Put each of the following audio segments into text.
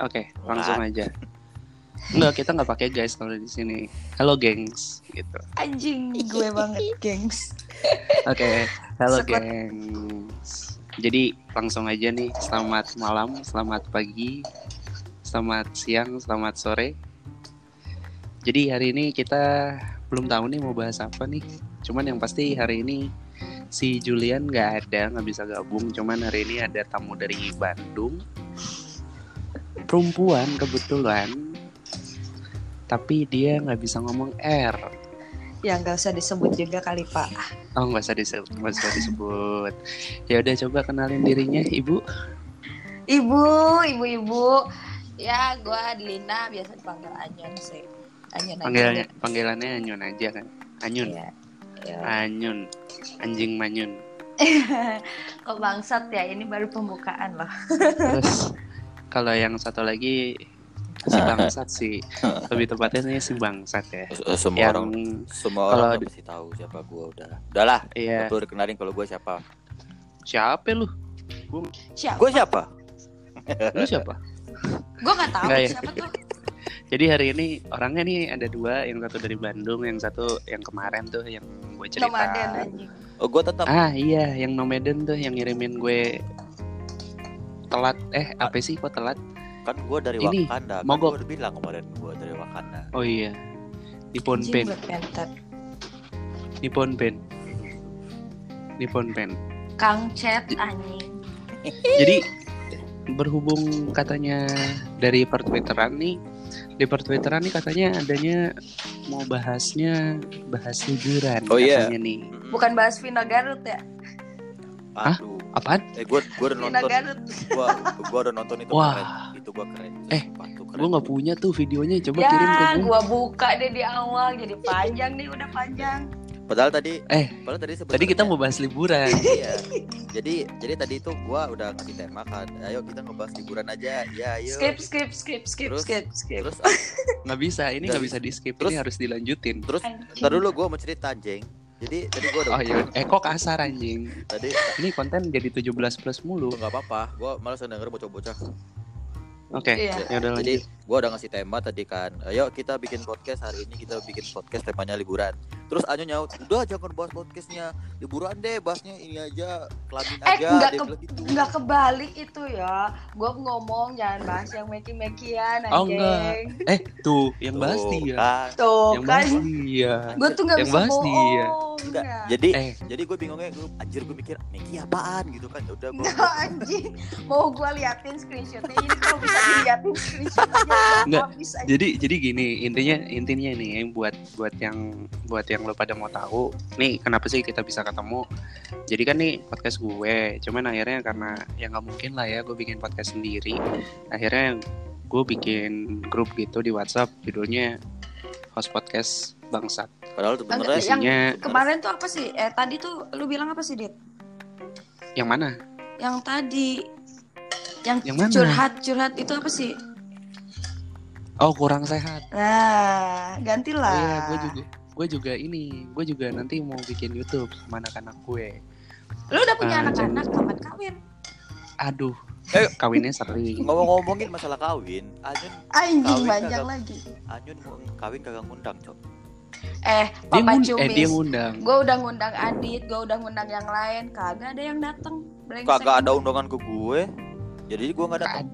Oke, langsung aja. Enggak, kita nggak pakai guys kalau di sini. Halo gengs, gitu. Anjing gue banget, gengs. Oke, halo Sekut. gengs. Jadi langsung aja nih. Selamat malam, selamat pagi, selamat siang, selamat sore. Jadi hari ini kita belum tahu nih mau bahas apa nih. Cuman yang pasti hari ini si Julian nggak ada, nggak bisa gabung. Cuman hari ini ada tamu dari Bandung. Perempuan kebetulan. Tapi dia nggak bisa ngomong R. Ya nggak usah disebut juga kali Pak. Oh nggak usah disebut, nggak usah disebut. Ya udah coba kenalin dirinya, Ibu. Ibu, ibu-ibu. Ya, gue Lina biasa dipanggil Anyon sih. Anyon aja. Panggilannya panggilannya Anyun aja kan. Anyun, Iya. Iya. Anyun, anjing manyun. Kok bangsat ya? Ini baru pembukaan loh. Terus kalau yang satu lagi si bangsat sih, lebih tepatnya nih si bangsat ya. Semua Yang orang semua kalau orang di- udah pasti tahu siapa gue udah udahlah iya yeah. lu udah kenalin kalau gue siapa siapa lu? Siapa? gue siapa Lu siapa? Gue nggak tahu Nggak ya? siapa tuh. Jadi hari ini orangnya nih ada dua, yang satu dari Bandung, yang satu yang kemarin tuh yang gue cerita. Nomaden anjing. oh gue tetap Ah iya, yang Nomaden tuh yang ngirimin gue telat. Eh apa sih kok telat? kan gue dari Ini, Wakanda kan mogok. gue udah bilang kemarin gue dari Wakanda Oh iya, Nippon Anjing Pen, Black Panther. Nippon Pen, Nippon Pen. Kang Chat anjing. Jadi berhubung katanya dari pertwitteran nih, di pertwitteran nih katanya adanya mau bahasnya bahas liburan Oh, iya. katanya nih. Mm-mm. Bukan bahas Vina Garut ya? Hah? aduh Apaan? eh gue gue udah nonton gue gue udah nonton itu Wah. keren itu gue keren Eh. Gue nggak punya tuh videonya, coba ya, kirim ke gue. gua buka deh di awal jadi panjang nih udah panjang. padahal tadi Eh, padahal tadi Tadi kita mau bahas liburan. iya jadi jadi tadi itu gue udah ngasih tema kan ayo kita ngebahas liburan aja ya ayo Skip skip skip skip Terus- skip skip. terus Nggak bisa, ini nggak bisa di skip. terus- Ini harus dilanjutin. terus ntar dulu gue mau cerita anjing jadi tadi gue udah Oh iya, eh kok kasar anjing. tadi Ini konten jadi 17 plus mulu. Itu nggak apa-apa, gue malas denger bocah-bocah. Oke, Iya. ya udah Jadi lanjut. Gue udah ngasih tema tadi kan, ayo kita bikin podcast hari ini kita bikin podcast temanya liburan. Terus Anyo nyaut, udah jangan bahas podcastnya liburan deh, bahasnya ini aja kelamin Eh, aja. nggak ke- gitu. Nggak kebalik itu ya. Gua ngomong jangan bahas yang meki-mekian anjing. Oh, enggak. Eh, tuh yang bahas Tuh, dia. kan. Tuh Yang kan. bahas dia. Gue tuh nggak Yang bisa bahas bohong. dia. Enggak, ya. jadi Eh, jadi gue bingungnya, gue anjir gue mikir Meki apaan gitu kan, udah gue Nggak anjing. Mau gua liatin screenshotnya ini kalau bisa diliatin screenshotnya. Nggak, jadi jadi gini, intinya intinya nih buat buat yang buat yang lo pada mau tahu, nih kenapa sih kita bisa ketemu? Jadi kan nih podcast gue, cuman akhirnya karena ya nggak mungkin lah ya gue bikin podcast sendiri. Akhirnya gue bikin grup gitu di WhatsApp, judulnya host podcast bangsat. padahal tuh benernya yang Isinya kemarin tuh apa sih? Eh tadi tuh lu bilang apa sih, Dit? yang mana? Yang tadi yang, Yang mana? curhat curhat itu apa sih? Oh kurang sehat. Nah, Oh gantilah. iya, gue juga gue juga ini, gue juga nanti mau bikin YouTube sama anak-anak gue. Lu udah punya Ah, anak-anak kapan kawin? Aduh, Eh. kawinnya sering. ngomong-ngomongin masalah kawin, Anyun Anjing panjang lagi. Anyun mau kawin kagak ngundang cok. Eh, Dia, Papa eh, Cumis. dia ngundang. Gue udah ngundang Adit, gue udah ngundang yang lain, kagak ada yang datang. Kagak ada undangan ke gue, jadi gue nggak datang.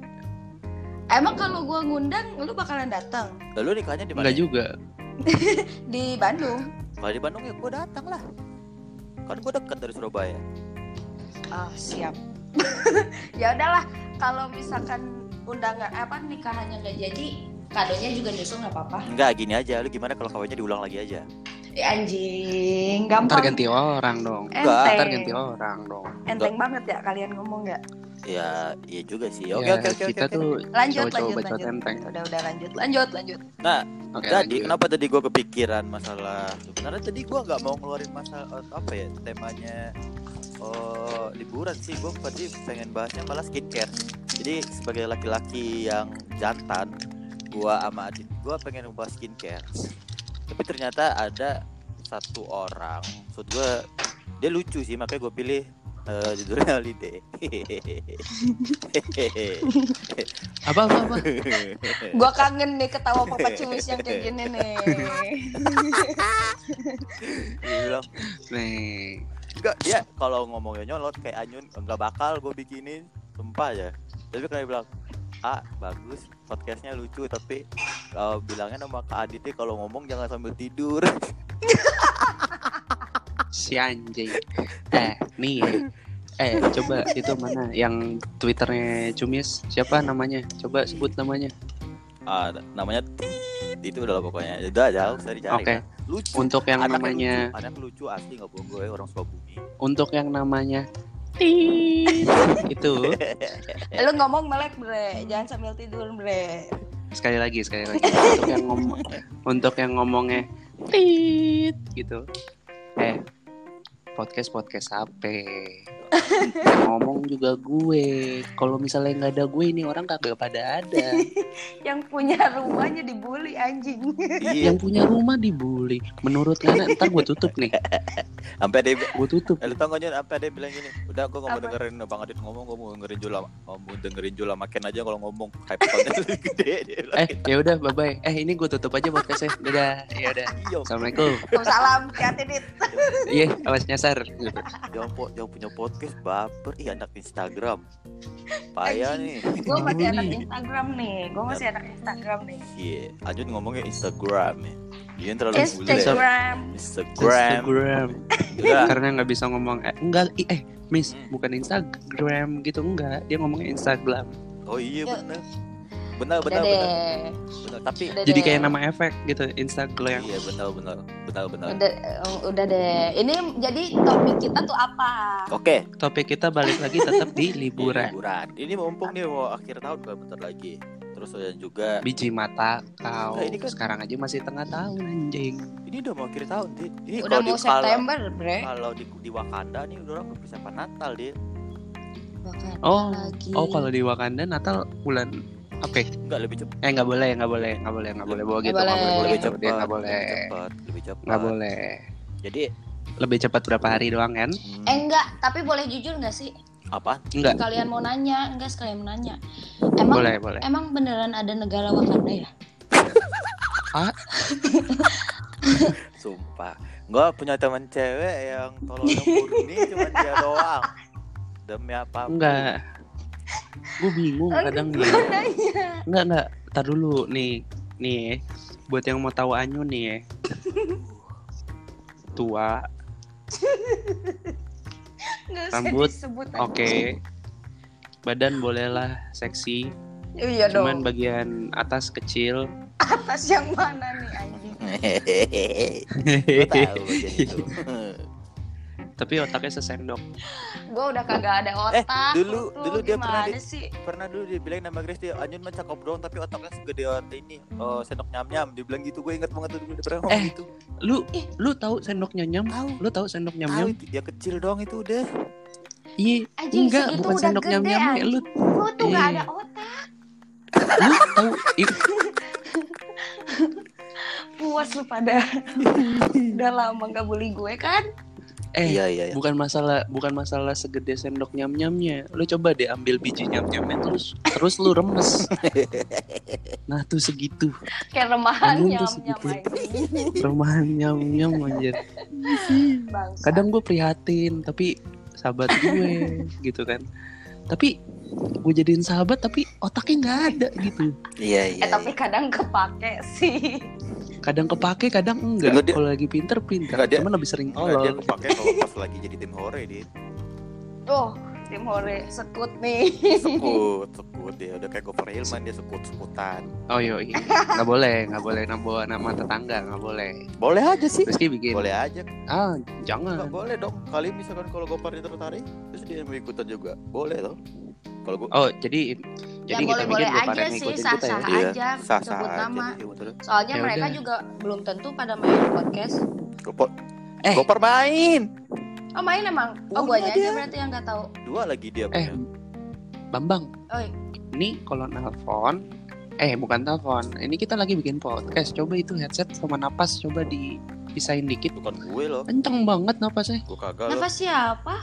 Emang kalau gue ngundang, lu bakalan datang Lalu nikahnya di mana? Enggak juga. di Bandung. Kalau di Bandung ya gue datang lah. Kan gue dekat dari Surabaya. Ah, siap. ya udahlah, kalau misalkan undangan apa nikahannya nggak jadi, kadonya juga nyusul nggak apa-apa. Enggak, gini aja. Lu gimana kalau kawinnya diulang lagi aja? Eh, anjing, Ntar gampang. ganti orang dong. Enteng. Ntar ganti orang dong. Enteng banget ya kalian ngomong nggak? Ya, iya juga sih. Oke, Ya, oke, oke, kita oke. tuh Lanjut, lanjut, lanjut. enteng. Udah, udah lanjut, lanjut, lanjut. Oke, Jadi lanjut. kenapa tadi gue kepikiran masalah sebenarnya tadi gue nggak mau ngeluarin masalah eh, apa ya temanya oh liburan sih gue tadi pengen bahasnya malah skincare. Jadi sebagai laki-laki yang jantan, gue sama Adit gue pengen ngebahas skincare. Tapi ternyata ada satu orang, maksud gue dia lucu sih makanya gue pilih Eh, judulnya holiday. Apa apa apa? Gua kangen nih ketawa papa cumis yang kayak gini nih. Bilang, Nih. enggak dia kalau ngomongnya nyolot kayak Anyun enggak bakal gue bikinin sumpah ya tapi kalau bilang ah bagus podcastnya lucu tapi kalau bilangnya nama Kak Aditya kalau ngomong jangan sambil tidur Si anjing. Eh, nih. ya. Eh, coba itu mana yang twitternya Cumis? Siapa namanya? Coba sebut namanya. ah namanya Tit, itu udah lah pokoknya udah jauh saya dicari Oke. kan. lucu Untuk yang Anaknya namanya lucu, anak lucu asli nggak bohong gue orang Sukabumi untuk yang namanya Tit, itu Lu ngomong melek bre, jangan sambil tidur bre. sekali lagi sekali lagi untuk yang ngomong untuk yang ngomongnya tit gitu eh podcast podcast yang ngomong juga gue. Kalau misalnya nggak ada gue ini orang kagak pada ada. Yang punya rumahnya dibully anjing. iya. yang punya rumah dibully. Menurut Ngana ntar gue tutup nih. Sampai dia gue tutup. Eh, lu tau gak sampai dia bilang gini Udah gue gak mau dengerin Bang Adit ngomong Gue mau dengerin Jula Mau dengerin Jula makin aja kalau ngomong. Hype gede eh ya udah bye bye eh ini gue tutup aja podcastnya. Dadah. Ya udah. Iya assalamualaikum. Salam, hati-hati dit. iya awas nyasar. Gitu. Jangan, punya podcast baper. Ih anak Instagram. Payah nih. Gue masih anak. Instagram nih. Gue masih anak Instagram nih. Iya Anjun ngomongnya Instagram ya. Dia terlalu bule. Instagram. Instagram. Instagram. Udah karena nggak bisa ngomong eh, enggak i- eh Miss Hmm. bukan Instagram gitu enggak. Dia ngomongnya Instagram. Oh iya Yuk. Bener Benar benar benar Tapi Udah jadi deh. kayak nama efek gitu Instagram Iya benar benar Benar benar Udah, eh, udah deh. Ini jadi topik kita tuh apa? Oke topik kita balik lagi tetap di liburan Liburan Ini mumpung nih mau akhir tahun kan bentar lagi Terus ada juga biji mata kau Nah, ini kan- sekarang aja masih tengah tahun anjing Ini udah mau akhir tahun, Dit. Ini Udah kalau mau di, kalau, September, bre. kalau di, di Wakanda nih udah orang persiapan Natal, Dit. Wakanda Oh, lagi. oh kalau di Wakanda Natal bulan apa ya? Enggak lebih cepat. eh nggak boleh nggak boleh nggak boleh nggak boleh bawa gitu boleh. nggak boleh Lebih cepat. dia nggak boleh Lebih cepat, lebih cepat. nggak boleh Jadi lebih cepat berapa hari doang kan hmm, Eh enggak, tapi boleh jujur nggak sih? apa? enggak Kalian mau nanya, enggak sekalian mau nanya. Emang boleh boleh emang beneran ada negara Wakanda ya? Sumpah. Gua punya teman cewek yang tolong murni cuma dia doang. Demi apa? enggak gue bingung kadang nih. Enggak enggak, tar dulu nih. Nih, ya. buat yang mau tahu Anyu nih ya. Tua, Nggak Rambut, oke. Badan bolehlah seksi, Iya dong. cuman bagian atas kecil. Atas yang mana nih anjing? Tahu. Tapi otaknya sesendok. Gue udah kagak ada otak. Eh, dulu- lu tuh dulu dia pernah di- sih? Pernah dulu dia bilang nama Grace dia Anjun mah cakep doang tapi otaknya segede ini oh, sendok nyam-nyam. Dia bilang gitu. Gue inget banget tuh dulu dia pernah ngomong Eh, gitu. Lu lu tahu sendok nyam-nyam? Tahu. Lu tahu sendok Tahu nyam-nyam? itu dia kecil doang itu udah. Iya, enggak, bukan sendok gede, nyam-nyam. anjing. Lu Lu tuh gak Eh. ada otak. lu tahu itu Puas lu pada. udah lama gak bully gue kan? Eh iya iya. bukan masalah bukan masalah segede sendok nyam-nyamnya. Lu coba deh ambil biji nyam-nyamnya terus terus lu remes. Nah, tuh segitu. Kayak remahan segitu. anjing. Remahan nyam-nyam anjir. Bangsa. kadang gue prihatin tapi sahabat gue gitu kan tapi gue jadiin sahabat tapi otaknya nggak ada gitu. Iya iya. Eh tapi kadang kepake sih. kadang kepake kadang enggak. Dia- kalau lagi pinter pinter. Cuman lebih sering Enggak, dia tolol kepake kalau pas lagi jadi tim hore dia Tuh, tim hore sekut nih. sekut sekut. Dia udah kayak Gopher Hilman dia sekut sekutan. Oh iya iya. nggak boleh nggak boleh. Nambah nama tetangga nggak boleh. Boleh aja sih. Rizky bikin boleh aja. Ah nggak jangan boleh dong. Kali misalkan kalau Gopher tertarik terus dia mau ikutan juga. Boleh dong. Kalau gua oh jadi Ya jadi bikin gue aja sih, kita sah-sah ya Iya, aja sah sah sebut aja nama. iya, betul. Soalnya Ya mereka udah. juga belum tentu pada main podcast. Gopher Eh. Gopher main Oh main emang? Oh Punya guanya aja dia. berarti yang nggak tahu. dua lagi dia eh punya. bambang Oi. ini kalau nelfon eh bukan telepon ini kita lagi bikin podcast coba itu headset sama napas coba dipisahin dikit bukan gue loh kenceng banget napasnya gue kagak loh Nafas siapa?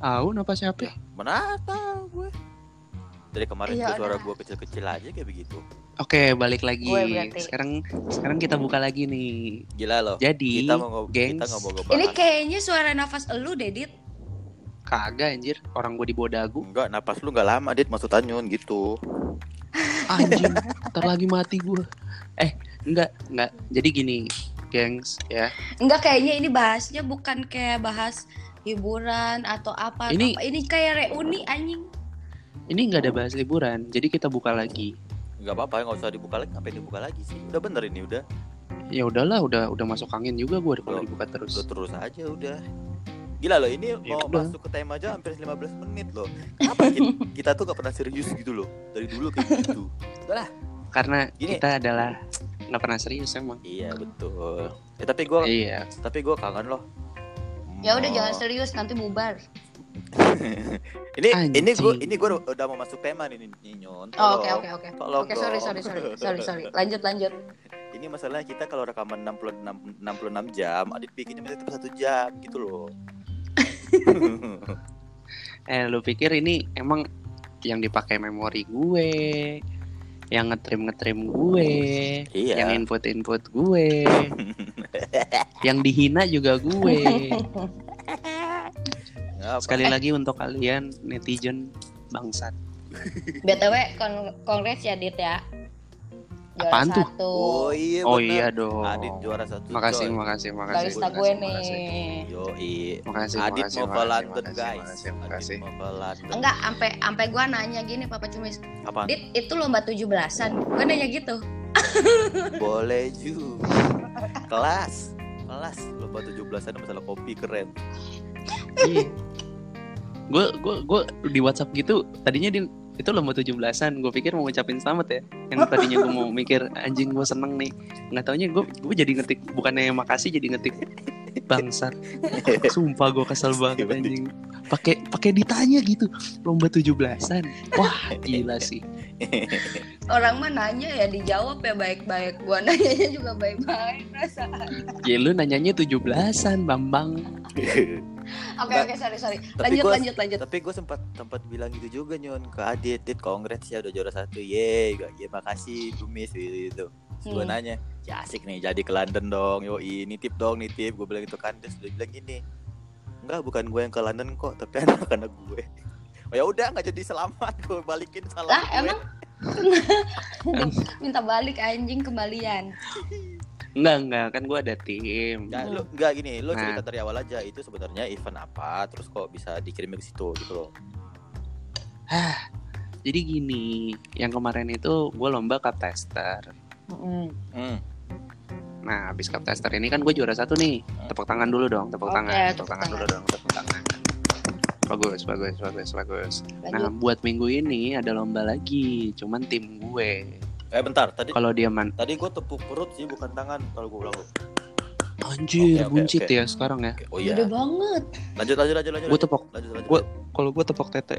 Aun apa siapa? Mana tahu gue. Dari kemarin Iya, tuh suara gue kecil-kecil aja kayak begitu. Oke, balik lagi. Sekarang sekarang kita buka lagi nih. Gila loh. Jadi, kita mau ngob- gengs. kita ngomong ngebahas. Ini kayaknya suara nafas elu, Dedit. kagak anjir, orang gue di dagu. Enggak, napas lu enggak lama, Dit, maksud Anyun gitu. Anjing, ntar lagi mati gue. Eh, enggak, enggak. Jadi gini, gengs, ya. Enggak kayaknya ini bahasnya bukan kayak bahas hiburan atau apa. Ini- apa. ini kayak reuni anjing. Ini enggak ada bahas liburan, jadi kita buka lagi. Enggak apa-apa, enggak usah dibuka lagi. Ngapain dibuka lagi sih? Udah bener ini, udah. Ya udahlah, udah udah masuk angin juga gue kalau Udah- dibuka terus. Udah terus aja udah. Gila loh, ini Ya mau udah. masuk ke tema aja hampir 15 menit loh. Kenapa kita, kita tuh gak pernah serius gitu loh. Dari dulu kayak gitu. Udahlah. Karena Gini. kita adalah nggak pernah serius emang. Iya, betul. Ya, tapi gue Iya. tapi gue kangen loh. Ya udah Mau- jangan serius nanti bubar. ini ini gue Anjing. ini gue udah mau masuk tema nih, nih, nih Nyon. Oh, Oke oke oke. Oke sorry sorry sorry sorry sorry. Lanjut lanjut. Ini masalahnya kita kalau rekaman 66 66 jam, Adit bikinnya masih tetap satu jam gitu loh. Eh, lu pikir ini emang yang dipakai memori gue, yang ngetrim ngetrim gue, iya. yang input input gue, yang dihina juga gue. Apa. Sekali lagi untuk kalian netizen bangsat. BTW kon kongres ya Dit ya. Juara Apaan tuh? satu. Oh iya Oh iya dong. Adit juara satu. Makasih, coy. makasih, makasih. Barista makasih, gue makasih. nih. Yoi. Makasih, Adit makasih, mau ke makasih, London makasih, guys. makasih, makasih. Adit mau ke London. Enggak, sampai sampai gua nanya gini Papa Cumis. Apaan? Dit, itu lomba 17-an. Gua nanya gitu. Boleh juga. Kelas. Kelas lomba 17-an masalah kopi keren. Iya. Gue gue gue di WhatsApp gitu tadinya di itu lomba 17-an gue pikir mau ngucapin selamat ya. Yang tadinya gue mau mikir anjing gue seneng nih. Nggak taunya gue gue jadi ngetik bukannya makasih jadi ngetik bangsat sumpah gue kesel banget anjing. Pakai pakai ditanya gitu lomba 17-an wah gila sih. Orang mah nanya ya dijawab ya baik-baik. Gua nanyanya juga baik-baik perasaan. ya lu nanyanya 17-an Bambang Oke oke sorry sorry. Tapi Lanjut gua- lanjut lanjut. Tapi gue sempat sempat bilang gitu juga nyon ke Adit, Dit kongres ya udah juara satu, ye, gak, ye makasih, Dumis gitu. Gue Hmm. nanya, ya asik nih jadi ke London dong, yo nitip dong nitip, gue bilang itu kan, terus dia bilang gini, enggak bukan gue yang ke London kok, tapi anak-anak gue. Oh ya udah nggak jadi selamat, gue balikin salam Lah gue. emang minta balik anjing kembalian. enggak enggak kan gue ada tim Nggak, lu enggak gini, lu Nah. cerita dari awal aja itu sebenarnya event apa, terus kok bisa dikirim ke situ gitu loh. jadi gini yang kemarin itu gue lomba cup tester Mm-mm. Hmm. Nah, habis cup tester ini kan gue juara satu nih. Tepuk tangan dulu dong, tepuk Oke, tangan, tepuk tepuk tangan tangan. dulu dong, tepuk tangan. Bagus, bagus, bagus, bagus. Nah, buat minggu ini ada lomba lagi, cuman tim gue. Eh bentar, tadi Kalau dia man, tadi gue tepuk perut sih bukan tangan kalau gue bilang. anjir, Oke, oke, buncit oke. ya sekarang ya. Oke, Oh iya. Gede banget. Lanjut lanjut lanjut lanjut. Gue tepuk, lanjut lanjut. Gua- kalau gue tepuk tete.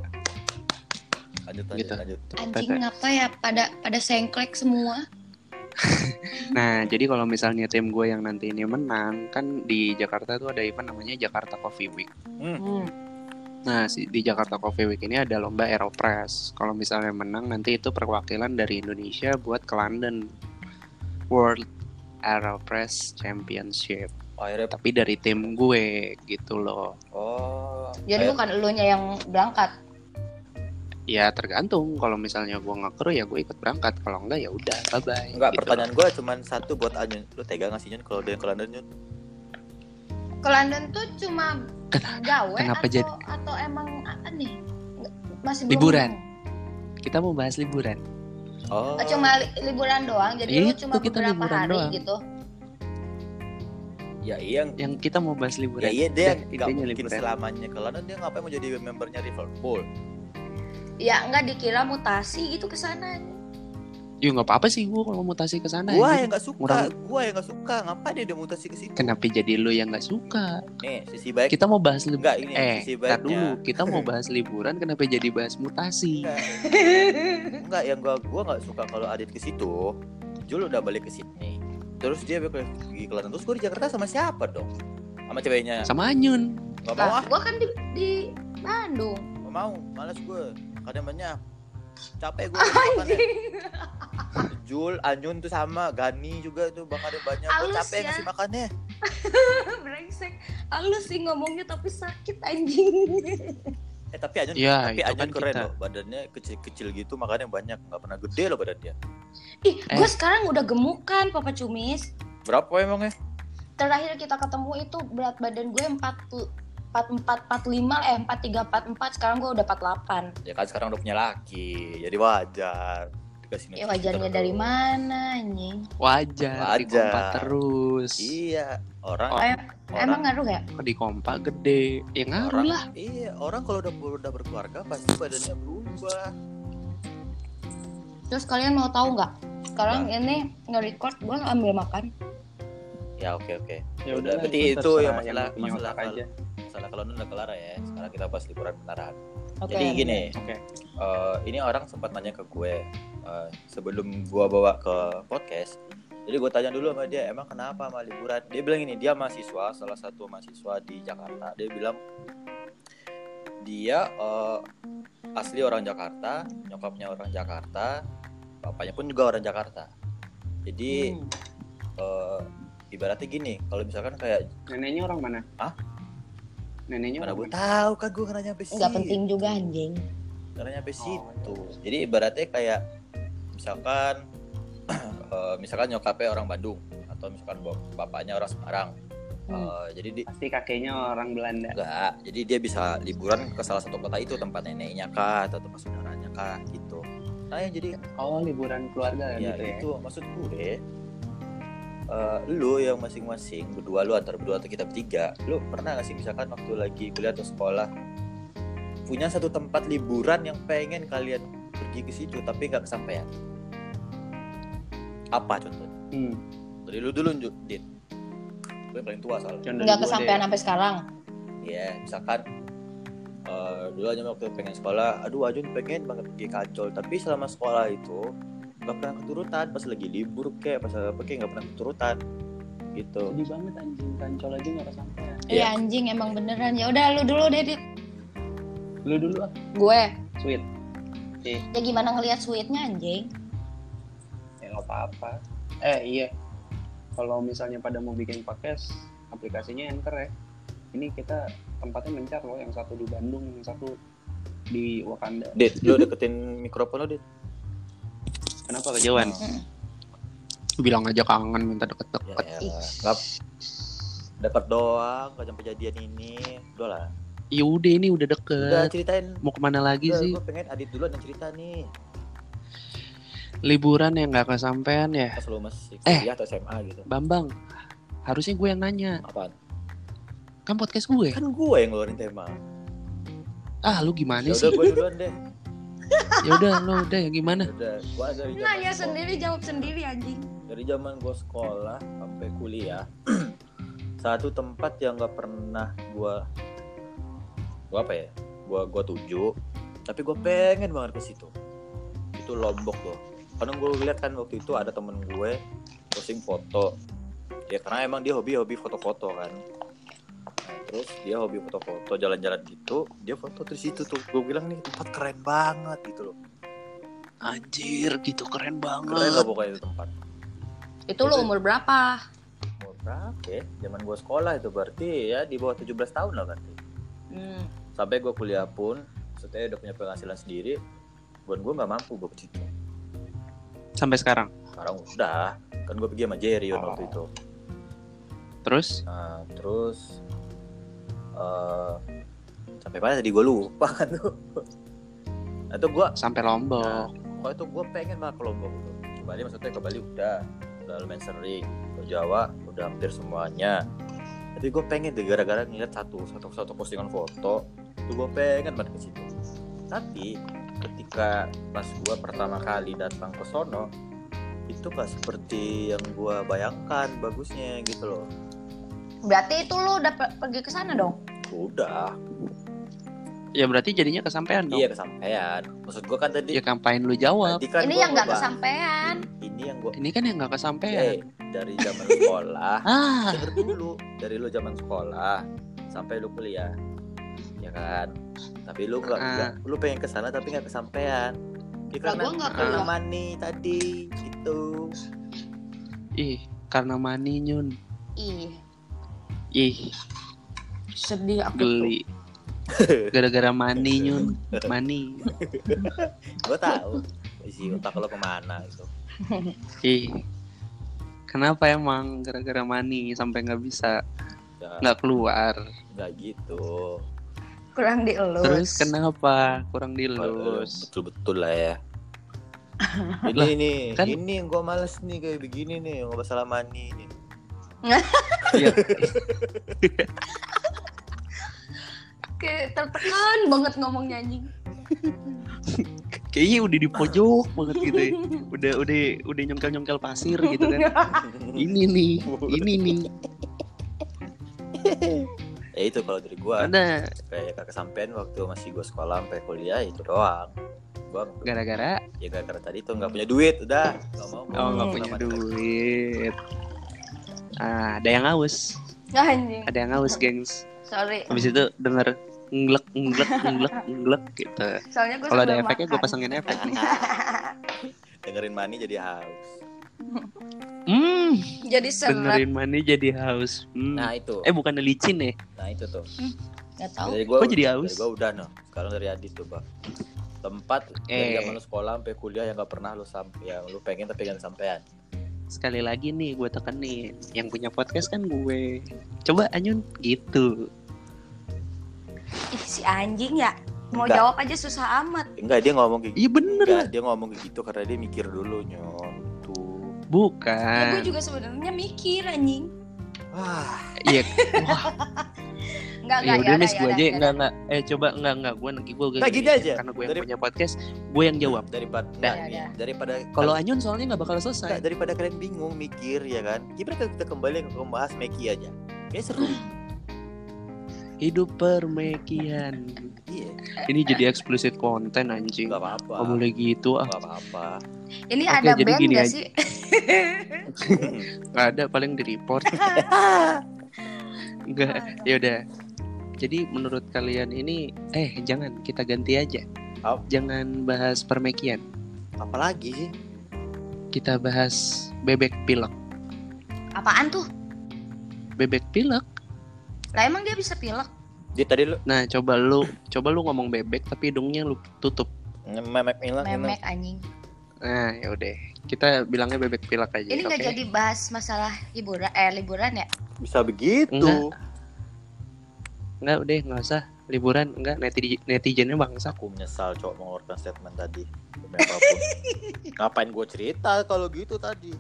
lanjut lanjut gitu. lanjut. Anjing Tete. ngapa ya pada pada sengklek semua? Nah, jadi kalau misalnya tim gue yang nanti ini menang, kan di Jakarta tuh ada event namanya Jakarta Coffee Week. Hmm. Nah, si- di Jakarta Coffee Week ini ada lomba Aeropress. Kalau misalnya menang nanti itu perwakilan dari Indonesia buat ke London World Aeropress Championship. Oh, akhirnya Tapi dari tim gue gitu loh. oh. Jadi bukan elunya yang berangkat. Ya tergantung. Kalau misalnya gue nggak kru ya gue ikut berangkat. Kalau enggak ya udah bye bye. Enggak, pertanyaan gue cuman satu buat Anyun. Lu tega nggak sih Nyun kalau dia ke London Nyun? Ke London tuh cuma gawe kenapa atau jadi- atau emang nih? Nggak- Masih belum Liburan. ngomong. Kita mau bahas liburan. Oh. Oh, cuma li- liburan doang. Jadi lu Itu cuma kita beberapa liburan hari doang. gitu. Ya iya. Yang kita mau bahas liburan. Ya iya dia nggak mungkin liburan. selamanya ke London dia ngapain mau jadi membernya Liverpool? Ya enggak dikira mutasi gitu ke sana. Ya nggak apa-apa sih gue kalau mutasi ke sana. Gua yang nggak suka, Murah- gua yang nggak suka. Ngapain dia udah mutasi ke situ? Kenapa jadi lu yang nggak suka? Nih, sisi baik. Kita mau bahas liburan. Enggak ini Eh, sisi baiknya. dulu. Kita mau bahas liburan, kenapa jadi bahas mutasi? Enggak. Yang gua gua nggak suka kalau Adit ke situ. Jul udah balik ke Sydney. Terus dia balik ke London. Terus gua di Jakarta sama siapa dong? Sama ceweknya. Sama Anyun. nggak mau Lah, ah gua kan di, di Bandung. nggak mau males gue kadang banyak capek gue makannya Jul, Anyun tuh sama, Gani juga tuh bang ada banyak. Gue capek ya. ngasih makannya. Brengsek. Halus sih ngomongnya tapi sakit anjing. Eh tapi Anyun, Ya, tapi Anyun kan keren kita. loh. Badannya kecil-kecil gitu, makanya banyak. Nggak pernah gede loh badannya. Ih, Eh. gue sekarang udah gemuk kan, Papa Cumis. Berapa emangnya? Terakhir kita ketemu itu berat badan gue 4 44 45 eh 43 44 sekarang gue udah 48. Ya kan sekarang udah punya laki, jadi wajar. Dikasih Ya wajarnya terus. dari mana anjing? Wajar, di Wajar. kompa terus. Iya, orang, Oh, orang Emang ngaruh ya? Di kompa gede. Ya ngaruh orang, lah. Iya, orang kalau udah udah berkeluarga pasti badannya berubah. Terus kalian mau tahu nggak? Sekarang ini nge-record gue ambil makan. Ya oke oke. Ya udah, berarti itu itu terserah yang masalah- masalah aja. Masalah kalau udah kelar ya. Sekarang kita bahas liburan beneran. Oke. Jadi gini, Oke. eh, ini orang sempat nanya ke gue eh, sebelum gua bawa ke podcast. Jadi gue tanya dulu sama dia, emang kenapa sama liburan? Dia bilang ini, dia mahasiswa, salah satu mahasiswa di Jakarta. Dia bilang dia eh, asli orang Jakarta, nyokapnya orang Jakarta, bapaknya pun juga orang Jakarta. Jadi Hmm. eh, ibaratnya gini, kalau misalkan kayak Neneknya orang mana? Hah? Neneknya mana gue tahu kan gue nanya sampai Nggak situ. penting juga anjing. karena nyampe Oh, situ iya. jadi ibaratnya kayak misalkan eh, misalkan nyokapnya orang Bandung atau misalkan bap- bapaknya orang Semarang Hmm. Eh, jadi di, Pasti kakeknya orang Belanda. enggak jadi dia bisa liburan ke salah satu kota itu tempat neneknya kah atau tempat saudaranya kah gitu nah ya jadi Oh, liburan keluarga ya gitu ya. itu maksud gue eh, lu yang masing-masing berdua lu antar berdua atau kita bertiga lu pernah gak sih misalkan waktu lagi kuliah atau sekolah punya satu tempat liburan yang pengen kalian pergi ke situ tapi nggak kesampaian apa contohnya Hmm. dari lu dulu dit gue yang paling tua soalnya Nggak kesampaian deh. sampai sekarang. ya misalkan eh, dulu aja waktu pengen sekolah aduh Ajun pengen banget pergi ke Ancol tapi selama sekolah itu nggak pernah keturutan pas lagi libur kayak pas apa kayak nggak pernah keturutan gitu Sedih banget anjing kancol aja nggak kesampaian. Iya. Iya anjing emang beneran. Ya udah lu dulu deh, Dit. Lu dulu ah, Gue. sweet. Ya gimana ngelihat sweetnya anjing? Ya nggak apa-apa. Eh iya. Kalau misalnya pada mau bikin podcast, aplikasinya Anchor ya. Ini kita tempatnya mencar loh, yang satu di Bandung, yang satu di Wakanda. dit lu deketin mikrofon lo dit Kenapa kejauhan? Mm. Bilang aja kangen minta ya deket-deket. nggak deket doang gak sampai jadian ini udah lah Ya udah ini udah udah deket. ceritain Mau ke mana lagi udah, sih? gue pengen adit duluan yang cerita nih Liburan yang nggak kesampaian ya. pas lu masih Eh. atau SMA gitu Bambang, harusnya gue yang nanya. apaan Kan podcast gue. kan gue yang ngeluarin tema Ah, lu gimana ya sih? udah gue duluan deh Ya udah, lu udah yang gimana? Ya udah gue dari Nanya sekolah- sendiri jawab sendiri anjing. dari zaman gue sekolah sampai kuliah satu tempat yang nggak pernah gue gue apa ya gue gua tuju tapi gue pengen banget ke situ itu lombok loh karena gue lihat kan waktu itu ada temen gue posting foto ya karena emang dia hobi hobi foto-foto kan nah, terus dia hobi foto-foto jalan-jalan gitu dia foto terus itu tuh gue bilang nih tempat keren banget gitu loh Anjir, gitu keren keren banget. lah pokoknya itu tempat Itu lu umur berapa? umur berapa ya zaman gue sekolah itu berarti ya di bawah 17 tahun lah berarti Hmm. sampai gue kuliah pun maksudnya udah punya penghasilan sendiri buat gue nggak mampu gue ke situ Sampai sekarang. sekarang udah kan gue pergi sama Jerry Oh. waktu itu Terus nah, terus eh sampai mana tadi gue lupa kan tuh. Nah, itu gue sampai Lombok. pokoknya tuh gue pengen banget ke Lombok tuh. Ke Bali maksudnya ke Bali udah. Udah lumayan sering ke Jawa udah hampir semuanya. Tapi gue pengen deh gara-gara ngeliat satu satu satu postingan foto itu gue pengen banget ke situ. Tapi ketika pas gue pertama kali datang ke sono itu gak seperti yang gue bayangkan bagusnya gitu loh Berarti itu lu udah pe- pergi ke sana dong? udah Ya berarti jadinya kesampaian dong. iya kesampaian maksud gue kan tadi Ya ngapain lu jawab? tadi kan Ini gua yang nggak kesampaian. ini yang gue Ini kan yang nggak kesampaian. dari zaman sekolah Ah, dulu dari lu zaman sekolah sampai lu kuliah ya kan tapi lu nggak nggak- lu pengen ke sana tapi nggak kesampaian ya, karena gua karena kuliah. money tadi gitu ih karena money nyun ih ih. Sedih aku tuh. Geli. Gara-gara money nyun. Money. Gue tahu. Isi otak lo ke mana gitu. Ih. Kenapa emang gara-gara money sampai nggak bisa? Nggak. Keluar. Nggak gitu. Kurang dielus. Terus kenapa? Kurang dilus betul-betul lah ya. Ini ini kan- ini yang gue males nih kayak begini nih nggak masalah nih Iya. Kayak tertekan banget ngomongnya anjing. Kayaknya udah di pojok banget gitu ya. udah udah udah nyongkel nyongkel pasir gitu kan. Ini nih ini nih. Ya itu kalau dari gue ada kayak gak kesampean waktu masih gue sekolah sampai kuliah itu doang. Gara-gara? Ya gara-gara tadi tuh nggak punya duit udah. Nggak mau oh nggak punya duit ah, ada yang haus. Nggak, anjing. Ada yang haus gengs. Sorry. Habis itu denger ngelek ngelek ngelek ngelek gitu. Soalnya gue kalau ada efeknya gue pasangin efek nih. Dengerin money jadi haus. Hmm. Jadi serat dengerin money jadi haus. Hmm. nah itu. Eh bukan licin ya? Nah itu tuh. Nggak tahu. Dari gue Kok jadi haus? dari gue udah no sekarang dari Adit tuh bang. Tempat Eh. dari zaman lu sekolah sampai kuliah yang gak pernah lu sampai yang lu pengen tapi gak kesampean sekali lagi nih gue tekenin. Yang punya podcast kan gue. Coba Anyun gitu. Ih, si anjing ya. Mau Nggak. jawab aja susah amat. Enggak dia ngomong kayak iya bener. Enggak dia ngomong kayak gitu karena dia mikir dulu nyon tuh. Ya, bukan gue juga sebenarnya mikir anjing. Wah. Iya nggak ya nggak udah mis yaudah, gue aja yaudah, enggak enggak eh coba enggak enggak gue nanti gue gini aja. karena gue yang Dari- punya podcast gue yang jawab. Daripada Ya, enggak ya, ya. daripada kalau Anyun soalnya nggak bakal enggak, selesai daripada kalian bingung mikir ya kan? Gimana kalau kita kembali ke membahas Meki aja? Kayak seru. Hidup permekian. Iya. Ini jadi explicit konten anjing. Nggak apa-apa. Gak boleh gitu ah. Nggak apa-apa. Ini Oke, ada jadi band gini gak aja. sih? Nggak ada paling di report. Enggak ya udah jadi menurut kalian ini eh jangan kita ganti aja. Apa? jangan bahas permekian. Apalagi sih? Kita bahas bebek pilek. Apaan tuh? Bebek pilek? Lah emang dia bisa pilek? Dia tadi lu nah coba lu coba lu ngomong bebek tapi hidungnya lu tutup. Memek hilang memek anjing. Nah ya udah. Kita bilangnya bebek pilek aja ini nggak oke? jadi bahas masalah liburan eh liburan ya? Bisa begitu. Enggak. Nggak udah nggak usah. Liburan enggak netizen netizennya bangsa. Aku menyesal cowok mengeluarkan statement tadi. Ngapain gue cerita kalau gitu tadi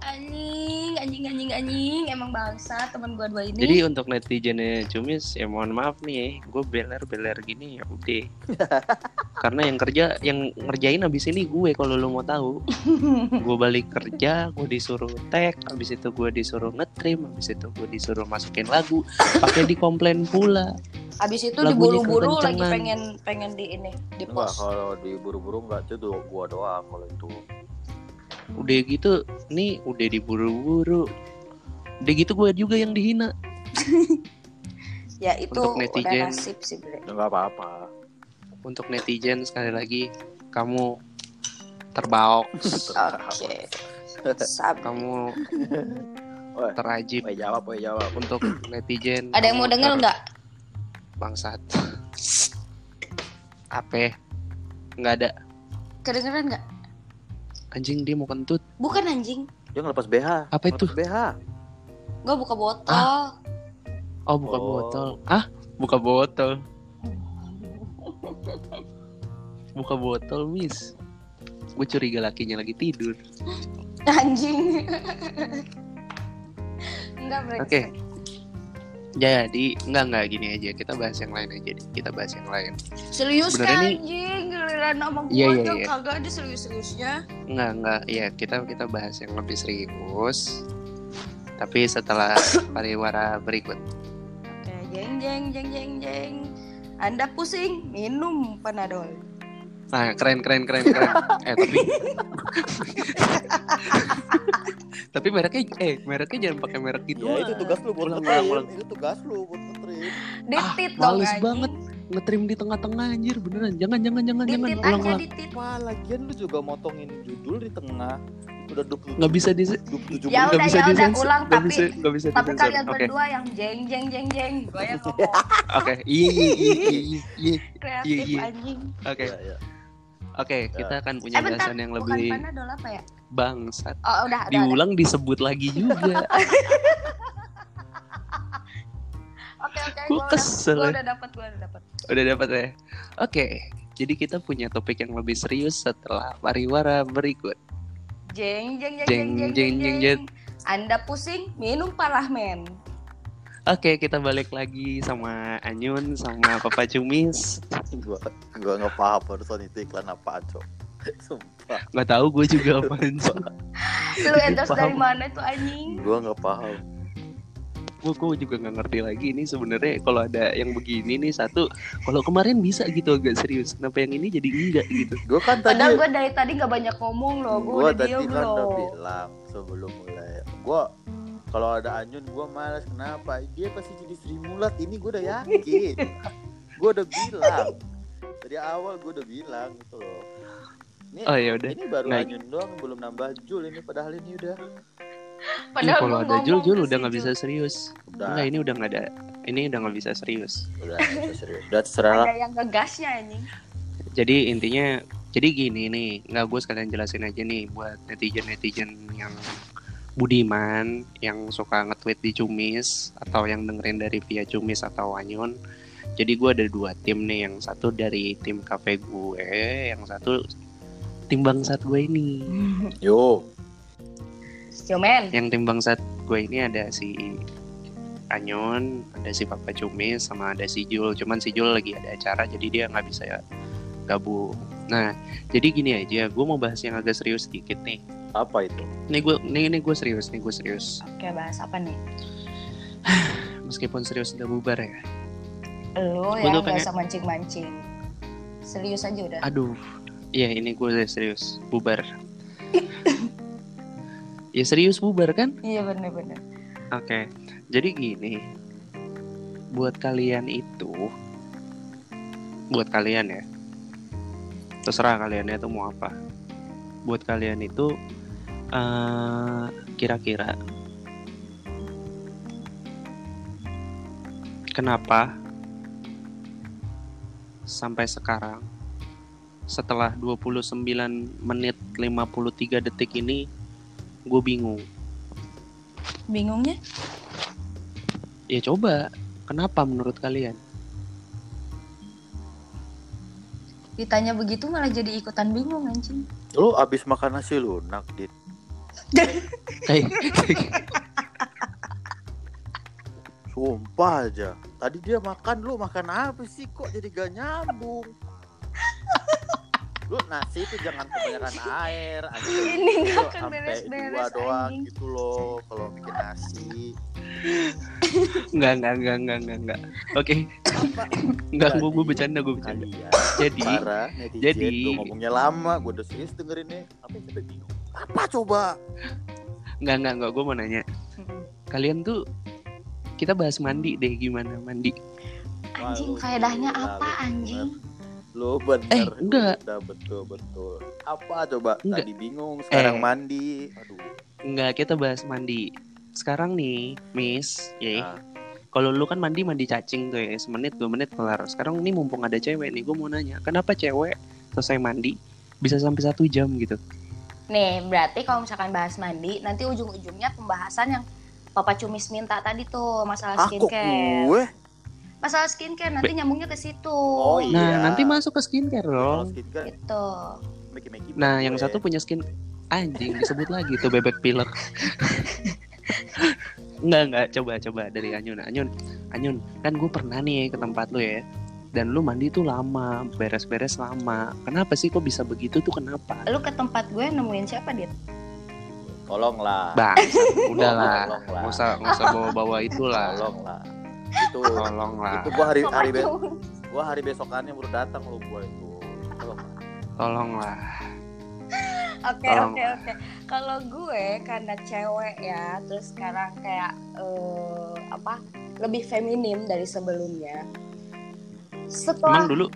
anjing anjing anjing anjing emang bangsa teman gua dua ini Jadi untuk netizennya Cumis ya mohon maaf nih ya, gue beler-beler gini ya udah. Karena yang kerja yang ngerjain abis ini gue kalau lo mau tahu. gue balik kerja, gue disuruh tag, abis itu gue disuruh ngetrim, abis itu gue disuruh masukin lagu, pakai dikomplain pula. abis itu diburu-buru lagi pengen pengen di ini di enggak post kalau diburu-buru enggak itu gua doang kalau itu Udah gitu, nih udah diburu-buru. Udah gitu gue juga yang dihina. ya itu Untuk udah netizen. nasib sih bre nggak apa-apa Untuk netizen sekali lagi, kamu terbaok, oke Sabi. kamu terajib. Woi jawab, woi jawab. untuk netizen ada yang mau denger ter- nggak bangsat apa nggak ada kedengeran nggak anjing dia mau kentut. Bukan anjing. Dia ngelepas BH. Apa itu? Ngelepas BH. gua buka botol. Oh buka Oh. botol. Ah buka botol. Buka botol miss. Gue curiga lakinya lagi tidur. Anjing. Enggak Oke. Jadi enggak enggak gini aja kita bahas yang lain aja deh. kita bahas yang lain serius kan anjing giliran sama gua Iya, iya, iya. kagak ada serius-seriusnya enggak enggak ya kita kita bahas yang lebih serius tapi setelah pariwara berikut Oke, jeng jeng jeng jeng jeng. Anda pusing, minum panadol. Nah, keren keren keren keren. eh tapi Tapi mereknya eh mereknya jangan pakai merek gitu. Ya itu tugas lu buat Ulang, ngetrim. ulang, ulang. Itu tugas lu buat ngetrim. Ditit Ah, dong males anjing. banget. Ngetrim di tengah-tengah anjir beneran. Jangan jangan jangan jangan. Ditit Ulang aja ulang. ditit. Wah, lagian lu juga motongin judul di tengah. Udah 27 Nggak bisa di 27 Ya udah, bisa ya udah, ulang, Nggak tapi- bisa nggak bisa Tapi kalian Oke. berdua yang jeng jeng jeng jeng. Gue yang ngomong Oke. Iya iya iya iya, iya. kreatif iya. anjing. Oke. Ya, ya. Oke, kita akan punya Eh bentar, bahasan yang bukan lebih panadol apa ya? Bangsat. Oh udah, udah, udah. Diulang disebut lagi juga. Oke oke, Gua gue udah, kesel gua ya. udah dapat, gue udah dapat. Udah dapat ya? Oke. Jadi kita punya topik yang lebih serius setelah pariwara berikut. Jeng jeng jeng Jeng, jeng jeng jeng, jeng. jeng. Anda pusing, minum parahmen. Oke, kita balik lagi sama Anyun sama Papa Cumis. gua gua nggak paham barusan itu iklan apa cok sumpah Nggak tahu gue juga apaan sih. Lu endorse dari mana tuh anjing? gua nggak paham Gue gue juga nggak ngerti lagi ini sebenarnya kalau ada yang begini nih satu. Kalau kemarin bisa gitu agak serius. Kenapa yang ini jadi enggak gitu? gua kan tadi Padahal gue dari tadi gak banyak ngomong loh, gue tadi diem kan udah loh. bilang sebelum mulai gua kalau ada Anyun gua malas kenapa dia pasti jadi Sri Mulat ini gua udah yakin gua udah bilang dari awal gua udah bilang gitu loh ini, Oh ya udah. ini baru Nah. Anyun doang belum nambah Jul ini padahal ini udah Ih, Padahal kalau gua ada Jul Jul udah nggak bisa serius. udah Enggak ini udah nggak ada. Ini udah nggak bisa serius. udah udah serius udah terserah Ada yang ngegasnya anjing. Jadi intinya jadi gini nih, nggak gue sekalian jelasin aja nih buat netizen netizen yang budiman, yang suka nge-tweet di Cumis atau yang dengerin dari via Cumis atau Anyun. Jadi gue ada dua tim nih, yang satu dari tim kafe gue, yang satu tim bangsat gue ini. yo Cuman, Yang tim bangsat gue ini ada si Anyun, ada si Papa Cumis, sama ada si Jul. Cuman si Jul lagi ada acara, jadi dia nggak bisa gabung. Nah, jadi gini aja, gue mau bahas yang agak serius sedikit nih. apa itu Nih gue, nih, nih gue serius, nih gue serius. oke bahas apa nih? Meskipun serius udah bubar ya. Gua yang tuh gak pengen- usah mancing-mancing. Serius aja udah. Aduh, iya ini gue serius, bubar. ya serius bubar kan? Iya bener-bener. Oke, jadi gini, buat kalian itu, buat kalian ya, terserah kalian itu mau apa. Buat kalian itu, eh, kira-kira kenapa sampai sekarang setelah 29 menit 53 detik ini gue bingung Bingungnya? Ya coba, kenapa menurut kalian? Ditanya begitu malah jadi ikutan bingung anjing. lu abis makan nasi lunak dit Kayak Sumpah aja. Tadi dia makan lu makan apa sih kok jadi gak nyambung? lu nasi itu jangan kebanyakan air. anjing. Ini nggak akan sampai beres-beres, dua doang anjing. gitu loh kalau bikin nasi. enggak enggak enggak enggak enggak enggak. Oke, enggak gue gue bercanda gue bercanda. Kalian Jadi para netizen jadi- lu ngomongnya lama, gue udah serius dengerinnya. Apa yang sampai bingung? Apa coba? enggak enggak enggak gue mau nanya. Kalian tuh kita bahas mandi deh gimana mandi. Anjing faedahnya apa anjing? Lu bener. Eh, enggak. Udah betul betul. Apa coba? Enggak. Tadi bingung, sekarang Eh. mandi. Aduh. Enggak, kita bahas mandi. Sekarang nih, Miss, ya. Nah. Kalau lu kan mandi mandi cacing tuh ya, semenit dua menit kelar. Sekarang nih mumpung ada cewek nih, gue mau nanya, kenapa cewek selesai mandi bisa sampai satu jam gitu? Nih, berarti kalau misalkan bahas mandi, nanti ujung-ujungnya pembahasan yang Papa Cumis minta tadi tuh masalah Aku skincare. gue. Masalah skincare nanti nyambungnya ke situ. Oh iya. Nah, nanti masuk ke skincare dong. skincare, Gitu. Nah, yang satu punya skin anjing disebut lagi tuh bebek pilek. Enggak, enggak, coba coba dari Anyun. Anyun, Anyun, kan gue pernah nih ke tempat lu ya. Dan lu mandi tuh lama, beres-beres lama. Kenapa sih kok bisa begitu tuh kenapa? Lu ke tempat gue nemuin siapa, Dit? Tolonglah. Bang, udahlah. Lah. Nggak usah nggak usah bawa-bawa itulah. Tolonglah. Itu Tolonglah. itu gua hari hari be- gua hari besokannya baru datang lu gua itu. Tolong. Tolonglah. Oke Tolong. oke oke. Kalau gue karena cewek ya, terus sekarang kayak eh, apa? Lebih feminim dari sebelumnya. Setelah Emang dulu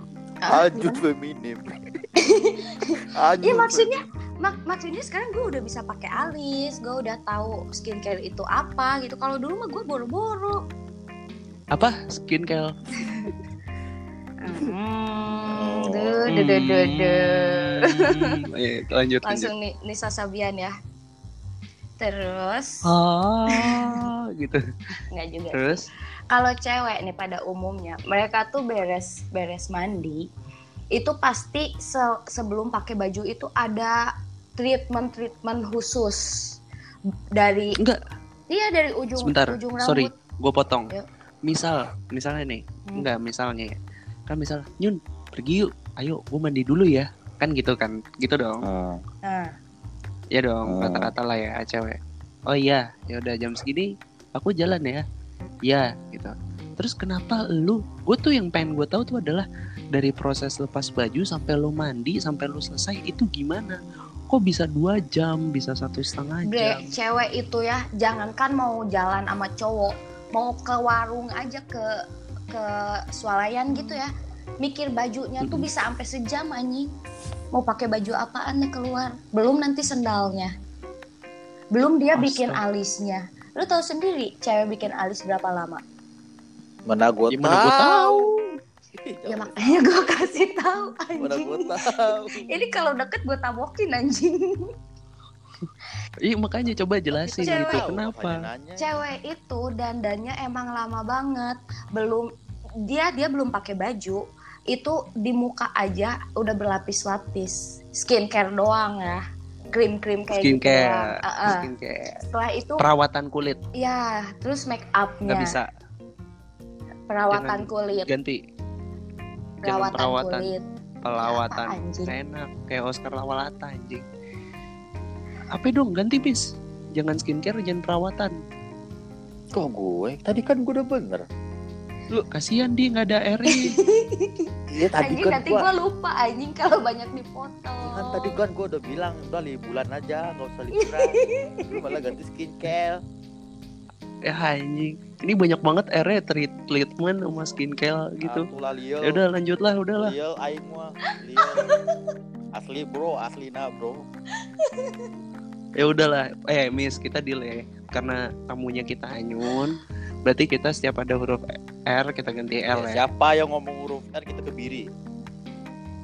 Ah, feminim. Iya maksudnya mak maksudnya sekarang gue udah bisa pakai alis, gue udah tahu skincare itu apa gitu. Kalau dulu mah gue boro-boro. Apa skincare? Hmm, duh, duh, duh, duh, duh. Hmm, lanjut. Langsung nih Nisa Sabian ya. Terus Oh, gitu. nggak juga. Terus kalau cewek nih pada umumnya mereka tuh beres beres mandi itu pasti se- sebelum pakai baju itu ada treatment treatment khusus dari enggak, iya dari ujung sebentar. ujung Sorry, rambut gue potong. Yuk. Misal, misalnya nih, Hmm. enggak misalnya ya. Kan misal, Nyun, pergi yuk. Ayo, gue mandi dulu ya. Kan gitu kan. Gitu dong. Ah, nah, Ya dong, Oh. kata-kata lah ya cewek. Oh iya, ya udah jam segini aku jalan ya. Ya, gitu. Terus kenapa lu? Gue tuh yang pengen gue tahu tuh adalah dari proses lepas baju sampai lu mandi sampai lu selesai itu gimana? Kok bisa dua jam, bisa satu setengah jam? cewek itu ya jangankan mau jalan sama cowok mau ke warung aja ke ke swalayan gitu ya. Mikir bajunya tuh bisa sampai sejam anjing. Mau pakai baju apaan nih keluar? Belum nanti sendalnya. Belum dia bikin Astaga. alisnya. Lu tahu sendiri cewek bikin alis berapa lama? Mana gua Gimana gua tahu? ya makanya gue kasih tahu Mana anjing. gua tahu. ini kalau deket gue tabokin anjing Iya makanya coba jelasin Cewek. gitu kenapa? cewek itu dandannya emang lama banget belum dia dia belum pakai baju itu di muka aja udah berlapis-lapis. Skincare doang ya krim-krim kayak gitu Skincare, doang. Uh, uh. skincare, setelah itu perawatan kulit. Ya terus make nggak upnya bisa. Perawatan jangan kulit. ganti. Perawatan, perawatan. kulit. Perawatan. Enak. Kayak Oscar Lawalata anjing apa dong? Ganti bis jangan skincare jangan perawatan. Kok gue? Tadi kan gue udah bener. lu kasihan dia nggak ada Eri. Iya tadi anjing kan nanti gua gue lupa anjing kalau banyak dipotong. Kan tadi kan gue udah bilang udah liburan aja nggak usah liburan. Lu malah ganti skincare. Ya anjing. Ini banyak banget Eri treat treatment sama skincare gitu. Ya udah lanjutlah udahlah. Liel aing mah liel asli bro asli nah bro ya udahlah. Eh Miss kita delay. Karena tamunya kita Anyun berarti kita setiap ada huruf R kita ganti L Ya, ya. siapa yang ngomong huruf R kita kebiri.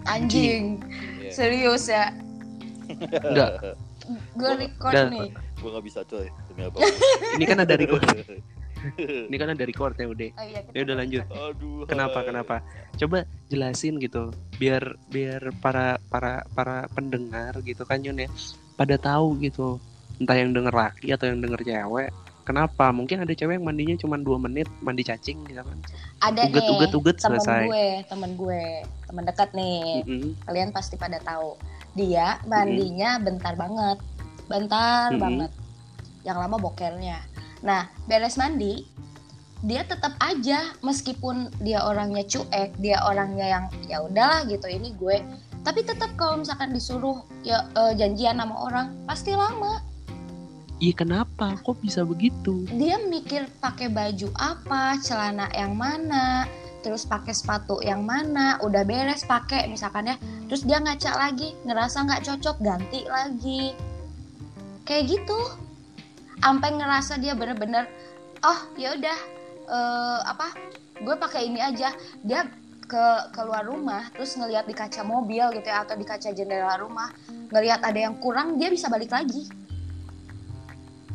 Anjing. Iya. serius ya? Enggak. gue record nih. Gue nggak bisa coy. Demi apa? Ini kan ada record. Ini kan ada record ya udah. Oh, iya, ya udah lanjut. Aduh Kenapa hai. kenapa? Coba jelasin gitu biar biar para para para pendengar gitu kan Yun ya pada tahu gitu. Entah yang denger laki atau yang denger cewek. Kenapa? Mungkin ada cewek yang mandinya cuma dua menit mandi cacing gitu kan. Ada uget nih uget uget temen selesai. gue temen gue temen dekat nih. Mm-mm. kalian pasti pada tahu. Dia mandinya bentar banget bentar Mm-mm. banget. Yang lama bokernya. Nah beres mandi dia tetap aja meskipun dia orangnya cuek dia orangnya yang ya udahlah gitu. Ini gue tapi tetap kalau misalkan disuruh ya eh, janjian sama orang pasti lama. Iya kenapa? Kok bisa begitu? dia mikir pakai baju apa, celana yang mana, terus pakai sepatu yang mana, udah beres pakai misalkan ya, terus dia ngaca lagi, ngerasa nggak cocok, ganti lagi, kayak gitu, sampai ngerasa dia bener-bener, oh ya udah, eh, apa, gue pakai ini aja, dia ke keluar rumah, terus ngelihat di kaca mobil gitu ya, atau di kaca jendela rumah, ngelihat ada yang kurang, dia bisa balik lagi.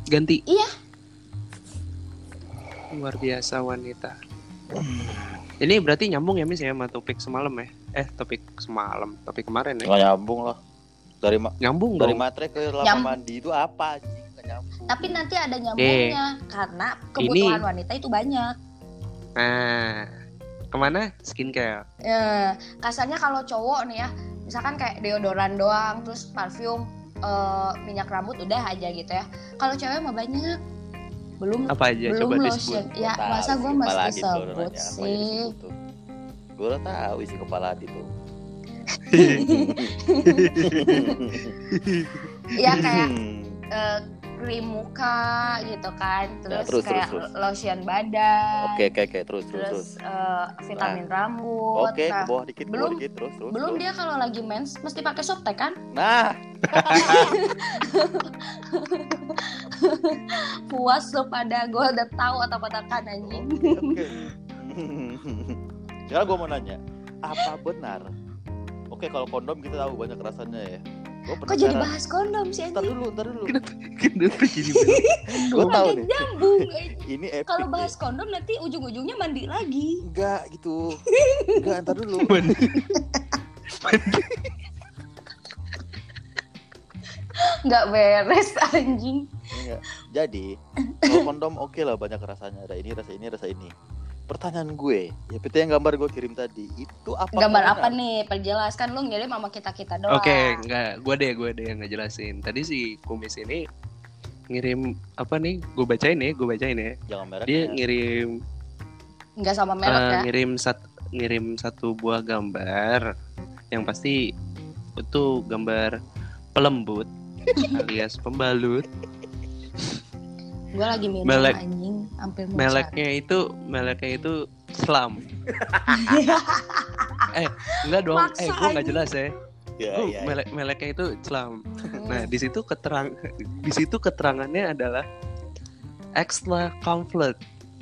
Ganti. Iya. Luar biasa wanita. Ini berarti nyambung ya Miss ya sama topik semalam ya? Eh topik semalam, topik kemarin ya? nggak nyambung lah dari ma- Nyambung dari dong. matre ke lama Nyam- mandi itu apa nyambung Tapi nanti ada nyambungnya karena kebutuhan wanita itu banyak. Nah, ke mana? Skincare. Ya, kasarnya kalau cowok nih ya, misalkan kayak deodoran doang, terus parfum, eh, minyak rambut udah aja gitu ya. Kalau cewek mah banyak. Belum Apa aja belum coba lotion. disebut? Ya, Tahu masa gue mesti tuh, sebut sih? gue udah tahu isi kepala tuh ya kayak Hmm. krim muka gitu kan terus, terus, kayak terus, terus. lotion badan Oke, oke, oke, terus, terus, terus. terus eh, vitamin rambut Oke, ke Nah, bawah dikit, ke bawah belum- dikit, terus, terus. belum terus. dia kalau lagi mens mesti pakai softtek kan Nah, puas lo pada gue udah tahu atau katakan anjing oke, oke. Sekarang gue mau nanya, apa benar? Oke, kalau kondom kita tahu banyak rasanya ya. Kok jadi bahas kondom sih Ntar dulu, ntar dulu. Kenapa jadi belok? Gue tahu nih. nyambung. Ini epic. kalau nih. bahas kondom nanti ujung-ujungnya mandi lagi Enggak gitu. Enggak, ntar dulu. nggak beres anjing Enggak. Jadi, kalau kondom oke lah banyak rasanya. Ada ini, rasa ini, rasa ini. Pertanyaan gue, ya PT yang gambar gue kirim tadi, itu apa? gambar benar? apa nih perjelaskan lu ngirim sama kita kita doang Oke, enggak, gue deh, gue deh yang ngejelasin. Tadi si kumis ini ngirim apa nih? Gue bacain ya, gue bacain ya. Jangan merek. Dia ngirim nggak sama merek eh, ya ngirim sat, ngirim satu buah gambar yang pasti itu gambar pelembut alias pembalut. gue lagi minum Melek. anjing hampir Meleknya itu meleknya itu slam. eh, enggak dong. Maksa eh, gue nggak jelas ya. Ya, Gua ya, ya. melek meleknya itu slam. cari. Nah, di situ keterang di situ keterangannya adalah extra comfort.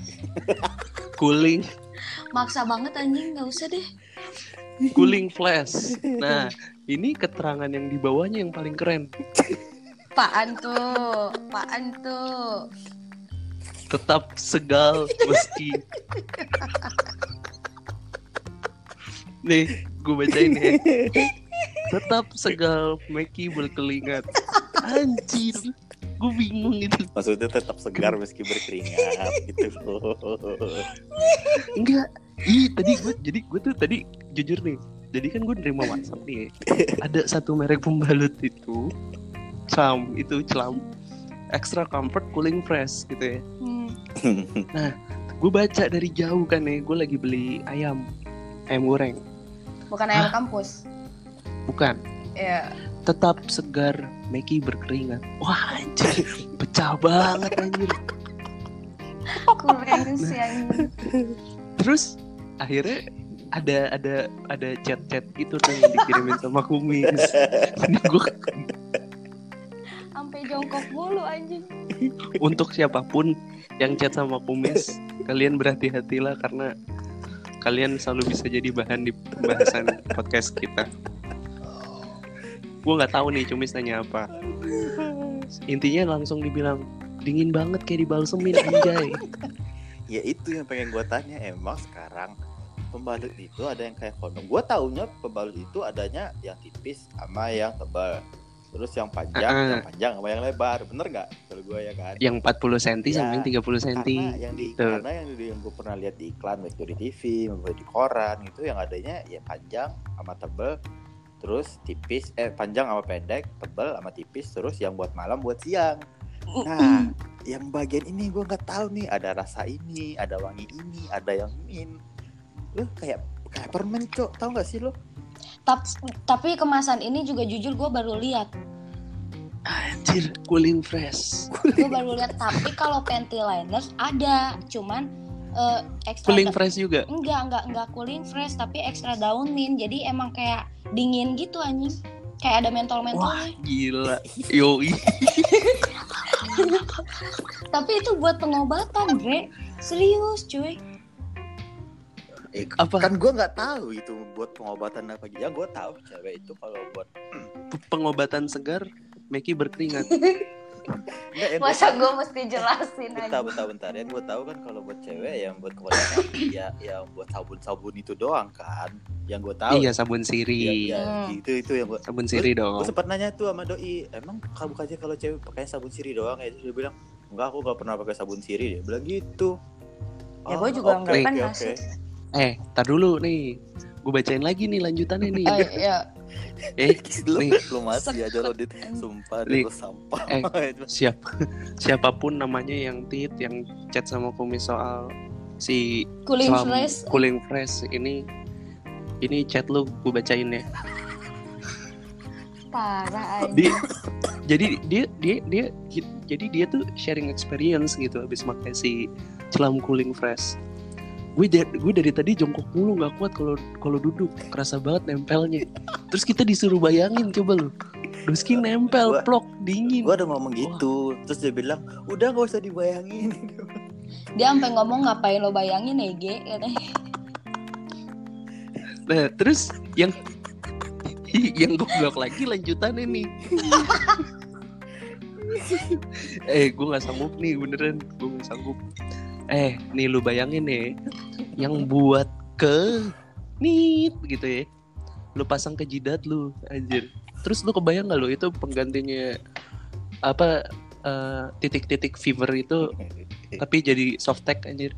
cooling maksa banget anjing nggak usah deh cooling flash. Nah, ini keterangan yang di bawahnya yang paling keren. Apaan tuh? Apaan tuh? Tetap segal meski Nih, gue bacain ya. Tetap segal Meki berkelingat. Anjir. Gue bingung gitu. Maksudnya tetap segar meski berkeringat gitu loh. Enggak. Ih, tadi gue jadi gue tuh tadi jujur nih. Jadi kan gue nerima WhatsApp nih. Ada satu merek pembalut itu. Clam, itu Clam. Extra comfort cooling fresh gitu ya. Hmm. Gue baca dari jauh kan nih. Gue lagi beli ayam. Ayam goreng. Bukan ayam kampus. Bukan. Ya. Tetap segar Meki berkeringat. Wah anjir. Pecah banget anjir. Kurang sih anjing. Terus akhirnya ada ada ada chat-chat gitu tuh yang dikirimin sama kumis. Ini gue Sampai jongkok mulu anjing. untuk siapa pun yang chat sama kumis, kalian berhati-hatilah karena kalian selalu bisa jadi bahan di pembahasan podcast kita. Gue nggak tahu nih kumis nanya apa. Intinya langsung dibilang dingin banget kayak dibalsemin anjay. ya itu yang pengen gue tanya emang sekarang pembalut itu ada yang kayak kondom. Gue taunya pembalut itu adanya yang tipis sama yang tebal. Terus yang panjang, Ah. yang panjang sama yang lebar. Bener nggak? Kalau gue ya kan. Yang 40 cm sama Ya, yang 30 cm. karena yang di Gitu. karena yang di, yang gue pernah lihat di iklan baik itu di TV maupun di koran itu yang adanya ya panjang sama tebel terus tipis eh panjang sama pendek tebel sama tipis terus yang buat malam buat siang nah yang bagian ini gue nggak tahu nih ada rasa ini ada wangi ini ada yang min lu kayak kayak permen cok tahu nggak sih lo Tapi, tapi kemasan ini juga jujur gue baru lihat. Anjir, cooling fresh. Gue baru lihat. Tapi kalau panty liners ada, cuman eh, ekstra Cooling da- fresh juga. enggak enggak enggak cooling fresh tapi ekstra daunin. Jadi emang kayak dingin gitu anjing. Kayak ada Wah, mentol-mentolnya. gila. Yoi. Tapi itu buat pengobatan, Bre. Serius, cuy. Eh, Apa? kan gue nggak tahu itu buat pengobatan apa gitu ya gue tahu cewek itu kalau buat Pengobatan segar, Meki berkeringat. Nggak, gua Masa gue mesti jelasin bentar aja. bentar bentar yang gue tahu kan kalau buat cewek yang buat kebanyakan ya yang buat sabun sabun itu doang kan yang gue tahu iya, sabun Iya, siri. iya, Hmm. itu itu yang gue Sabun siri gue dong. sempat nanya tuh sama doi emang kamu aja kalau cewek pakai sabun siri doang ya dia bilang enggak aku gak pernah pakai sabun siri dia bilang gitu Ya, Oh, gua juga oke, nggak oke, pernah oke. sih. Eh, tar dulu nih. Gue bacain lagi nih lanjutannya nih. Eh, ya. Eh, lu, Nih. lu masih aja lo dit sumpah Nih. lu sampah Eh. siap siapa pun namanya yang tit yang chat sama kumis soal si Cooling Selam fresh. cooling fresh ini ini chat lu gue bacain ya Parah dia jadi dia dia dia jadi dia tuh sharing experience gitu habis makan si celam cooling fresh gue dari, gue dari tadi jongkok mulu nggak kuat kalau kalau duduk. Kerasa banget nempelnya. Terus kita disuruh bayangin coba lu. Doski nempel Gua- plok dingin. Gua udah ngomong gitu, terus dia bilang, udah gak usah dibayangin. Dia sampai ngomong ngapain lo bayangin Ege? katanya. nah terus yang yang goblok lagi lanjutan ini. Eh gue nggak sanggup nih beneran. Gue nggak sanggup eh nih lu bayangin nih yang buat ke nit gitu ya lu pasang ke jidat lu anjir terus lu kebayang gak lu itu penggantinya apa eh, titik-titik fever itu tapi jadi soft tech anjir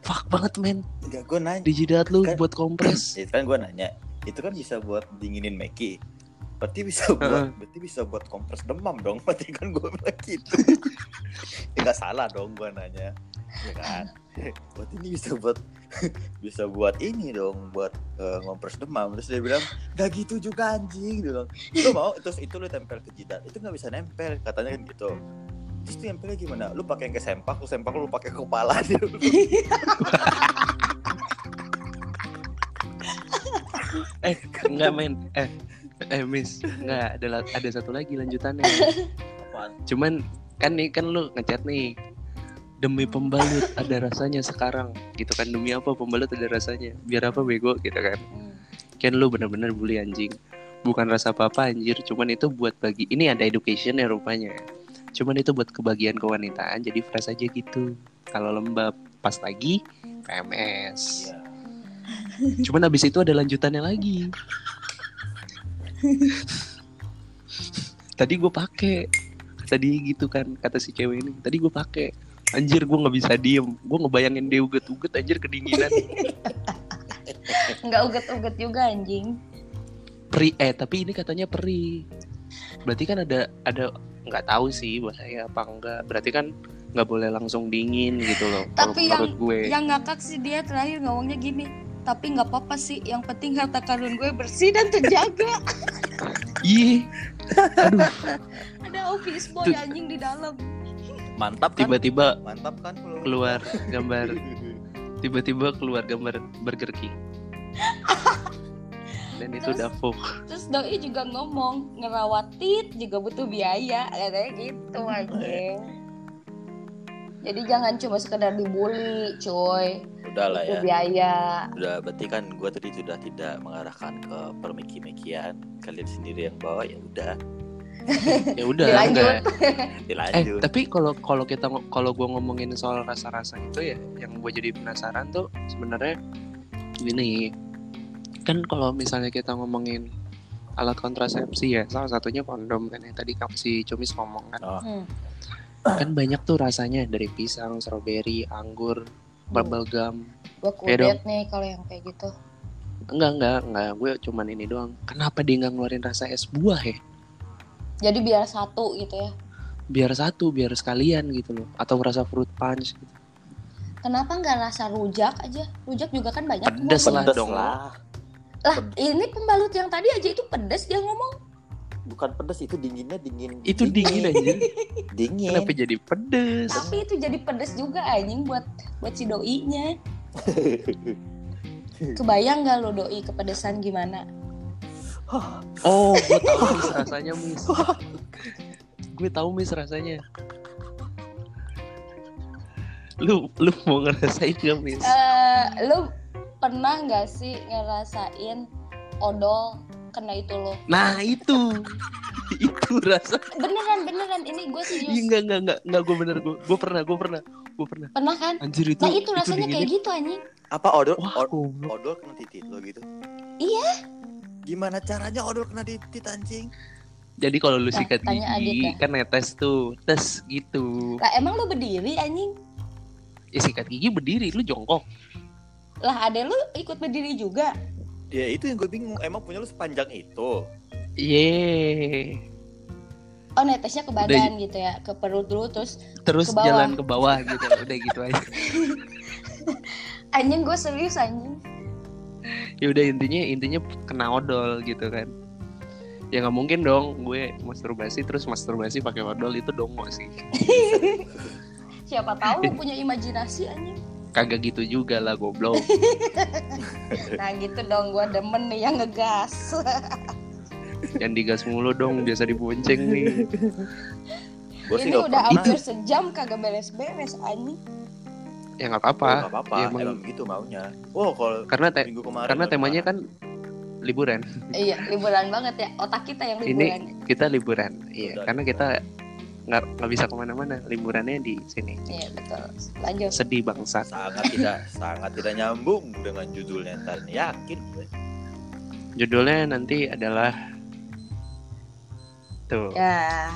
fuck banget men Enggak, gue nanya. di jidat lu Kan- buat kompres Itu kan gue nanya, itu kan bisa buat dinginin Meki. Berarti bisa buat, berarti bisa buat kompres demam dong. Berarti kan gue bilang gitu. ya gak salah dong gue nanya. Ya kan? Berarti ini bisa buat bisa buat ini dong buat eh, ngompres demam. Terus dia bilang gak gitu juga anjing. Dia bilang lu mau? Terus itu lu tempel ke jidat. Itu nggak bisa nempel katanya kan gitu. Terus tuh nempelnya gimana? Lu pakai yang ke sempak lu sempak lu pakai ke kepala. Dia eh enggak men eh eh miss. Enggak ada ada satu lagi lanjutannya. Apaan? cuman kan nih kan lu ngechat nih demi pembalut ada rasanya sekarang gitu kan. Demi apa pembalut ada rasanya? Biar apa bego gitu kan. Kan lu bener-bener bully anjing. Bukan rasa apa-apa anjir. Cuman itu buat bagi ini ada education ya rupanya. Cuman itu buat kebagian kewanitaan jadi fresh aja gitu. Kalau lembab pas lagi PMS Iya. cuman abis itu ada lanjutannya lagi. Tadi gue pakai. Tadi gitu kan kata si cewek ini. Tadi gue pakai anjir gue nggak bisa diem gue ngebayangin dia uget-uget anjir kedinginan Nggak uget-uget juga anjing. peri eh tapi ini katanya peri berarti kan ada ada nggak tahu sih bahaya apa enggak berarti kan nggak boleh langsung dingin gitu loh Tapi menurut gue Yang ngakak sih dia terakhir ngomongnya gini. Tapi nggak apa-apa sih. Yang penting harta karun gue bersih dan terjaga. ih aduh Ada office boy anjing di dalam. Mantap kan tiba-tiba mantap kan lu? keluar gambar tiba-tiba keluar gambar Burger King dan itu Terus- Davo Terus doi juga ngomong ngerawat tit juga butuh biaya katanya gitu anjing. Jadi jangan cuma sekedar dibully, coy. udah lah ya biaya. udah berarti kan gue tadi sudah tidak mengarahkan ke permeki-mekian kalian sendiri yang bawa ya udah ya udah Dilanjut. enggak. eh dilanjut tapi kalau kalau kita kalau gue ngomongin soal rasa-rasa itu ya yang gue jadi penasaran tuh sebenarnya gini kan kalau misalnya kita ngomongin alat kontrasepsi ya salah satunya kondom kan yang tadi kamu si Cumis ngomong kan Oh. Hmm. kan banyak tuh rasanya dari pisang, strawberry, anggur, bubble gum. Gue Ya kudet nih kalau yang kayak gitu. Enggak enggak enggak, gue cuman ini doang. Kenapa dia nggak ngeluarin rasa es buah ya? Jadi biar satu gitu ya. Biar satu, biar sekalian gitu loh. Atau rasa fruit punch. Gitu. Kenapa nggak rasa rujak aja? Rujak juga kan banyak. Pedes lah Pedes dong. lah Lah, ini pembalut yang tadi aja itu pedes dia ngomong. bukan pedes itu dinginnya dingin Itu dingin aja. dingin Kenapa jadi pedes? Tapi itu jadi pedes juga anjing buat buat si doi-nya. Kebayang gak lo doi kepedesan gimana? Oh, gue tahu mis rasanya mis. gue tahu mis rasanya. Lu lu mau ngerasain gak mis? Eh, lo pernah nggak sih ngerasain odol kena itu lo? Nah itu, itu rasa. Beneran beneran ini gue Iya serius. enggak enggak enggak enggak gue bener gue gue pernah gue pernah gue pernah. Pernah kan? Anjir itu. Nah itu rasanya kayak dinginnya- gitu anjing. apa odol Wah, od- goblok. odol kena titit lo gitu Iya. Gimana caranya odol kena titit anjing Jadi kalau lu Nah, sikat gigi kan netes tuh, tes gitu. Lah emang lo berdiri anjing? Ya sikat gigi berdiri, lu jongkok. Lah ada lu ikut berdiri juga. ya itu yang gue bingung emang punya lu sepanjang itu Ye. Oh netesnya ke badan gitu ya, ke perut dulu terus Terus Ke bawah. jalan ke bawah gitu. Udah gitu aja. anjing gue serius anjing. Ya udah intinya intinya kena odol gitu kan ya nggak mungkin dong gue masturbasi terus masturbasi pakai odol itu dongo sih Siapa tahu lu punya imajinasi anjing. kagak gitu juga lah goblok Nah gitu dong gua demen nih yang ngegas. yang digas mulu dong biasa dibonceng nih Gue sih Ini udah hampir sejam kagak beres-beres anjing. Ya nggak Oh, apa-apa nggak apa-apa, Ya, emang emang- gitu maunya. Oh, kalau karena te- minggu kemarin karena temanya kemarin. kan liburan Iya, liburan banget ya. Otak kita yang Ini- liburan. kita liburan iya Udah, karena kita nggak nggak bisa ke mana-mana liburannya di sini Iya, betul. Lanjut. sedih bangsa sangat tidak sangat tidak nyambung dengan judulnya ntar yakin gue. judulnya nanti adalah tuh Ya.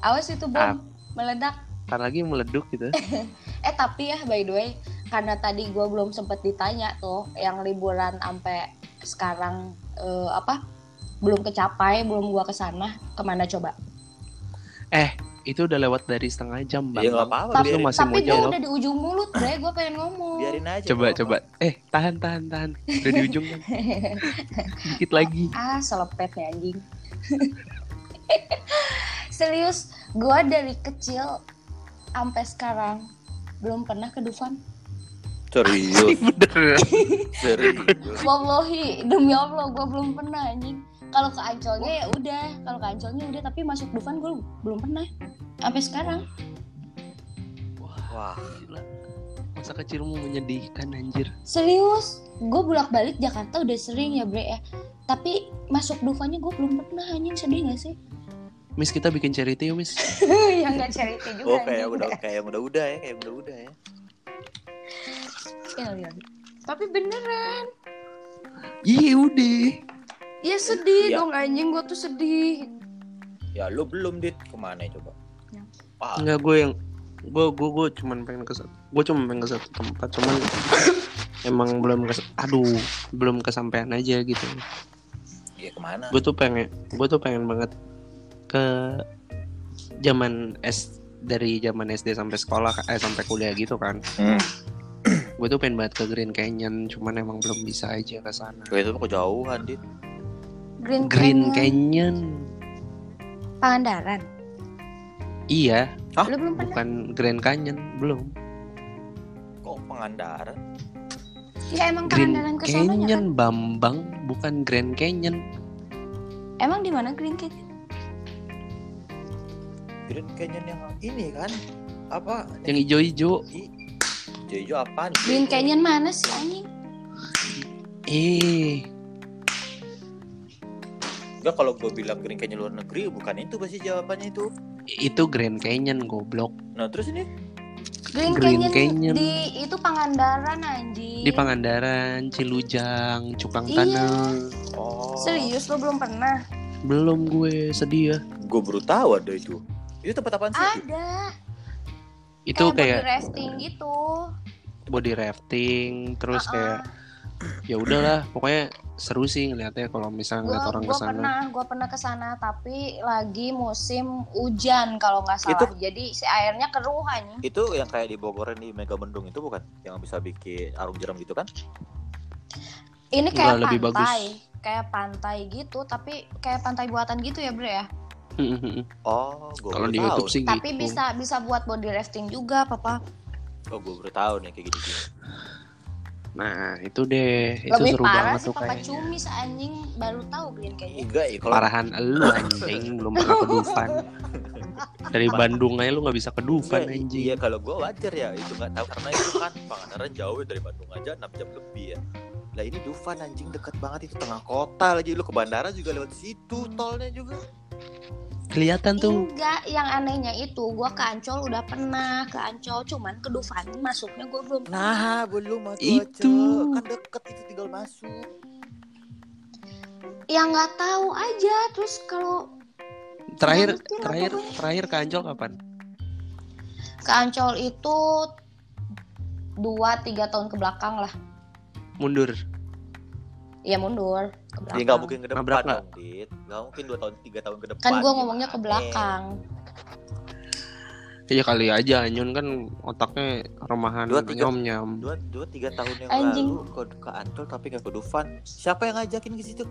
Awas itu bom Ah. meledak. Ntar lagi meleduk gitu Eh tapi ya by the way, karena tadi gue belum sempet ditanya tuh yang liburan sampai sekarang eh, apa belum kecapai, belum gua ke sana, ke mana coba? itu udah lewat dari setengah jam bang Ya apa-apa. Tapi- biarin, masih Tapi mau dia jawab udah di ujung mulut, bre. Gue pengen ngomong. biarin aja. coba nggak coba eh tahan tahan tahan udah di ujung kan dikit lagi Ah, selepet nih anjing. Serius, gue dari kecil sampai sekarang belum pernah ke Dufan. Serius, bener serius. Wallahi, demi Allah gue belum pernah anjing. Kalau ke Ancolnya ya udah, kalau ke Ancolnya udah, tapi masuk Dufan gue belum pernah. Sampai sekarang. Wah, Gila. masa kecilmu menyedihkan anjir Serius, gue bolak-balik Jakarta udah sering ya bre ya. Tapi masuk Dufannya gue belum pernah anjing sedih gak sih? Miss kita bikin charity yuk Miss yang gak charity juga oh kayak udah kayak yang udah-udah ya, kayak yang udah-udah ya. Iya, iya. Tapi beneran. Iya udah Ya sedih Iya. dong anjing gue tuh sedih. Ya lu belum dit ke mana coba? Ya. Enggak gue yang gue gue gue cuman pengen ke satu gue cuma pengen ke satu tempat cuman emang belum ke aduh belum kesampaian aja gitu ya ke mana? gue tuh pengen gue tuh pengen banget ke zaman S dari zaman SD sampai sekolah eh sampai kuliah gitu kan Hmm. gue tuh pengen banget ke Green Canyon cuman emang belum bisa aja ke sana Oh, itu kejauhan dit. Green, Green Canyon. Canyon Pangandaran. iya Hah? Lu belum pernah? bukan Grand Canyon belum Kok Pangandaran? Ya emang Green Pangandaran ke sononya kan? Canyon Bambang bukan Grand Canyon Emang di mana Green Canyon? Green Canyon yang ini kan? Apa? yang hijau-hijau Hijau apaan? Green Canyon mana sih anjing? eh Enggak kalau gue bilang Green Canyon luar negeri bukan itu pasti jawabannya itu. itu Grand Canyon goblok Nah terus ini Green, Green Canyon, Canyon. di itu Pangandaran anjing. di Pangandaran Cilujang Cupang Iya. Tanah oh Serius lu belum pernah? belum gue sedih ya gue baru tahu ada itu. Itu tempat apaan sih? Ada. itu kayak, body kayak rafting gitu. body rafting terus Uh-uh. kayak ya udahlah pokoknya seru sih ngeliatnya kalau misalnya Gua, ngeliat orang gua ke sana pernah, gua pernah ke sana tapi lagi musim hujan kalau nggak salah. Itu- Jadi si airnya keruh anjing. Itu yang kayak di Bogor di Mega Mendung itu bukan? Yang bisa bikin arung jeram gitu kan? Ini kayak Nggak, lebih bagus. pantai, kayak pantai gitu, tapi kayak pantai buatan gitu ya, Bre ya. Oh, gue kalau di tahu. YouTube sih Tapi gitu bisa bisa buat body rafting juga, Papa. Oh, gue baru tahu nih kayak gini. nah itu deh itu Lebih seru parah banget sih tuh Papa kayaknya Cumis anjing baru tahu Green Canyon. Enggak ya kalau parahan lu anjing belum pernah ke Dufan dari Bandung aja lu nggak bisa ke Dufan anjing Iya kalau gue wajar ya itu nggak tahu karena itu kan Pangandaran jauh dari Bandung aja 6 jam lebih ya. Lah ini Dufan anjing deket banget itu tengah kota lagi lu ke bandara juga lewat situ tolnya juga. Kelihatan tuh Enggak, yang anehnya itu gua ke Ancol udah pernah ke Ancol, cuman ke Dufan masuknya gua belum Nah belum atuh Itu. Aca. kan deket itu tinggal masuk. yang nggak tahu aja terus kalau terakhir terakhir pokoknya. terakhir ke Ancol kapan ke Ancol itu dua tiga tahun ke belakang lah mundur ya mundur ke Ya belakang nggak mungkin ke depan Nabrak dong, Dit. Nggak mungkin 2 tahun 3 tahun ke depan. kan gua Gimana? ngomongnya ke belakang Iya kali aja Anyun kan otaknya remahan Dua, tiga. nyom nyam. dua dua tiga tahun yang Anjing. lalu ke, ke Ancol tapi nggak ke Dufan siapa yang ngajakin ke situ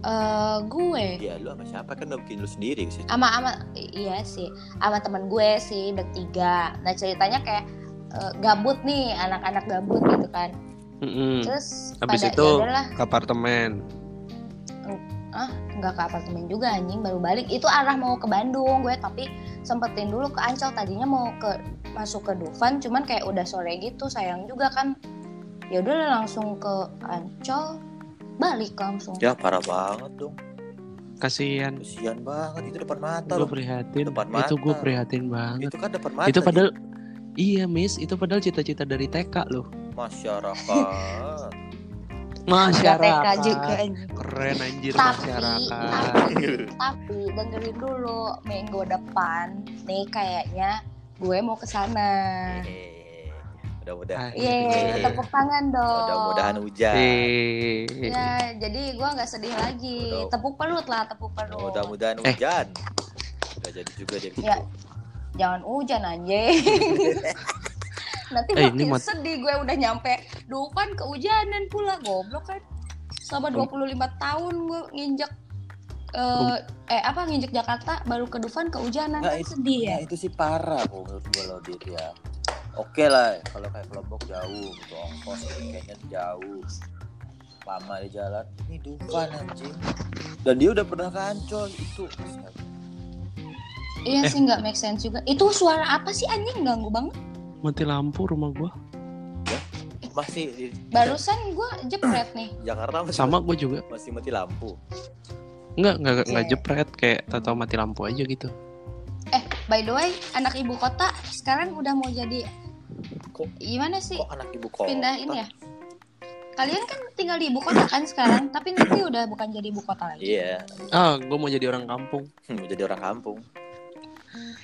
Eh, gue ya lu sama siapa kan udah bikin lu sendiri ke situ ama ama iya sih ama temen gue sih bertiga nah ceritanya kayak eh, gabut nih anak-anak gabut gitu kan Mm-mm. terus Habis pada itu yaudahlah ke apartemen. ah nggak ke apartemen juga anjing baru balik itu arah mau ke Bandung gue tapi sempetin dulu ke Ancol tadinya mau ke masuk ke Dufan cuman kayak udah sore gitu sayang juga kan ya udah langsung ke Ancol balik langsung ya parah banget dong Kasihan. kesian banget itu depan mata Gue prihatin. Depan Itu gue mata. prihatin banget. itu kan depan mata Itu padahal Iya miss, itu padahal cita-cita dari TK loh. Masyarakat Nggak TK juga. Keren anjir tapi masyarakat. tapi tapi dengerin dulu minggu depan nih kayaknya gue mau ke sana Eh, mudah-mudahan Yeay, tepuk tangan dong. mudah-mudahan hujan Eh, Ya, jadi gua nggak sedih lagi. Mudah- Tepuk perut lah, tepuk perut. mudah-mudahan Eh. hujan Gak jadi juga dia gitu Ya. Jangan hujan anjing. Nanti Eh, makin mat- sedih gue udah nyampe Dufan kehujanan pula goblok kan. Selama 25 tahun gue nginjek eh, eh apa nginjek Jakarta baru ke Dufan kehujanan Nggak, kan itu- sedih ya. Ya itu sih parah kok menurut gue loh dia ya. Oke lah kalau kayak kelompok jauh gitu ongkos kayaknya jauh lama di jalan ini Dufan anjing dan dia udah pernah ke Ancol itu Iya Eh. sih nggak make sense juga. Itu suara apa sih anjing ganggu banget. Mati lampu rumah gua. masih di Barusan gue jepret nih. Jakarta masih Sama gua juga. masih mati lampu Enggak, enggak enggak Iya. jepret kayak tahu mati lampu aja gitu. Eh, by the way, anak ibu kota sekarang udah mau jadi Kok- gimana sih? kok anak ibu kota pindahin ya kalian kan tinggal di ibu kota kan sekarang tapi nanti udah bukan jadi ibu kota lagi iya Ah, gua mau jadi orang kampung. mau jadi orang kampung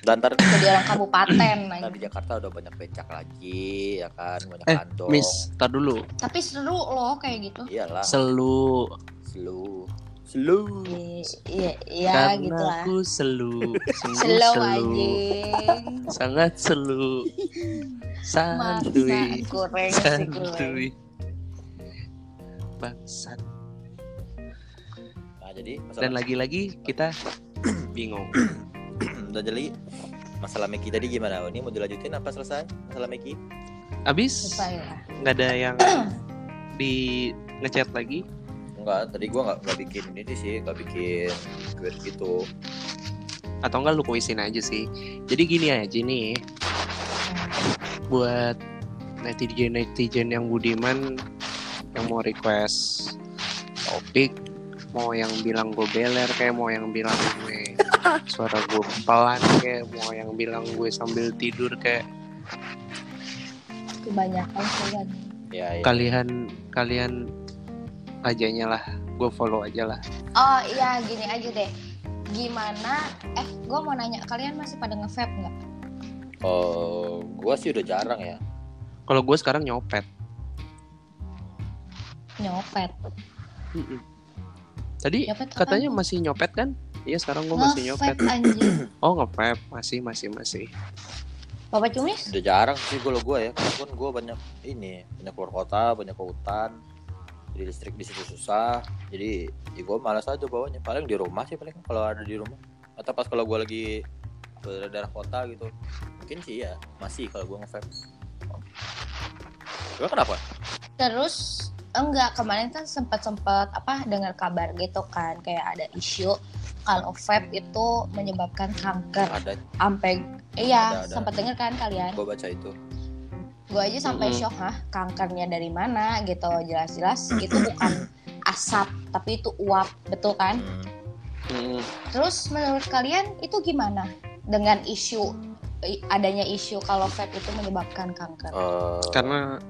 dan ntar jadi orang kabupaten ntar lagi. di Jakarta udah banyak becak lagi ya kan banyak Eh, kantong Miss, tar dulu. tapi seru loh kayak gitu iyalah Selu. slow slow I- iya iya Karena gitu lah aku selu. Slow selu. anjing Sangat selu. Santuy. goreng Santuy. Bangsat. nah jadi masalah Dan lagi-lagi kita bingung. Udah jadi masalah Meki tadi gimana? Ini mau dilanjutin apa selesai masalah Meki? Abis Selesai lah. nggak ada yang di ngechat lagi. Enggak, tadi gua nggak nggak bikin ini sih, nggak bikin quiz gitu. atau enggak lu kuisin aja sih jadi gini aja nih buat netizen netizen yang budiman yang mau request topik mau yang bilang gue beler kayak mau yang bilang gue suara gue pelan kayak mau yang bilang gue sambil tidur kayak kebanyakan kalian Ya, ya. kalian kalian rajanya lah gue follow aja lah. Oh iya gini aja deh. Gimana? Eh gue mau nanya kalian masih pada nge-vape nggak? Oh, gua sih udah jarang ya. kalau gue sekarang nyopet. Nyopet? Mm-mm. tadi nyopet katanya masih nyopet kan iya sekarang gue masih nyopet Oh nge-vape masih masih masih. Bapak Cumis Udah jarang sih kalau gua ya. Karena kan gua banyak ini, banyak keluar kota, banyak ke hutan. Jadi listrik di situ susah. Jadi ya gua malas aja bawanya. Paling di rumah sih paling kalau ada di rumah. Atau pas kalau gua lagi ke daerah kota gitu. Mungkin sih ya, masih kalau gua nge-vape. Gua kenapa? terus enggak kemarin kan sempat sempat apa dengar kabar gitu kan kayak ada isu kalau vape itu menyebabkan kanker Ada sampai iya Ada, ada. sempat dengar kan kalian gua baca itu. gue aja sampai Mm-mm. shock hah kankernya dari mana gitu jelas-jelas itu bukan asap tapi itu uap betul kan Hmm. Mm, terus menurut kalian itu gimana dengan isu adanya isu kalau vape itu menyebabkan kanker Eh, karena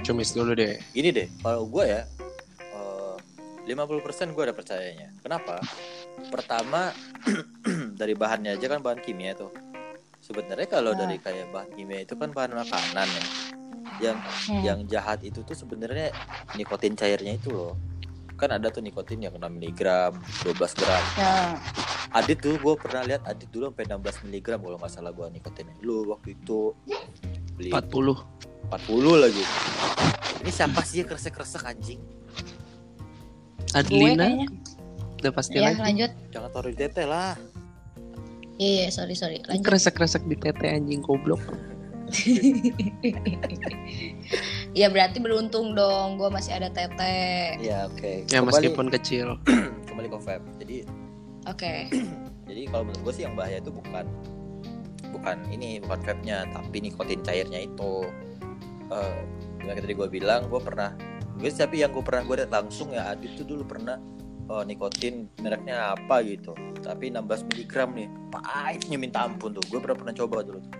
cumis dulu deh. gini deh kalau gue ya eh, 50% gue ada percayanya kenapa pertama dari bahannya aja kan bahan kimia tuh sebenarnya kalau Nah. dari kayak bahan kimia itu kan bahan makanan ya yang Hmm. yang jahat itu tuh sebenarnya nikotin cairnya itu loh kan ada tuh nikotin yang 6 mg 12 gram Nah, Adit tuh gue pernah lihat Adit dulu sampai 16 mg kalau nggak salah gue nikotinnya. Lu waktu itu beli 40 40 lagi. Ini siapa sih yang kresek-kresek anjing? Adlina udah pasti ya lagi lanjut Jangan taruh di tete lah. iya iya, sorry sorry lanjut kresek-kresek di tete anjing goblok ya berarti beruntung dong gue masih ada tete Ya oke. ya Kembali- meskipun kecil kembali ke vape. Jadi oke jadi kalau menurut gue sih yang bahaya itu bukan bukan ini bukan vape-nya tapi nikotin cairnya itu. Eh yang tadi gue bilang gue pernah gue tapi yang gue pernah gue lihat langsung ya Adit tuh dulu pernah eh, nikotin mereknya apa gitu. Tapi 16 mg nih. Pahitnya minta ampun tuh. Gue pernah pernah coba dulu tuh.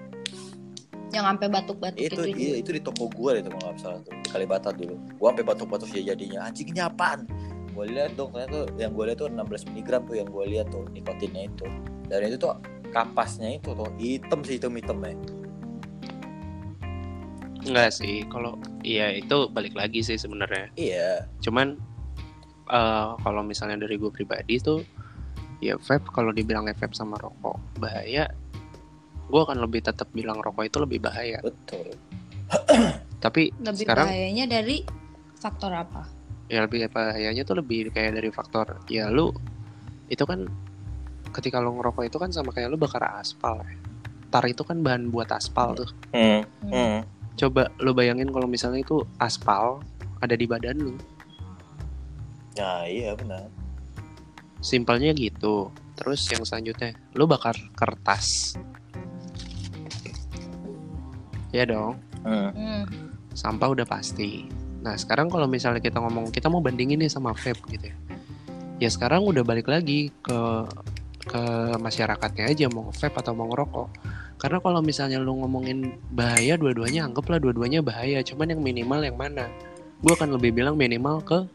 yang sampai batuk-batuk itu itu iya, itu di toko gue itu kalau nggak salah tuh. Di Kalibata dulu. Gue sampai batuk-batuk ya jadinya. Anjing ini apaan? Gue lihat dong ternyata tuh yang gue lihat tuh 16 mg tuh yang gue lihat tuh nikotinnya itu. Dan itu tuh kapasnya itu tuh hitam sih hitam hitamnya enggak sih kalau iya itu balik lagi sih sebenarnya. Iya. Cuman eh, kalau misalnya dari gue pribadi tuh ya vape kalau dibilang vape sama rokok bahaya gue akan lebih tetap bilang rokok itu lebih bahaya betul tapi lebih sekarang bahayanya dari faktor apa ya lebih bahayanya tuh lebih kayak dari faktor ya lu itu kan ketika lu ngerokok itu kan sama kayak lu bakar aspal ya. tar itu kan bahan buat aspal tuh hmm. Hmm. coba lu bayangin kalau misalnya itu aspal ada di badan lu nah iya benar. Simpelnya gitu. Terus yang selanjutnya lu bakar kertas. Ya dong. Hmm. Hmm. sampah udah pasti. Nah sekarang kalau misalnya kita ngomong kita mau bandingin nih sama vape gitu ya. Ya sekarang udah balik lagi ke ke masyarakatnya aja mau vape atau mau ngerokok. Karena kalau misalnya lu ngomongin bahaya dua-duanya anggaplah dua-duanya bahaya. Cuman yang minimal yang mana? Gue akan lebih bilang minimal ke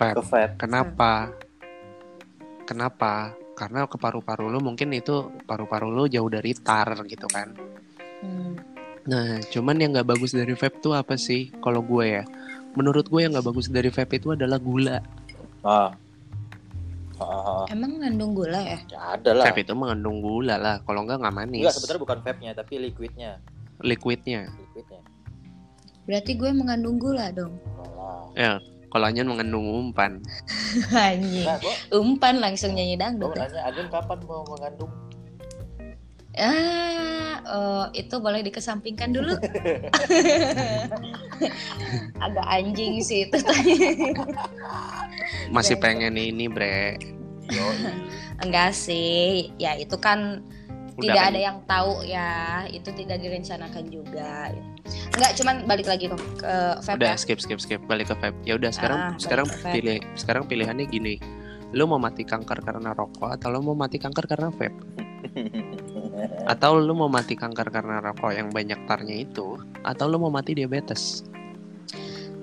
vape ke vape Kenapa? Kenapa? Karena ke paru-paru lu mungkin itu paru-paru lu jauh dari tar gitu kan. Hmm. Nah, cuman yang nggak bagus dari vape tuh apa sih? Kalau gue ya, menurut gue yang nggak bagus dari vape itu adalah gula. ah Ah, ah, ah. emang mengandung gula ya ya ada lah Vape itu mengandung gula lah. Kalau nggak nggak manis. enggak sebenarnya bukan vape-nya tapi liquidnya Liquidnya. liquidnya berarti gue mengandung gula dong. Ya, kalau anyan mengandung umpan. anjing. Nah umpan langsung nyanyi dangdut ya. nanya Agen kapan mau mengandung? Ah oh, itu boleh dikesampingkan dulu. Agak anjing sih itu Masih Iya, pengen ini, Bre. Enggak sih. Ya itu kan Udah tidak kan? ada yang tahu ya. Itu tidak direncanakan juga enggak cuman balik lagi ke, ke vape Udah ya skip skip skip balik ke vape. Ya udah sekarang Ah, sekarang pilih sekarang pilihannya gini. Lu mau mati kanker karena rokok atau lu mau mati kanker karena vape? Atau lu mau mati kanker karena rokok yang banyak tarnya itu atau lu mau mati diabetes?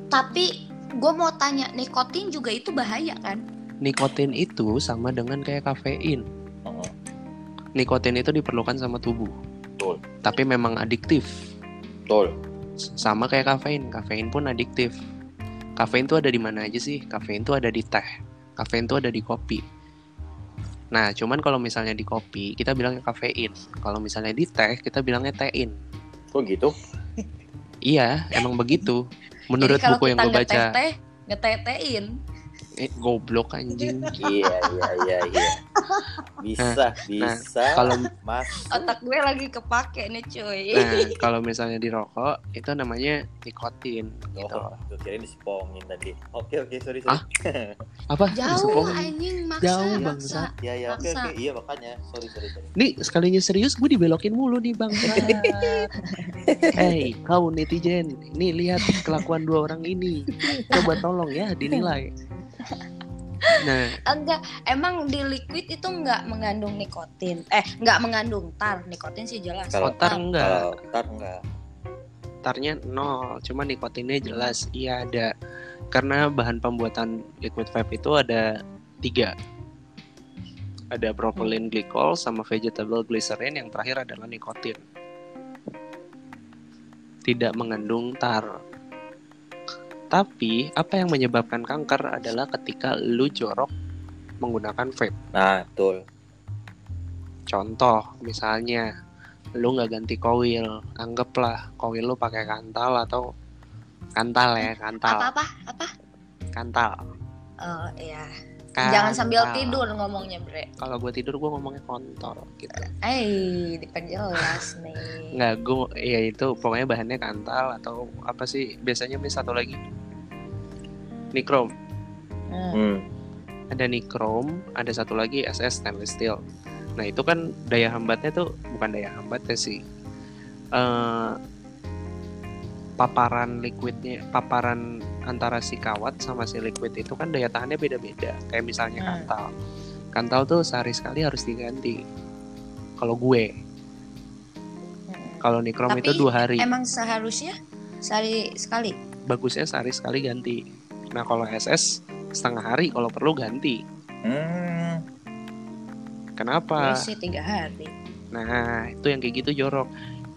tapi gue mau tanya nikotin juga itu bahaya kan Nikotin itu sama dengan kayak kafein. Heeh. Nikotin itu diperlukan sama tubuh. Betul. Tapi memang adiktif. Betul Sama kayak kafein, kafein pun adiktif. Kafein tuh ada di mana aja sih? Kafein tuh ada di teh. Kafein tuh ada di kopi. Nah, cuman kalau misalnya di kopi, kita bilangnya kafein. Kalau misalnya di teh, kita bilangnya tein. kok gitu Iya, emang begitu. Menurut Jadi buku yang kita gue baca, ngeteh ngetetein eh, goblok anjing. iya iya iya iya bisa bisa kalau- mas otak gue lagi kepake nih cuy Nah, kalau misalnya di rokok, itu namanya nikotin. Gitu. oh gue kira disepongin tadi oke oke sorry Ah? sorry Apa? jauh Disepongin? anjing maksa Jauh, maksa bangsat. ya ya oke oke iya makanya sorry sorry sorry Nih, sekalinya serius, gue dibelokin mulu nih bang. Hei, kau netizen, ini lihat kelakuan dua orang ini. Coba tolong ya dinilai. Nah, enggak emang di liquid itu enggak mengandung nikotin eh enggak mengandung tar nikotin sih jelas Kalau kotar enggak, kalau ntar enggak tarnya nol, cuma nikotinnya jelas iya ada. Karena bahan pembuatan liquid vape itu ada tiga. Ada propylene glycol sama vegetable glycerin, yang terakhir adalah nikotin. Tidak mengandung tar. Tapi apa yang menyebabkan kanker adalah ketika lu jorok menggunakan vape. Nah, betul. Contoh, misalnya lu nggak ganti koil, anggaplah koil lu pakai kantal atau kantal ya, kantal, Apa apa apa? kantal. Oh iya. Kantal. Jangan sambil tidur ngomongnya, Bre. Kalau gue tidur gue ngomongnya kontol gitu. Eh, diperjelas nih. Nggak, gue ya itu pokoknya bahannya kantal atau apa sih biasanya mis satu lagi nikrom. Hmm. Hmm. Ada nikrom, ada satu lagi SS stainless steel. Nah itu kan daya hambatnya tuh bukan daya hambatnya sih. Eh paparan liquidnya, paparan antara si kawat sama si liquid itu kan daya tahannya beda-beda. Kayak misalnya Hmm. kantal. Kantal tuh sehari sekali harus diganti. Kalau gue, Hmm. kalau nikrom Tapi itu dua hari. Emang seharusnya sehari sekali. Bagusnya sehari sekali ganti. Nah kalau SS setengah hari kalau perlu ganti. Hmm. Kenapa? Sih tiga hari. Nah, itu yang kayak gitu jorok.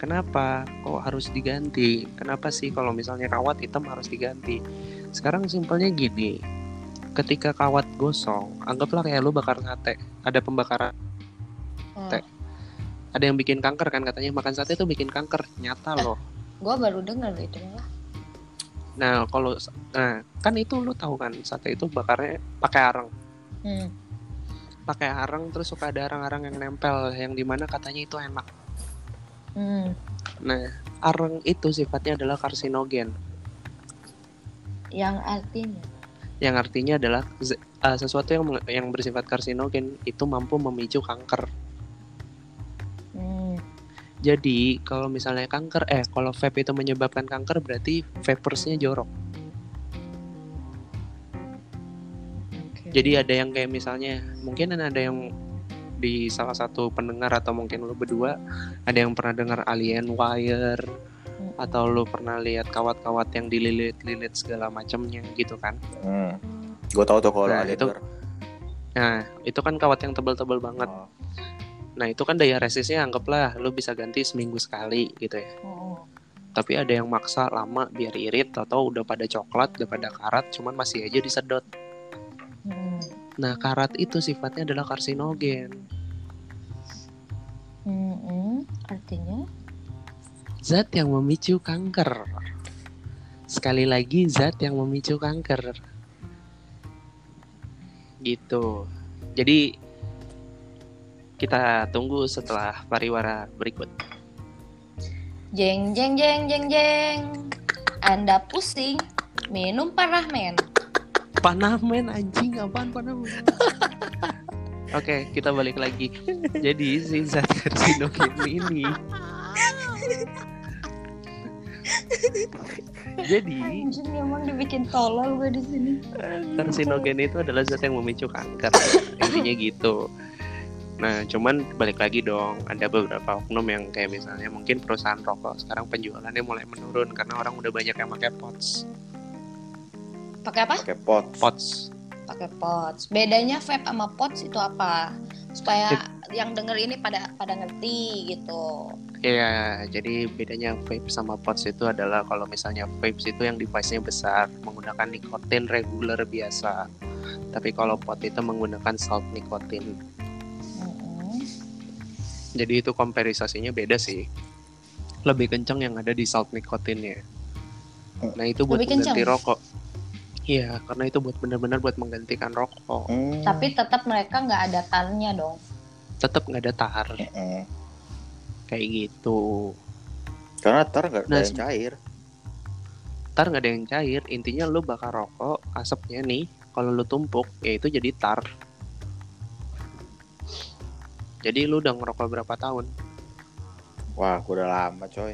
Kenapa? Kok harus diganti? Kenapa sih kalau misalnya kawat hitam harus diganti? Sekarang simpelnya gini. Ketika kawat gosong, anggaplah kayak lu bakar sate. Ada pembakaran, Hmm. Teh. ada yang bikin kanker kan katanya makan sate itu bikin kanker. Nyata loh. Gue baru dengar itu malah. Nah, kalau nah, kan itu lu tahu kan sate itu bakarnya pakai arang. Hmm. Pakai arang terus suka ada arang-arang yang nempel yang di mana katanya itu enak. Hmm. Nah, arang itu sifatnya adalah karsinogen. Yang artinya. yang artinya adalah uh, sesuatu yang yang bersifat karsinogen itu mampu memicu kanker. Hmm. Jadi kalau misalnya kanker, eh kalau vape itu menyebabkan kanker berarti vapersnya jorok. Oke. Jadi ada yang kayak misalnya mungkin ada yang di salah satu pendengar atau mungkin lu berdua ada yang pernah dengar alien wire Hmm. atau lu pernah lihat kawat-kawat yang dililit-lilit segala macamnya gitu kan. Hmm. Gue tahu tuh kalau Nah, itu- Nah, itu kan kawat yang tebal-tebal banget. Oh. Nah, itu kan daya resistnya anggaplah lu bisa ganti seminggu sekali gitu ya. Oh. tapi ada yang maksa lama biar irit atau udah pada coklat udah pada karat cuman masih aja disedot Hmm. Nah karat itu sifatnya adalah karsinogen Hmm, hmm. Artinya? zat yang memicu kanker sekali lagi zat yang memicu kanker gitu jadi kita tunggu setelah pariwara berikut Jeng jeng jeng jeng jeng. Anda pusing? Minum parah men. Panamen anjing apaan panamen? Oke, kita balik lagi. Jadi si zat karsinogen ini Jadi Anjing emang dibikin tolol gue di sini. karsinogen itu adalah zat yang memicu kanker. Intinya gitu. Nah, cuman balik lagi dong, ada beberapa oknum yang kayak misalnya mungkin perusahaan rokok sekarang penjualannya mulai menurun karena orang udah banyak yang pakai pots. Pakai apa? Pakai pot. Pots. Pakai pots. Bedanya vape sama pots itu apa? Supaya yang denger ini pada pada ngerti gitu. Iya, jadi bedanya vape sama pods itu adalah kalau misalnya vape itu yang device-nya besar, menggunakan nikotin reguler biasa. Tapi kalau pot itu menggunakan salt nikotin. Mm-mm. Jadi itu komperisasinya beda sih. Lebih kencang yang ada di salt nikotinnya. Nah itu buat Lebih kencang? rokok. Iya, karena itu buat benar-benar buat menggantikan rokok. Hmm. Tapi tetap mereka nggak ada tannya dong. Tetap nggak ada tar Mm-mm. kayak gitu. Karena ntar nggak ada Nah, yang cair. Tar nggak ada yang cair. Intinya lu bakar rokok, asapnya nih, kalau lu tumpuk, ya itu jadi tar. Jadi lu udah ngerokok berapa tahun? Wah, udah lama coy.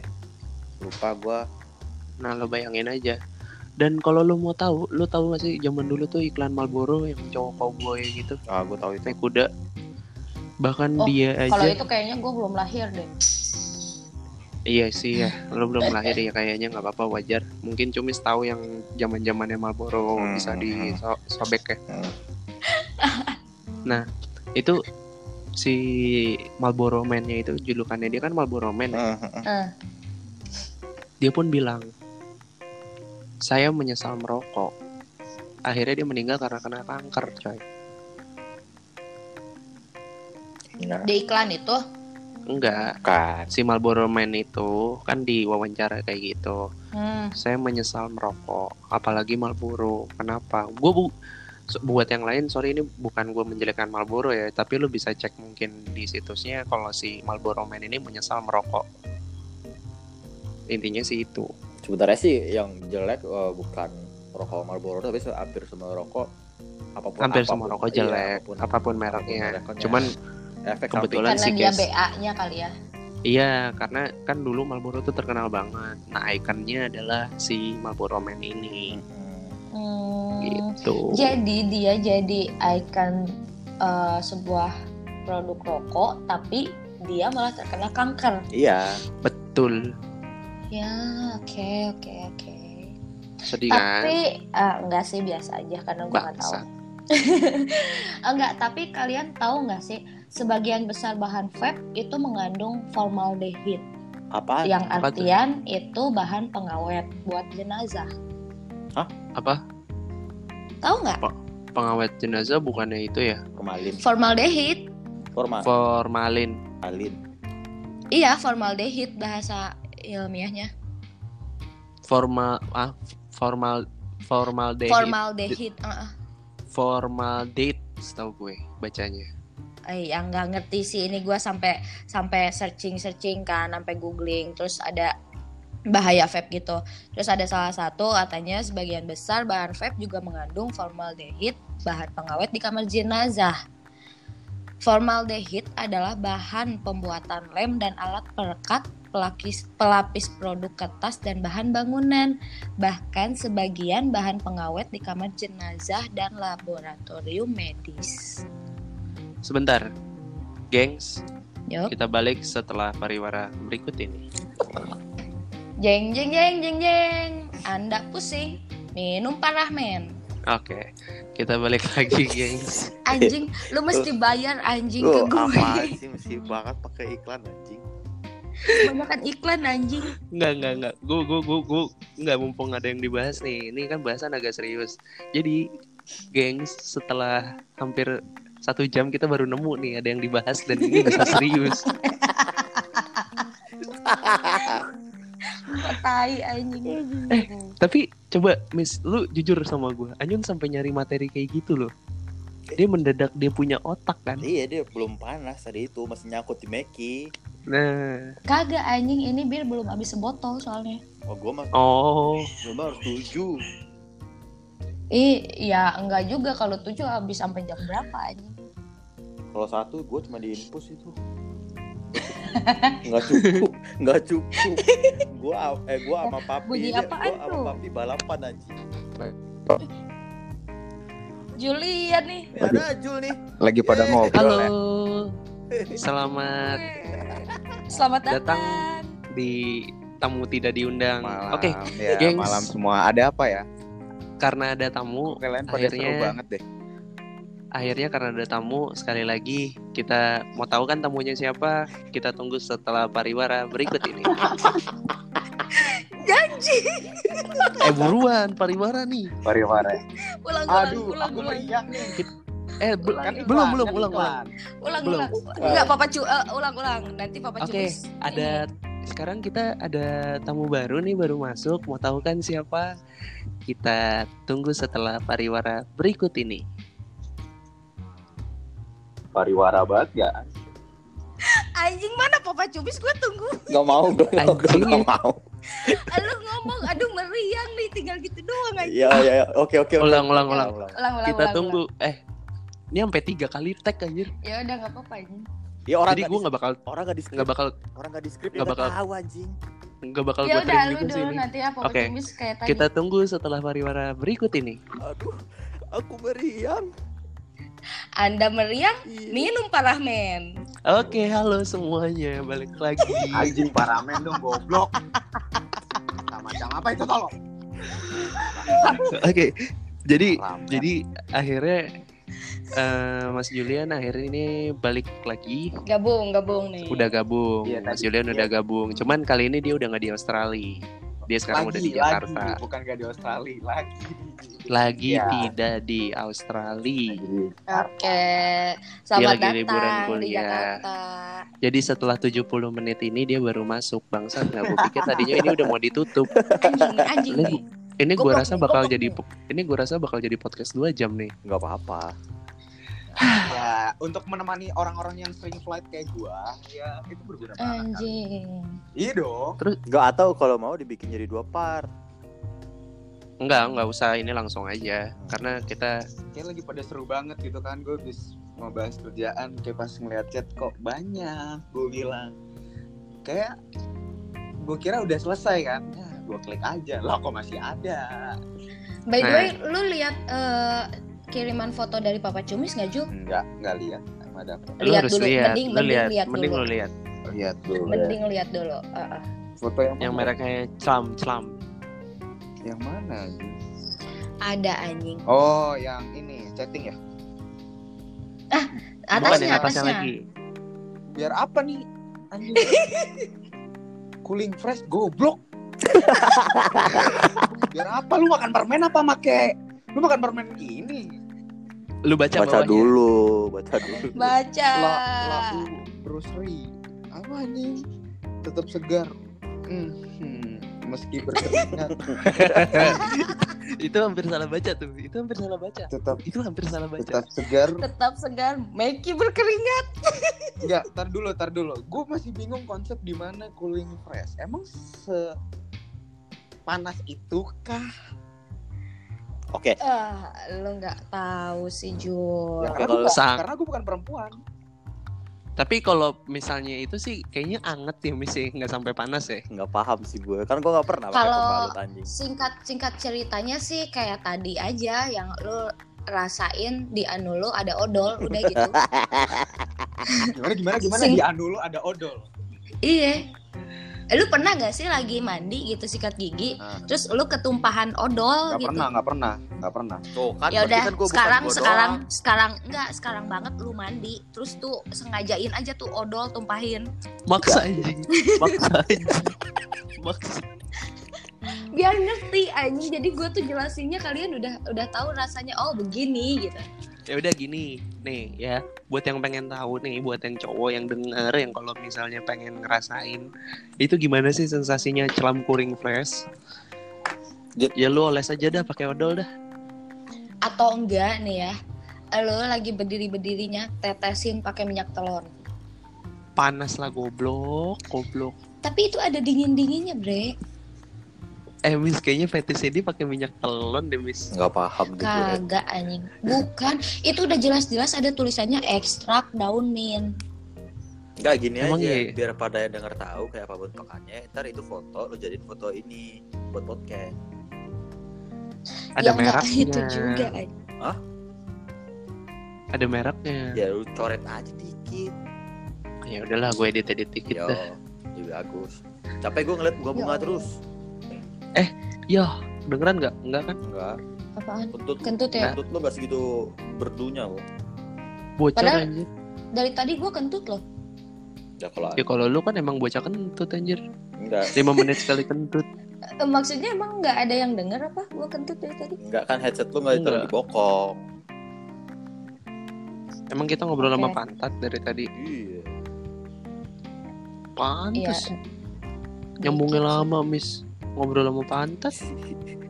Lupa gua. Nah, lo bayangin aja. Dan kalau lu mau tahu, lu tahu gak sih zaman dulu tuh iklan Marlboro yang cowok cowboy gitu, Ah, gua tahu itu. naik kuda. Bahkan Oh, dia Kalau aja itu kayaknya gue belum lahir deh. Iya sih ya, lo belum lahir ya kayaknya nggak apa-apa wajar. Mungkin cumis tahu yang zaman zamannya Marlboro Hmm, bisa hmm, disobek ya. Hmm. Nah itu si Marlboro Man-nya itu julukannya dia kan Marlboro Man. ya. Hmm, hmm, Eh, Dia pun bilang, saya menyesal merokok. Akhirnya dia meninggal karena kena kanker, coy. Enggak. di iklan itu Enggak. Kan. Si Marlboro Man itu kan di wawancara kayak gitu. hmm. Saya menyesal merokok, apalagi Marlboro. Kenapa? Gue bu buat yang lain, sorry ini bukan gue menjelekkan Marlboro ya, tapi lu bisa cek mungkin di situsnya kalau si Marlboro Man ini menyesal merokok. Intinya sih itu. Sebenarnya sih yang jelek eh, bukan rokok Marlboro tapi hampir semua rokok apa pun Hampir apa pun, semua rokok iya, jelek, apa pun mereknya. Cuman efek kebetulan karena sih, dia guys. BA-nya kali ya Iya, karena kan dulu Marlboro tuh terkenal banget. Nah, ikonnya adalah si Marlboro Man ini. Hmm. Gitu. Jadi dia jadi ikon eh, sebuah produk rokok, tapi dia malah terkena kanker. Iya. Betul. Ya, oke, oke, oke. Sedih kan? Tapi eh, enggak sih biasa aja karena gue nggak tahu. Enggak, tapi kalian tahu nggak sih sebagian besar bahan vape itu mengandung formaldehid Apa? yang apa tuh? artian itu bahan pengawet buat jenazah. Apa? Tahu nggak? Pengawet jenazah bukannya itu ya? Formalin. Formaldehid. Forma. Formalin. Formalin. Iya, formaldehid bahasa ilmiahnya. Formal ah formal formaldehid. Formaldehid. uh-uh. Formaldehid setahu gue bacanya. Eh, yang nggak ngerti sih ini gue sampai sampai searching searching kan, sampai googling, terus ada bahaya vape gitu. Terus ada salah satu katanya sebagian besar bahan vape juga mengandung formaldehid, bahan pengawet di kamar jenazah. Formaldehid adalah bahan pembuatan lem dan alat perekat pelapis, pelapis produk kertas dan bahan bangunan. Bahkan sebagian bahan pengawet di kamar jenazah dan laboratorium medis. Sebentar. Gengs, Yup. kita balik setelah pariwara berikut ini. Jeng jeng jeng jeng jeng. Anda pusing? Minum parah men. Oke, kita balik lagi, gengs. Anjing, lu mesti bayar anjing ke Lu gue. apa sih mesti banget pakai iklan anjing. Banyakan iklan anjing. Enggak, enggak, enggak. Gue, gue, gue, gue, enggak mumpung ada yang dibahas nih. Ini kan bahasan agak serius. Jadi, gengs, setelah hampir satu jam kita baru nemu nih ada yang dibahas dan ini bisa serius. Tai anjing. Tapi coba, Miss, lu jujur sama gue. Anyun sampai nyari materi kayak gitu loh. Dia mendadak dia punya otak kan. Iya dia belum panas tadi itu masih nyangkut di Meki. Nah, Kagak anjing ini bir belum habis sebotol soalnya. Oh gua mah oh, gua mah harus tujuh. Ih, ya enggak juga kalau tujuh habis sampai jam berapa anjing. Kalau satu gua cuma di infus itu. Nggak cukup, nggak cukup. Gua eh gua sama papi, Bunyi dia- apaan gua sama tuh? papi balapan anjing. Julian nih. Ada Jul nih. lagi pada Eh, ngobrol halo. ya. Selamat Selamat Datang. datang. di tamu tidak diundang. malam Oke, ya gengs. malam semua ada apa ya karena ada tamu, kalian pada Akhirnya- seru banget deh akhirnya karena ada tamu sekali lagi kita mau tahu kan tamunya siapa kita tunggu setelah pariwara berikut ini Janji. eh buruan pariwara nih pariwara Ulang ulang aduh ulang aku ulang. meriang nih eh be- Kan iklan, belum belum kan ulang ulang Ulang Belum. ulang. Enggak papa cu eh, ulang ulang. Nanti papa oke cubis. ada sekarang kita ada tamu baru nih baru masuk mau tahu kan siapa kita tunggu setelah pariwara berikut ini pariwara banget ya Anjing mana papa cubis gue tunggu. Nggak mau nggak Anjing. nggak mau. Lu ngomong aduh meriang nih tinggal gitu doang aja. Iya iya iya. oke oke. ulang ulang ulang Ulang ulang. kita ulang, tunggu eh ini sampai tiga kali tag anjir. Ya udah enggak apa-apa anjing. Ya orang jadi gue nggak bakal orang nggak di nggak bakal orang nggak di script nggak bakal- tahu anjing. nggak bakal Ya gue lu juga sih dulu ini nanti ya papa Oke. cubis kayak tadi. kita tunggu setelah pariwara berikut ini Aduh, aku meriang. Anda meriang Iya. minum parah men. Oke, halo semuanya, balik lagi. anjing paramen dong goblok macam apa itu tolong Oke, jadi Paramen. jadi akhirnya eh, Mas Julian akhirnya ini balik lagi, Gabung gabung nih. udah gabung. Iya, Mas Julian iya. udah gabung. Cuman kali ini dia udah nggak di Australia. Dia sekarang udah di lagi, Jakarta. lagi. bukan gak di Australia lagi Lagi Ya. tidak di Australia. Oke, Dia selamat lagi liburan datang di kuliah. Jakarta. Jadi setelah 70 menit ini dia baru masuk bangsa nggak gue pikir tadinya ini udah mau ditutup. Anjing anjing Ini. Ini gue rasa bakal jadi ini gue rasa bakal jadi podcast 2 jam nih. nggak apa-apa ya untuk menemani orang-orang yang sering flight kayak gua ya itu berguna banget kan. Anjing. iya dong nggak atau kalau mau dibikin jadi dua part Enggak, enggak usah ini langsung aja karena kita kayak lagi pada seru banget gitu kan gue habis ngebahas kerjaan kayak pas ngeliat chat kok banyak gue bilang kayak gue kira udah selesai kan ya gue klik aja lah kok masih ada By the Nah. way, lu lihat eh, kiriman foto dari Papa Cumis nggak Ju? enggak enggak lihat madam lu Lihat harus dulu, lihat, mending- lu mending lihat, lihat mending dulu. lu lihat lihat dulu Mending lihat dulu. Ah, ah. foto yang yang mereknya celam celam. yang mana? Ada anjing. oh yang ini chatting ya Bukan Atasnya, yang atasnya atasnya. lagi. biar apa nih anjing cooling fresh goblok biar apa lu makan permen apa make lu makan permen ini Lu baca, baca bawahnya. dulu baca dulu Baca. la lau brosri apa nih tetap segar Hmm, hmm, meski berkeringat itu hampir salah baca tuh. Itu hampir salah baca. tetap Itu hampir salah baca. tetap segar Tetap segar. Meki berkeringat. Enggak, tar dulu, tar dulu. Gue masih bingung konsep di mana cooling fresh. Emang se panas itu kah? Oke Ah, lu nggak tahu sih Jul. Ya, karena, kalau sang- karena gue bukan perempuan. Tapi kalau misalnya itu sih kayaknya anget ya Miss ya, nggak sampai panas ya. nggak paham sih gue kan gue nggak pernah pakai Kalau- anjing Singkat singkat ceritanya sih kayak tadi aja yang lu rasain di anu lu ada odol udah gitu. Gimana gimana gimana Sing- di anu lu ada odol. iya. Eh, Lu pernah gak sih lagi mandi gitu sikat gigi, Nah, terus lu ketumpahan odol Gak gitu? pernah, gak pernah, gak pernah. tuh kan ya udah kan sekarang sekarang doang. sekarang enggak sekarang banget lu mandi terus tuh sengajain aja tuh odol tumpahin Maksa anjing. Maksa anjing. Maksa. biar ngerti anjing jadi gue tuh jelasinnya kalian udah udah tahu rasanya oh begini gitu Ya udah gini, nih ya, buat yang pengen tahu nih, buat yang cowok yang denger yang kalau misalnya pengen ngerasain itu gimana sih sensasinya celam kuring fresh? Jit. Ya lu oles aja dah pakai odol dah. atau enggak nih ya lo lagi berdiri berdirinya tetesin pakai minyak telur Panas lah goblok, goblok. tapi itu ada dingin dinginnya bre Eh Miss kayaknya fetish ini pakai minyak telon deh Miss. nggak paham deh gue kagak anjing bukan itu udah jelas-jelas ada tulisannya ekstrak daun mint nggak gini Emang aja iya? biar pada yang denger tahu kayak apa bentukannya ntar itu foto lo jadiin foto ini buat podcast Ada ya enggak mereknya. itu juga anjing. Ada mereknya. ya lu coret aja dikit Ya udahlah gue edit edit dikit yo dah. lebih bagus capek gue ngeliat bunga bunga Ya Terus Yo, beneran nggak? Enggak kan? enggak apaan kentut kentut ya kentut lo gak segitu berdunya lo Bocor Padahal- anjir. dari tadi gue kentut loh ya kalau Ya kalau lu kan emang bocah kentut anjir. enggak 5 menit sekali kentut. Eh, maksudnya emang nggak ada yang denger apa gue kentut dari tadi enggak kan headset lo nggak ditaruh Enggak. di bokong Emang kita ngobrol sama Oke. pantat dari tadi. iya Pantes. Iya. Nyambungnya lama, Miss. Ngobrol sama pantat.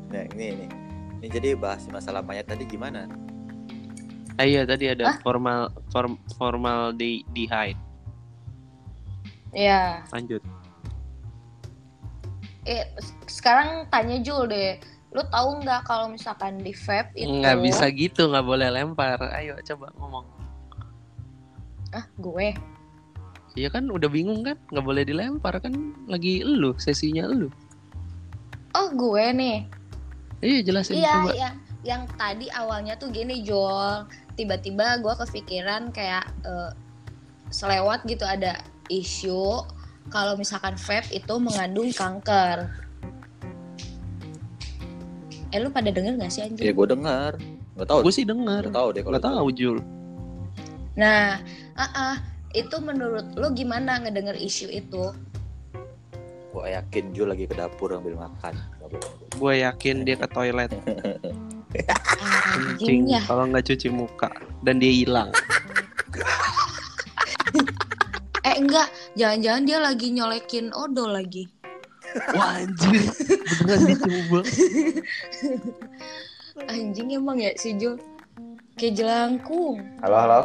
nah ini nih ini jadi bahas masalah mayat tadi gimana Ah, iya tadi ada Hah? formal form, formal di di hide. Iya. Lanjut. Eh, sekarang tanya Jul deh. Lu tahu nggak kalau misalkan di vape itu Nggak bisa gitu, nggak boleh lempar. Ayo coba ngomong. Ah, gue. Iya kan udah bingung kan? Nggak boleh dilempar kan lagi elu, sesinya elu. Oh, gue nih. Iya jelasin Iya, coba. yang yang tadi awalnya tuh gini, Jol. Tiba-tiba gue kepikiran kayak eh, selewat gitu ada isu kalau misalkan vape itu mengandung kanker. Eh lu pada denger gak sih ya anjing? gue dengar nggak tahu Gue sih denger. nggak tahu deh kalau Nggak tahu Jul. Nah, ah ah, itu menurut lu gimana ngedenger isu itu? Gua yakin Jul lagi ke dapur ambil makan. Gue yakin dia ke toilet Anjing ya. kalau nggak cuci muka dan dia hilang. Eh enggak, jangan-jangan dia lagi nyolekin odol lagi. Wah anjir, beneran dicoba. Anjing emang ya si Jul. Kayak jelangkung. Halo, halo.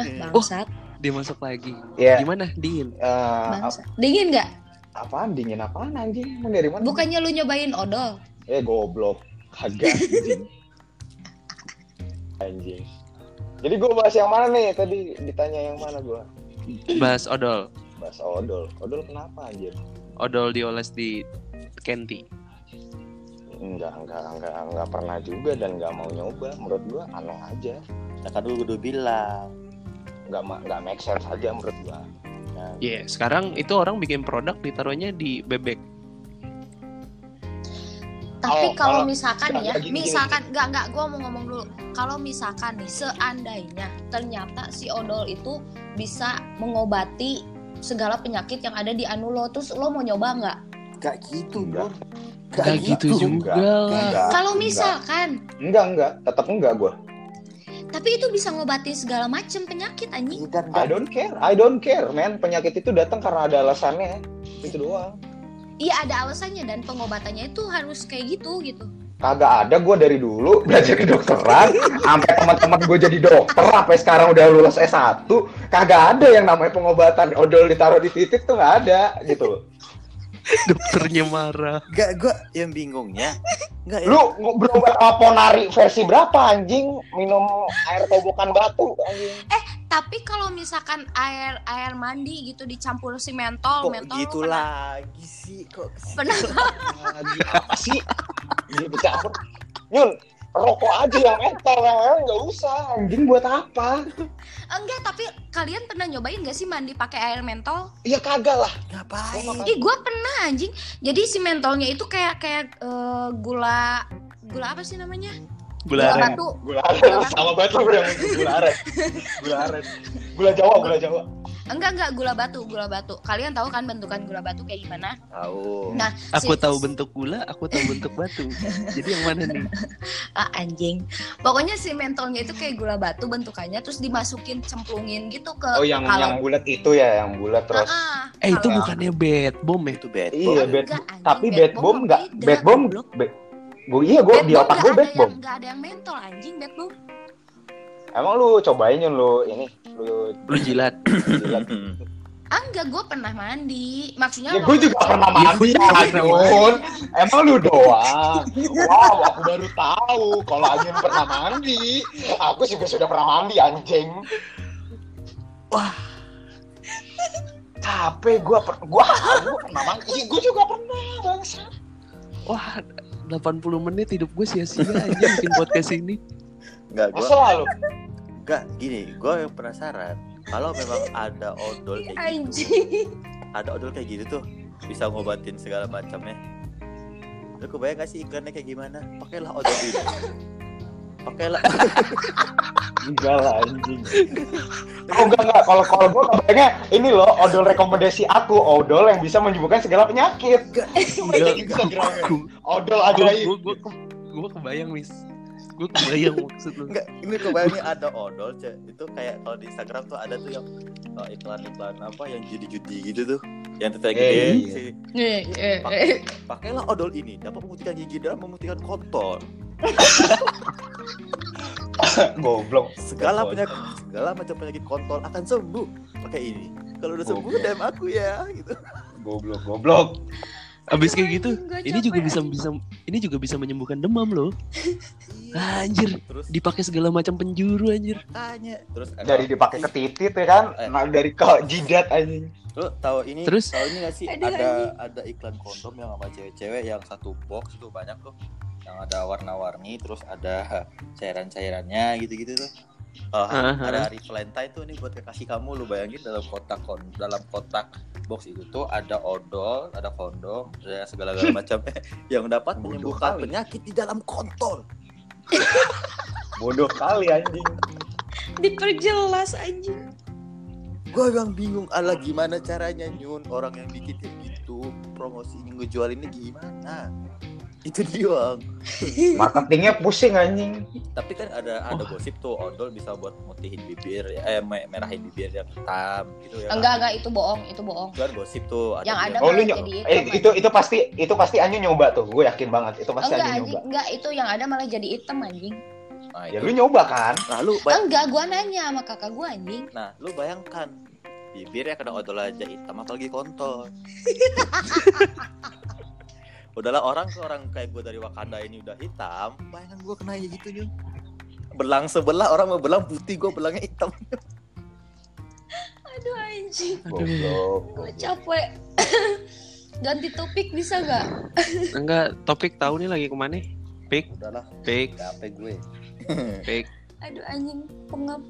Ah, bangsat. Dia masuk lagi. Iya. Gimana? Dingin. eh, Bangsat. Dingin nggak? Ap- apaan dingin apaan anjing? Emang dari mana? Bukannya lu nyobain odol? Eh goblok. Kagak anjing. anjing. Jadi gue bahas yang mana nih? Tadi ditanya yang mana gue? Bahas odol. Bahas odol. Odol kenapa anjir? Odol dioles di Kenti. Enggak, enggak, enggak, enggak pernah juga dan enggak mau nyoba. Menurut gue aneh aja. Ya kan dulu udah bilang. Enggak enggak make sense aja menurut gue. Iya, sekarang itu orang bikin produk ditaruhnya di bebek. Tapi Oh, kalau misalkan ya, gini, misalkan nggak nggak, gue mau ngomong dulu. Kalau misalkan nih, seandainya ternyata si odol itu bisa mengobati segala penyakit yang ada di anu lo, terus lo mau nyoba nggak? Gak gitu, Enggak. Bro. Gak gitu juga lah. Enggak, Kalau misalkan, enggak, enggak, tetap enggak gue. Tapi itu bisa ngobatin segala macem penyakit anjing. I don't care, I don't care, man. Penyakit itu datang karena ada alasannya. Itu doang. Iya ada alasannya dan pengobatannya itu harus kayak gitu gitu. Kagak ada gue dari dulu belajar kedokteran sampai teman-teman gue jadi dokter sampai sekarang udah lulus S1 kagak ada yang namanya pengobatan odol ditaruh di titik tuh nggak ada gitu Dokternya marah. Gak, gue yang bingungnya. Gak, lu ng- berobat sama ponari versi berapa anjing minum air tobokan batu anjing Tapi kalau misalkan air air mandi gitu dicampur si mentol, kok mentol gitu lu pernah, lagi sih? Kok pernah lagi apa sih jadi bercampur nyun rokok aja yang metal yang lain nggak usah anjing buat apa enggak tapi kalian pernah nyobain gak sih mandi pakai air mentol? ya kagak lah ngapain? Ih gua pernah anjing. Jadi si mentolnya itu kayak kayak eh, gula gula apa sih namanya? Gula Gula aren. batu. gula aren sama banget udah gula aren gula aren gula jawa gula jawa Enggak enggak gula batu, gula batu. Kalian tahu kan bentukan gula batu kayak gimana? Tahu. Nah, Aku si- tahu bentuk gula, aku tahu bentuk batu. Jadi yang mana nih? ah, anjing. Pokoknya si mentolnya itu kayak gula batu bentukannya terus dimasukin cemplungin gitu ke oh yang kalau yang bulat itu ya yang bulat terus Ah, ah. Eh itu Kalau- bukannya bad bom ya? Itu bad. Iya, enggak, anjing. tapi Bad bad bomb bomb enggak bad bomb gue iya gue di bomb otak gue ada bad bomb yang- nggak ada yang mentol anjing bad bomb. emang lu cobain lu ini lu Lu jilat. jilat. Ah, enggak, gue pernah mandi. Maksudnya ya gue juga pernah mandi Ya, pernah Anyun emang lu doang wow aku baru tahu kalau Anyun pernah mandi aku juga sudah pernah mandi anjing Wah. capek gue per gue gue pernah mandi gue juga pernah bangsa Wah, 80 menit hidup gue sia-sia aja bikin podcast ini. Enggak, gua masa lalu enggak gini, gua yang penasaran. Kalau memang ada odol kayak gitu, anjing. ada odol kayak gitu tuh bisa ngobatin segala macamnya. Lu kebayang gak sih iklannya kayak gimana? Pakailah odol ini. Pakailah. enggak lah anjing oh enggak enggak kalau kalau gue kebayangnya ini loh odol rekomendasi aku odol yang bisa menyembuhkan segala penyakit Enggak, gue odol gue ajaib gue gue kebayang mis. Gue kebayang maksud lu. Enggak, ini kebayangnya ada odol, Cek. Itu kayak kalau di Instagram tuh ada tuh yang uh, iklan-iklan apa yang judi-judi gitu tuh. Yang teteh Eh, gede iya. sih. Eh, eh, Pakai- eh. Pakailah odol ini dapat memutihkan gigi dan memutihkan kontol. goblok Segala penyakit, segala macam penyakit kontol akan sembuh pakai ini. Kalau udah sembuh Goblok. DM aku ya gitu. goblok goblok Abis kayak gitu, Anjing, gua ini juga bisa bisa ini juga bisa menyembuhkan demam loh. Anjir, Terus dipakai segala macam penjuru anjir. tanya, terus dari dipakai ke titit ya kan Eh. nah, dari ke jidat anjing Lu tahu ini? Terus? tahu ini gak sih? Aduh, ada ada iklan kondom yang sama cewek-cewek yang satu box itu banyak tuh. Yang ada warna-warni terus ada cairan-cairannya gitu-gitu tuh. Aha. ada hari Valentine tuh nih buat kekasih kamu lu bayangin dalam kotak kon dalam kotak box itu tuh ada odol, ada kondom, ada segala-gala macam yang dapat Bodoh menyembuhkan kali. penyakit di dalam kontol. bodoh kali anjing Diperjelas anjing. gue yang bingung ala gimana caranya nyun orang yang bikin kayak gitu promosi ngejual ini gimana itu dia bang Marketingnya pusing anjing. tapi kan ada ada gosip tuh odol bisa buat mutihin bibir ya eh me- merahin bibir yang hitam gitu ya Enggak, enggak itu bohong, itu bohong. itu kan gosip tuh Yang ada Oh lu jadi eh, hitam. itu itu pasti itu pasti Anyu nyoba tuh. Gue yakin banget itu pasti enggak, anjing, nyoba. enggak itu yang ada malah jadi hitam anjing. nah, Ya itu. lu nyoba kan? nah lu bay- Enggak, gua nanya sama kakak gua anjing. nah lu bayangkan bibirnya kena odol aja hitam apalagi kontol udahlah orang ke orang kayak gue dari Wakanda ini udah hitam bayangkan gue kena kayak gitu nyun belang sebelah orang mau belang putih gue belangnya hitam Aduh anjing, gua capek. Ganti topik bisa nggak? Enggak, topik tahu nih lagi ke mana? Pik, udahlah pik, capek gue pik. Aduh anjing, pengap.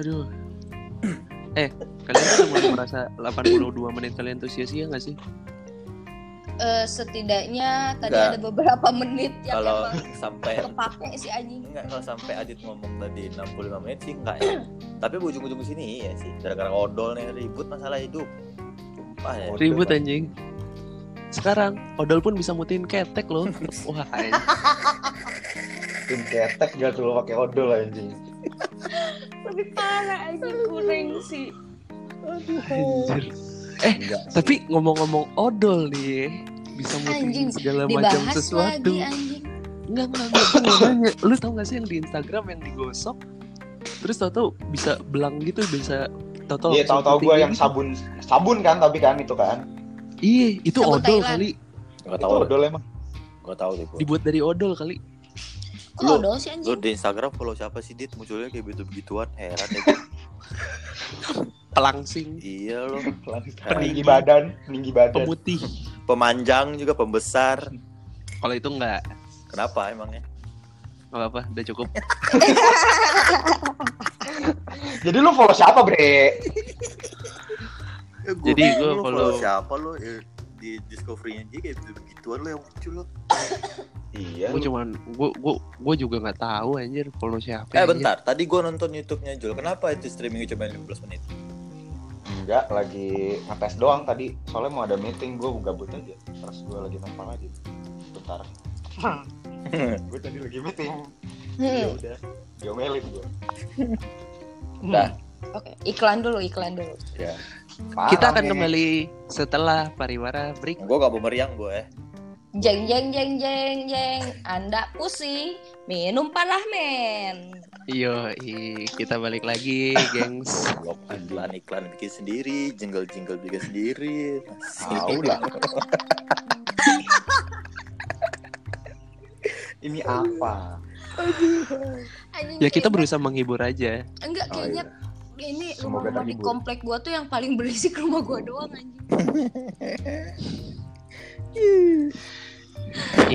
Aduh. Eh, kalian tuh mulai merasa 82 menit kalian tuh sia-sia gak sih? Eh, setidaknya tadi Enggak. ada beberapa menit yang kalau emang sampai kepake si anjing. enggak kalau sampai Adit ngomong tadi 65 menit sih enggak ya tapi ujung-ujung sini ya sih gara-gara odol nih ribut masalah hidup sumpah ya Ribut anjing. Sekarang odol pun bisa mutiin ketek loh. Wah, anjing. Tim ketek gak lo pakai odol anjing. Lebih parah anjing kurang sih. Anjir. Eh, Enggak. tapi ngomong-ngomong odol nih, bisa mutiin segala macam Dibahas sesuatu. lagi anjing. Enggak, enggak, enggak. Nanya, lu tau gak sih yang di Instagram yang digosok? Terus tau-tau bisa belang gitu, bisa tau-tau Iya putih gue yang gitu. sabun sabun kan tapi kan itu kan. Iya, itu Sabun odol Thailand. kali. Gak tahu odol emang. Gak tahu deh. Dibuat dari odol kali. Kok Lu- odol sih Lu anjing? di Instagram follow siapa sih Dit munculnya kayak begitu-begituan heran ya. Pelangsing, Iya loh Peninggi badan, peninggi badan. pemutih. Pemanjang juga pembesar Kalau itu enggak, Kenapa emangnya? enggak apa-apa, udah cukup. Jadi lu follow siapa, Bre? Jadi gua Lu follow- siapa lo Eh, di discovery-nya dia kayak begitu-begituan lo yang muncul lo Iya. Gue cuman, gue gue gue juga nggak tahu anjir follow siapa. Eh anjir. bentar, tadi gua nonton YouTube-nya Jul Kenapa itu streamingnya cuma 15 menit? Enggak, lagi ngetes doang tadi. Soalnya mau ada meeting, gue gabut aja. Terus gue lagi nonton lagi. Bentar. gue tadi lagi meeting. Ya Hmm. udah, diomelin gue. Dah. Oke, iklan dulu, iklan dulu. Ya Kita akan kembali setelah pariwara break. Gue gak mau meriang gue eh Jeng jeng jeng jeng jeng, Anda pusing, minum men. Yo, kita balik lagi, gengs. Blok iklan-iklan bikin sendiri Jingle-jingle bikin sendiri Tahu lah. Ini apa? Anjing, Ya kita berusaha menghibur aja. Enggak Oh, kayaknya ini Semoga rumah-rumah di komplek gua tuh yang paling berisik rumah gua doang anjing.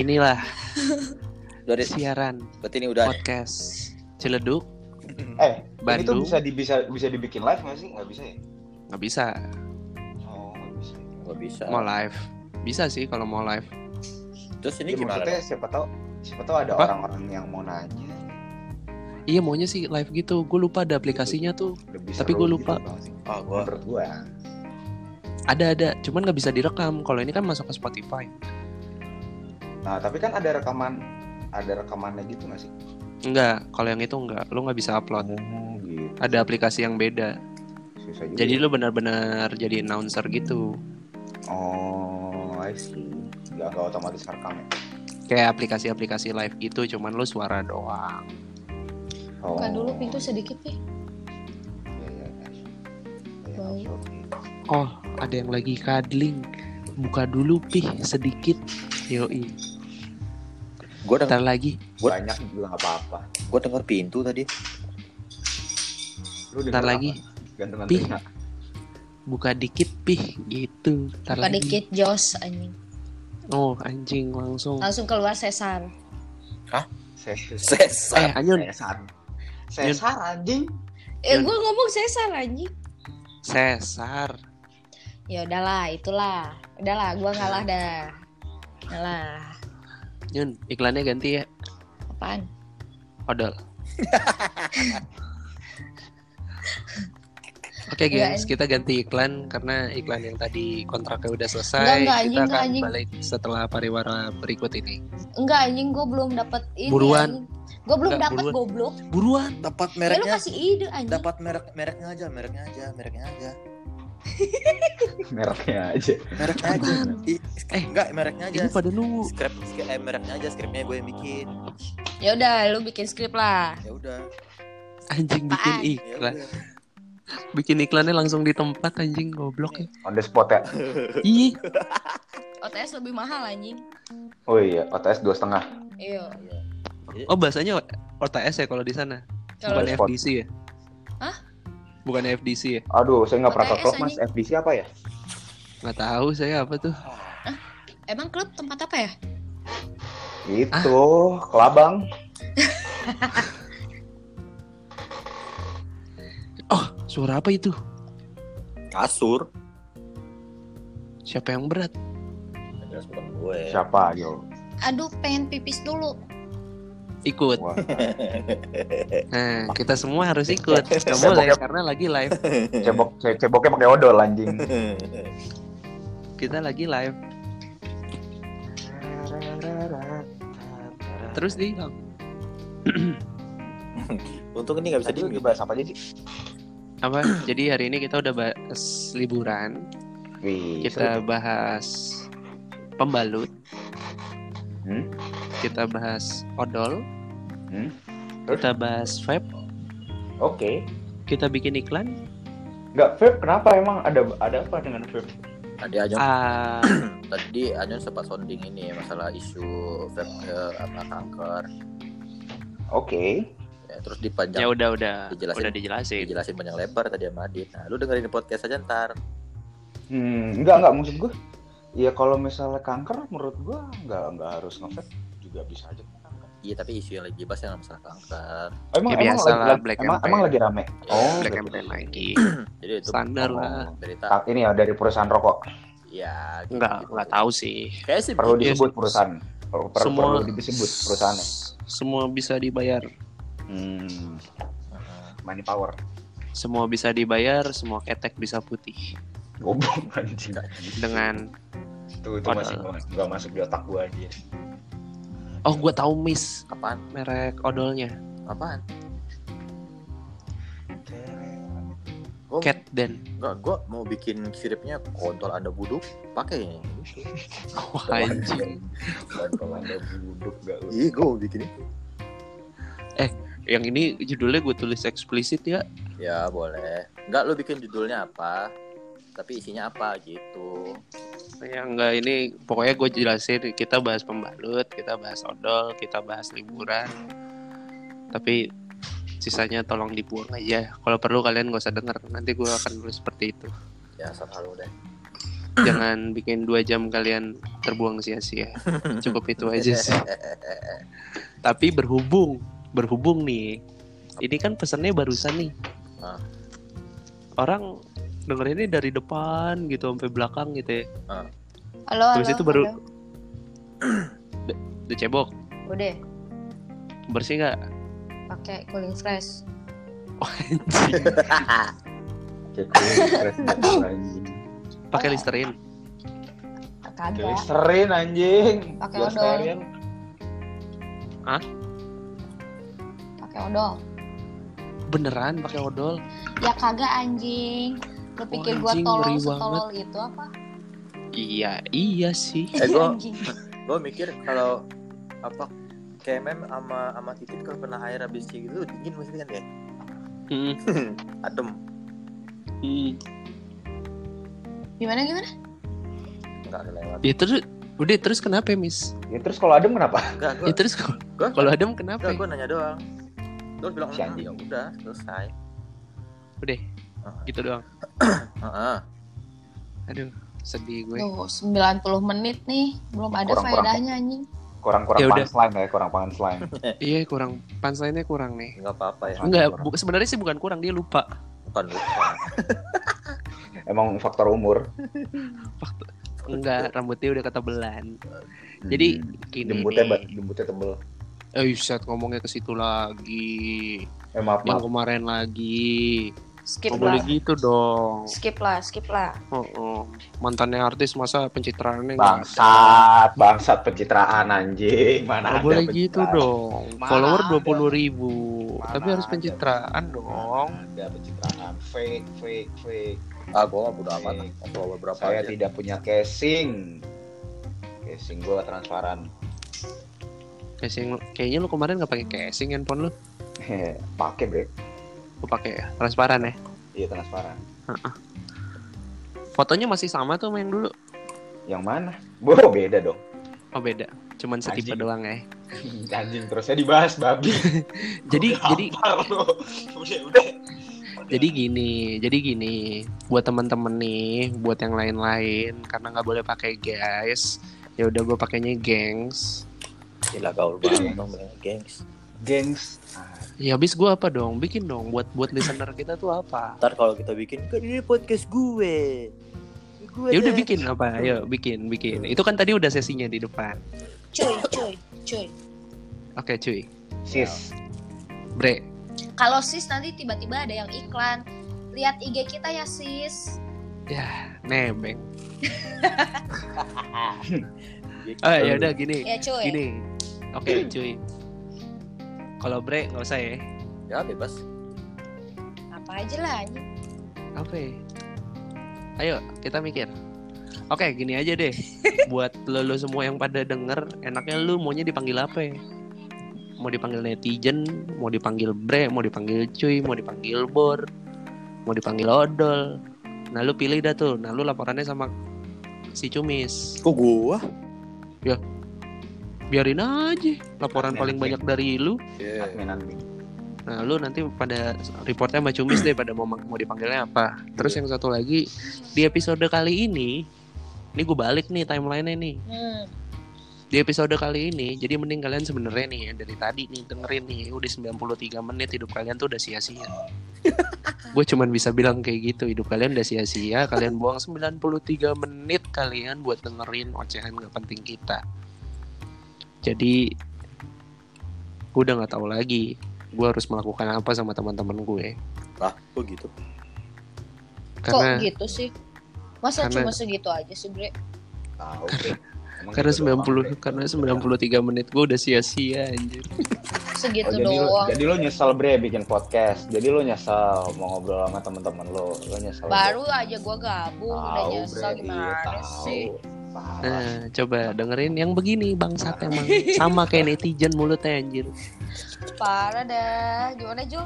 Inilah Dari siaran berarti ini udah podcast Ciledug Eh, ini tuh Bandung. bisa di, bisa bisa dibikin live nggak sih? Nggak bisa ya? nggak bisa Oh, nggak bisa. Gak bisa mau live. Bisa sih kalau mau live. Terus ini Ya, gimana maksudnya dong? siapa tahu siapa tahu ada orang-orang yang mau nanya. Iya maunya sih live gitu. Gue lupa ada aplikasinya tuh. Lebih Tapi seru gua lupa. gitu. Ah gue Menurut gua. Ada ada. Cuman nggak bisa direkam. Kalau ini kan masuk ke Spotify. Nah, tapi kan ada rekaman ada rekamannya gitu nggak sih? Enggak. Kalau yang itu enggak. Lo nggak bisa upload. Oh, gitu. Ada aplikasi yang beda. Susah juga. Jadi lo benar-benar jadi announcer gitu. Oh, I see. Nggak, nggak otomatis rekam ya? Kayak aplikasi-aplikasi live gitu. Cuman lo suara doang. Oh. Buka dulu pintu sedikit nih. Iya, iya, iya. Oh, ada yang lagi cuddling. Buka dulu pih sedikit. Yoi. Gue denger, Ntar lagi. Gua- Banyak juga nggak apa-apa. gua denger pintu tadi Lu denger lagi. Gantungan Pih. telinga. Buka dikit pih gitu. Ntar Buka lagi. dikit jos anjing. Oh, anjing langsung. Langsung keluar sesar. Ses- Eh, Sesar Anyun. Sesar. Sesar anjing. Eh gua ngomong sesar anjing. Sesar. Ya udahlah, itulah. Udahlah, gua ngalah dah. Ngalah. Yun, iklannya ganti ya. Apaan? Odol. Oke Enggak, guys, kita ganti iklan karena iklan yang tadi kontraknya udah selesai. Enggak, enggak, anjing, kita enggak, akan anjing. balik setelah pariwara berikut ini. Enggak anjing gue belum dapet ini. Buruan. Gue belum Enggak, dapet buruan. goblok. Buruan. Dapat Ya lu mereknya. kasih ide anjing. Dapat merek mereknya aja, mereknya aja, mereknya aja. Mereknya aja. Mereknya aja. Ih, Eh, enggak, mereknya aja. Ini pada nunggu. Script, script eh, mereknya aja, skripnya gue yang bikin. Ya udah, lu bikin skrip lah. Ya udah. Anjing bikin Apaan? Ya iklan. udah. Bikin iklannya langsung di tempat anjing goblok ya. On the spot ya. Ih, OTS lebih mahal anjing. Oh iya, OTS dua setengah. Iya. oh bahasanya OTS ya kalau di sana. Kalau Bukan. FDC ya? Hah? Bukan FDC ya? Aduh, saya nggak pernah ke klub mas. FDC apa ya? Nggak tahu saya apa tuh. emang klub tempat apa ya? Itu, kelabang. Oh, suara apa itu? Kasur. Siapa yang berat? Siapa yo? Aduh, pengen pipis dulu. Ikut. Wah, Nah, kita semua harus ikut. Cebok boleh karena lagi live. cebok ce- ceboknya pakai odol anjing. Kita lagi live. Terus di Untung ini nggak bisa Tadi di lagi bahas apa aja sih? apa? Jadi hari ini kita udah bahas liburan. Wih, Kita seru. bahas pembalut. Hmm? Kita bahas odol. Hmm? Terus? Kita bahas vape. Oke. Kita bikin iklan. Nggak vape kenapa emang ada ada apa dengan vape? Tadi aja Ah, tadi Anyon sempat sounding ini masalah isu vape apa kanker. Oke. Ya, terus dipanjang ya udah udah Dijelasin. udah dijelasin. dijelasin panjang lebar tadi sama Adit. Nah, lu dengerin podcast aja ntar. Hmm, enggak enggak maksud gue. Ya kalau misalnya kanker menurut gue nggak nggak harus nge-vape juga bisa aja. Iya, tapi isu yang lagi dibahas yang masalah kanker. Oh, emang Ya, emang biasa lagi, lah, lagi- Black emang, emang lagi rame. Oh, Black gitu. campaign lagi. Jadi itu Standar lah. berita. Ah, Ini ya dari perusahaan rokok. Ya, gitu. Enggak, enggak tahu sih. Kayak sih Perlu Iya, disebut se- perusahaan. Perlu, perlu, semua perlu disebut perusahaannya. Semua bisa dibayar. Hmm, money power. Semua bisa dibayar, semua ketek bisa putih. Goblok anjing. Dengan Tuh, itu Padahal. masih nggak nggak masuk di otak gua aja. Oh gua tahu Miss Apaan? merek odolnya. Apaan? Gua, Cat Den. Enggak, gua mau bikin siripnya kontol Anda buduk pakai ini. Wah, anjing. Dan kalau anda buduk gak lu. Iya, gua mau bikin itu. Yang ini judulnya gue tulis eksplisit ya. Ya, boleh. Enggak lu bikin judulnya apa? Tapi isinya apa gitu. Yang enggak ini pokoknya gue jelasin kita bahas pembalut, kita bahas odol, kita bahas liburan. Tapi sisanya tolong dibuang aja. Kalau perlu kalian gak usah denger. Nanti gue akan nulis seperti itu. Ya, selalu deh. Jangan bikin dua jam kalian terbuang sia-sia. Cukup itu aja sih. Tapi berhubung, berhubung nih. Ini kan pesannya barusan nih. Ah. Orang dengerinnya dari depan gitu sampai belakang gitu ya. Halo, Terus halo, itu baru halo. udah cebok. Udah, Bersih nggak? pakai cooling fresh. Oh. Pakai Oh. Listerine. Kagak, Listerin anjing. Pakai Biar odol. steril. pakai odol. Beneran pakai odol. Ya kagak anjing. Lu pikir gua anjing, tolol setolol itu apa? Iya, iya sih. Eh, gua-. Gua mikir kalau apa KMM sama sama titit kalau kena air habis gitu dingin mesti kan ya? Hmm, Adem. hmm. Gimana gimana? Enggak ada lewat. Ya terus udah terus kenapa Miss? Ya terus kalau adem kenapa? Enggak, gua Ya terus kalau Adam kenapa? enggak gua nanya doang. Terus bilang Si "Hmm, anjing. ya udah selesai. Udah. Gitu doang. Heeh. Aduh, sedih gue. Tuh, 90 menit nih, belum ada Kurang-kurang. faedahnya anjing. Kurang-kurang Ya udah. punchline ya, kurang punchline. Iya, kurang punchline-nya kurang nih. Enggak apa-apa ya. Enggak, kurang. bu- sebenarnya sih bukan kurang, dia lupa. Bukan lupa. Emang faktor umur. Enggak, rambutnya udah ketebelan. Jadi Hmm. gini jembutnya nih. jembutnya tebel. Eh, set ngomongnya ke situ lagi. Eh maaf Yang maaf. kemarin lagi. Skip Nggak boleh lah gitu dong. skip lah skip lah Oh, oh. Mantannya artis masa pencitraannya ada? Bangsat, bangsat pencitraan anjing. Mana Nggak ada boleh gitu pencitraan? dong. Mana Follower ada. dua puluh ribu, Mana tapi harus ada. pencitraan dong. Ada pencitraan fake, fake, fake. Ah, gue bodo amat. follower berapa Saya aja. tidak punya casing. Casing gua transparan. Casing, kayaknya lu kemarin nggak pakai casing handphone lu? Pakai, Bre. Lu pakai ya? Transparan ya? Iya, transparan. Fotonya masih sama tuh yang dulu. Yang mana? Boh, beda dong. Oh beda, cuman setipe Anjing. doang ya. Anjing terusnya dibahas babi. Jadi Udah jadi. Udah, udah. jadi gini, jadi gini, buat teman-teman nih, buat yang lain-lain, karena nggak boleh pakai guys, ya udah gue pakainya gengs. Gila gaul banget dong gengs. Gengs. Ya habis gue apa dong? Bikin dong buat buat listener kita tuh apa? Ntar kalau kita bikin kan ini podcast gue. Gue Ya udah bikin apa? Ayo bikin bikin. Itu kan tadi udah sesinya di depan. cuy cuy cuy Oke cuy, sis. bre. kalau sis nanti tiba-tiba ada yang iklan lihat IG kita ya sis Ya nebeng. Ah ya udah gini, ya cuy gini. Oke cuy. Kalau bre nggak usah ya. Ya bebas. apa aja lah anjing. Apa? ya? Ayo kita mikir. Oke gini aja deh. Buat lo, lo semua yang pada denger, enaknya lu maunya dipanggil apa? ya? Mau dipanggil netizen, mau dipanggil bre, mau dipanggil cuy, mau dipanggil bor, mau dipanggil odol. Nah lu pilih dah tuh. Nah lu laporannya sama si cumis. Kok gua? Biarin aja. Laporan Admin, paling admin. banyak dari lu. Iya. Admin admin. Nah, lu nanti pada reportnya sama Cumis deh pada mau mau dipanggilnya apa. Terus yang satu lagi di episode kali ini, ini gue balik nih timeline-nya nih. hmm. Di episode kali ini, jadi mending kalian sebenarnya nih dari tadi nih dengerin nih, udah 93 menit hidup kalian tuh udah sia-sia. gue cuman bisa bilang kayak gitu, hidup kalian udah sia-sia, kalian buang 93 menit kalian buat dengerin ocehan gak penting kita. Jadi gue udah nggak tahu lagi gue harus melakukan apa sama teman-teman gue Lah, kok gitu? karena kok gitu sih masa karena- cuma segitu aja sih bre Bre. Emang karena gitu 90 Bre. karena 93 menit gue udah sia-sia anjir. segitu Oh, jadi lo, doang jadi lo nyesel bre bikin podcast. Jadi lo nyesel mau ngobrol sama teman-teman lo. Lo nyesel. baru aja gua gabung udah Tahu, nyesel Bre, gimana iya, tahu. sih. Nah, coba dengerin yang begini bangsat emang sama kayak netizen mulutnya anjir. parah dah gimana Jul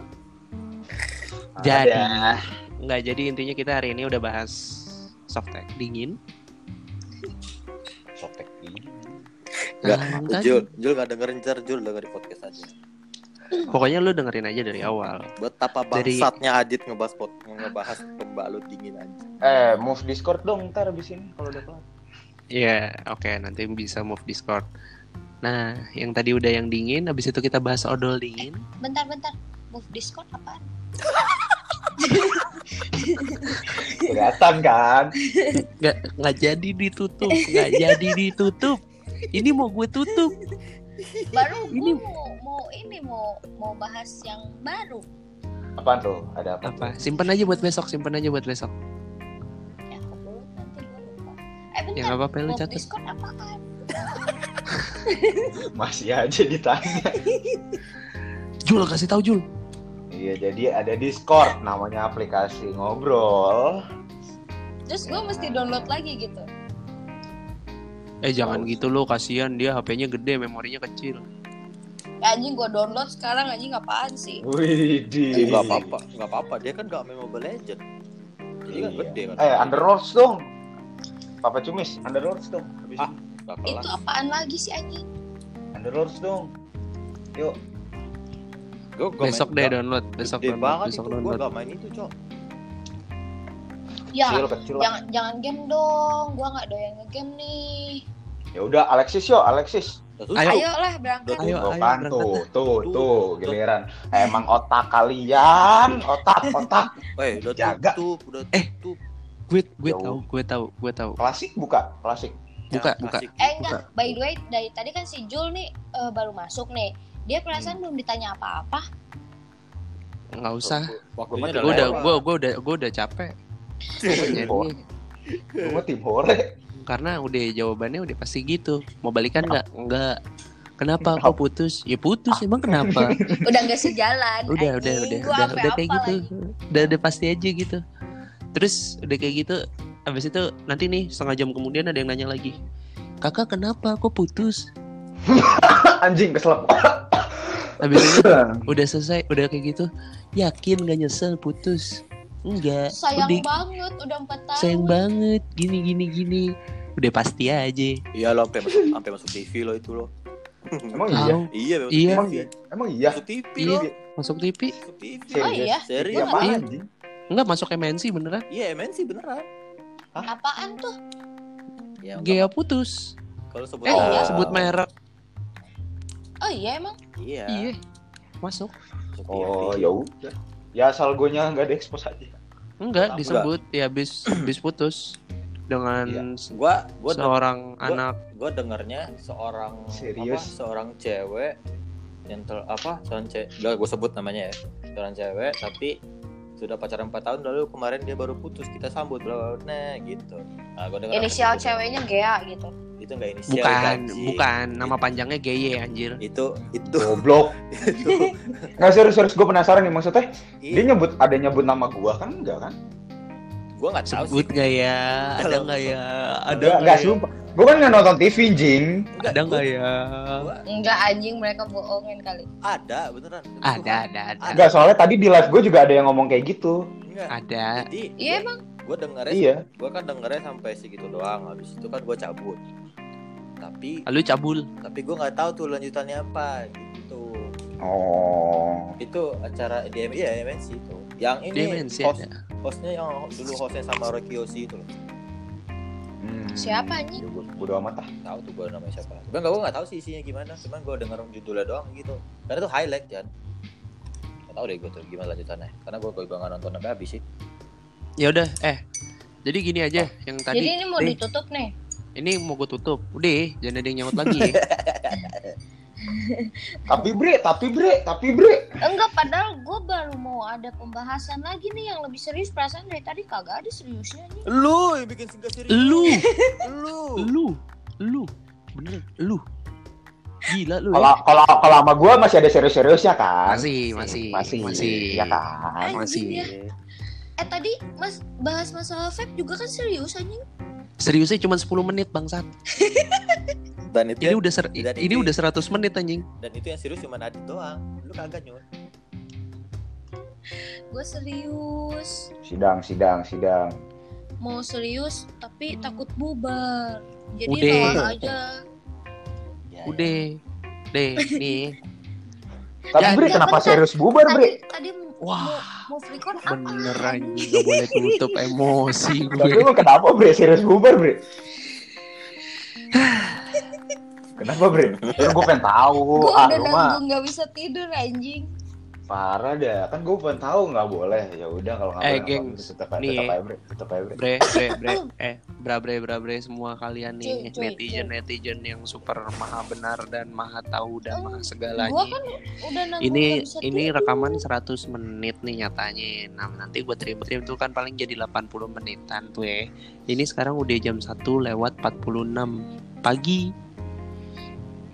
Jadi nggak jadi intinya kita hari ini udah bahas softtek dingin. Sotek ini. Nggak, Nah, kan? Jul, Jul gak dengerin ntar Jul denger di podcast aja. Pokoknya lu dengerin aja dari awal. Betapa Dari- bangsatnya Adit ngebahas pot, ngebahas pembalut dingin aja. Eh, move Discord dong ntar abis ini kalau udah kelar. Iya, oke nanti bisa move Discord. Nah, yang tadi udah yang dingin, habis itu kita bahas odol dingin. bentar bentar move discord apaan Kelihatan kan? Nggak nggak jadi ditutup, nggak jadi ditutup. Ini mau gue tutup. baru Ini- mau mau ini mau mau bahas yang baru Apaan tuh? Ada apa? Apa? Simpen aja buat besok, simpen aja buat besok. Eh bentar Ya nggak apa-apa lu catat. discord apaan Masih aja ditanya. Jul kasih tahu Jul. Iya, jadi ada Discord namanya aplikasi ngobrol. terus gua mesti download lagi gitu Eh jangan gitu lo, kasihan dia HP-nya gede, memorinya kecil. ya, anjing gua download sekarang anjing apaan sih Wih, Eh, Gak apa-apa, gak apa-apa. Dia kan gak main Mobile Legend. Jadi kan Iya. gede kan. Eh, Underlords dong. Papa Cumis, Underlords dong. Habis Ah. itu apaan lagi sih anjing Underlords dong. Yuk, Gua, gua Besok deh download, besok Gede download, banget besok itu. Gua download. gak main itu, Cok. ya kecil kecil lah. jangan jangan game dong gua nggak doyan ngegame nih Ya udah, Alexis yuk, Alexis. Ayo. ayolah berangkat Ayo, ayo, kan, berangkat tuh, tuh, Tuh. tuh, giliran. Emang otak kalian, otak, otak. Eh, udah Jaga. tutup, udah Eh. Gue gue tahu, gue tahu, gue tahu. Klasik buka, klasik. Buka, Ya, buka. asik. eh enggak by the way dari tadi kan si Jul nih eh, baru masuk nih dia perasaan Hmm. belum ditanya apa-apa nggak usah Waktunya gue udah lewat. gue gue udah gue udah capek jadi Gue tim hore. karena udah jawabannya udah pasti gitu mau balikan nggak nggak kenapa kok putus ya putus emang kenapa Udah nggak sejalan. udah udah anjing. udah udah, sampai udah kayak gitu lagi. udah udah pasti aja gitu terus udah kayak gitu abis itu nanti nih setengah jam kemudian ada yang nanya lagi kakak kenapa kok putus Anjing keselap. abis itu udah selesai udah kayak gitu yakin gak nyesel putus enggak Sayang udah banget, udah empat tahun. sayang banget gini gini gini udah pasti aja Iya lo sampai masuk sampai masuk TV lo itu lo. Emang iya? Iya, masuk Iya. Emang TV. iya? Emang iya? Masuk TV Iya. lo. masuk TV Masuk TV. Oh iya? Serius. Iya, apaan, Iya. anjing? Enggak masuk MNC beneran Iya, MNC beneran. Apaan tuh? Ya, Gea putus kalau sebut eh iya. sebut merek Oh iya emang. Iya. iya masuk Masuk Oh, ya udah. Ya asal gue nya nggak ada expose aja. enggak Enggak. disebut ya habis habis putus dengan Iya. Gua gua seorang gua- anak gua dengernya seorang Serius? apa, seorang cewek yang apa seorang cewek gak gue sebut namanya ya seorang cewek tapi sudah pacaran 4 tahun lalu kemarin dia baru putus kita sambut bla bla nah, gitu nah, gua denger Inisial apa- ceweknya Gea gitu. itu enggak inisial bukan gaji. bukan nama panjangnya Geye anjir itu itu Goblok. itu Nggak serius serius gue penasaran nih maksudnya. Dia Iya, nyebut ada nyebut nama gua kan enggak kan? Gua nggak tahu sebut sih nggak ya ada nggak ya ada Enggak, nggak enggak ya? sumpah. Gue kan nggak nonton TV, jing. Enggak, ada nggak ya Enggak anjing mereka bohongin kali. ada beneran ada ada ada Enggak, soalnya tadi di live gue juga ada yang ngomong kayak gitu. enggak ada jadi Iya emang. gue dengernya Iya. gue kan dengernya sampai segitu doang habis itu kan gue cabut tapi lalu cabul tapi gue nggak tahu tuh lanjutannya apa gitu Oh. itu acara di iya MNC itu. Yang ini Dimensi host, ada. hostnya yang dulu hostnya sama Rocky Yoshi itu loh. Hmm. Siapa, anjing? Ya, gua- bodo amat ah. tahu tuh gue namanya siapa. Gue nggak gue nggak tahu sih isinya gimana. Cuman gue denger judulnya doang gitu. Karena itu highlight kan nggak tahu deh gue tuh gimana lanjutannya. Karena gue gue nggak nonton sampai habis sih. Ya udah eh. Jadi gini aja yang tadi. Jadi ini mau Deh, ditutup nih. ini mau gue tutup. Udah jangan ada yang nyaut lagi ya. Tapi bre, tapi bre, tapi bre. Enggak, padahal gue baru mau ada pembahasan lagi nih yang lebih serius. Perasaan dari tadi kagak ada seriusnya nih. lu yang bikin singkat serius lu lu lu lu bener lu gila lu Kalau ya. kalau kalau sama gue masih ada serius-seriusnya kan? masih masih masih, masih ya kan? masih Anjing ya. Eh tadi mas bahas masalah vape juga kan serius anjing. seriusnya cuma 10 menit bangsat dan itu ini udah ser- dan ini itu- udah 100 menit anjing dan itu yang serius cuma Adit doang lu kagak nyun Gue serius. Sidang, sidang, sidang. Mau serius tapi takut bubar. Jadi Udah. doang aja. Ya, udah deh nih Tapi Ya, bre, ya, kenapa bentar. serius bubar bre? Tadi tadi mau Wah, mau, mau free call apa? bener anjing gak boleh tutup emosi Tapi gue lu kenapa bre? Serius bubar bre? Kenapa bre? Kan gue pengen tahu. Gue ah, udah nanggung gak bisa tidur anjing. parah dah. Kan gue pengen tahu nggak boleh. Ya udah kalau nggak Eh, geng. Tetep aja, nih. tetep aja bre. Tetep aja bre. bre bre bre eh bra bre bra bre semua kalian nih Cuy, cuy, netizen netizen yang super maha benar dan maha tahu dan maha Gue segalanya kan udah nanggung ini gak bisa ini tidur. rekaman 100 menit nih nyatanya nah nanti gue terima terima itu kan paling jadi 80 menitan tuh ya ini sekarang udah jam 1 lewat 46 pagi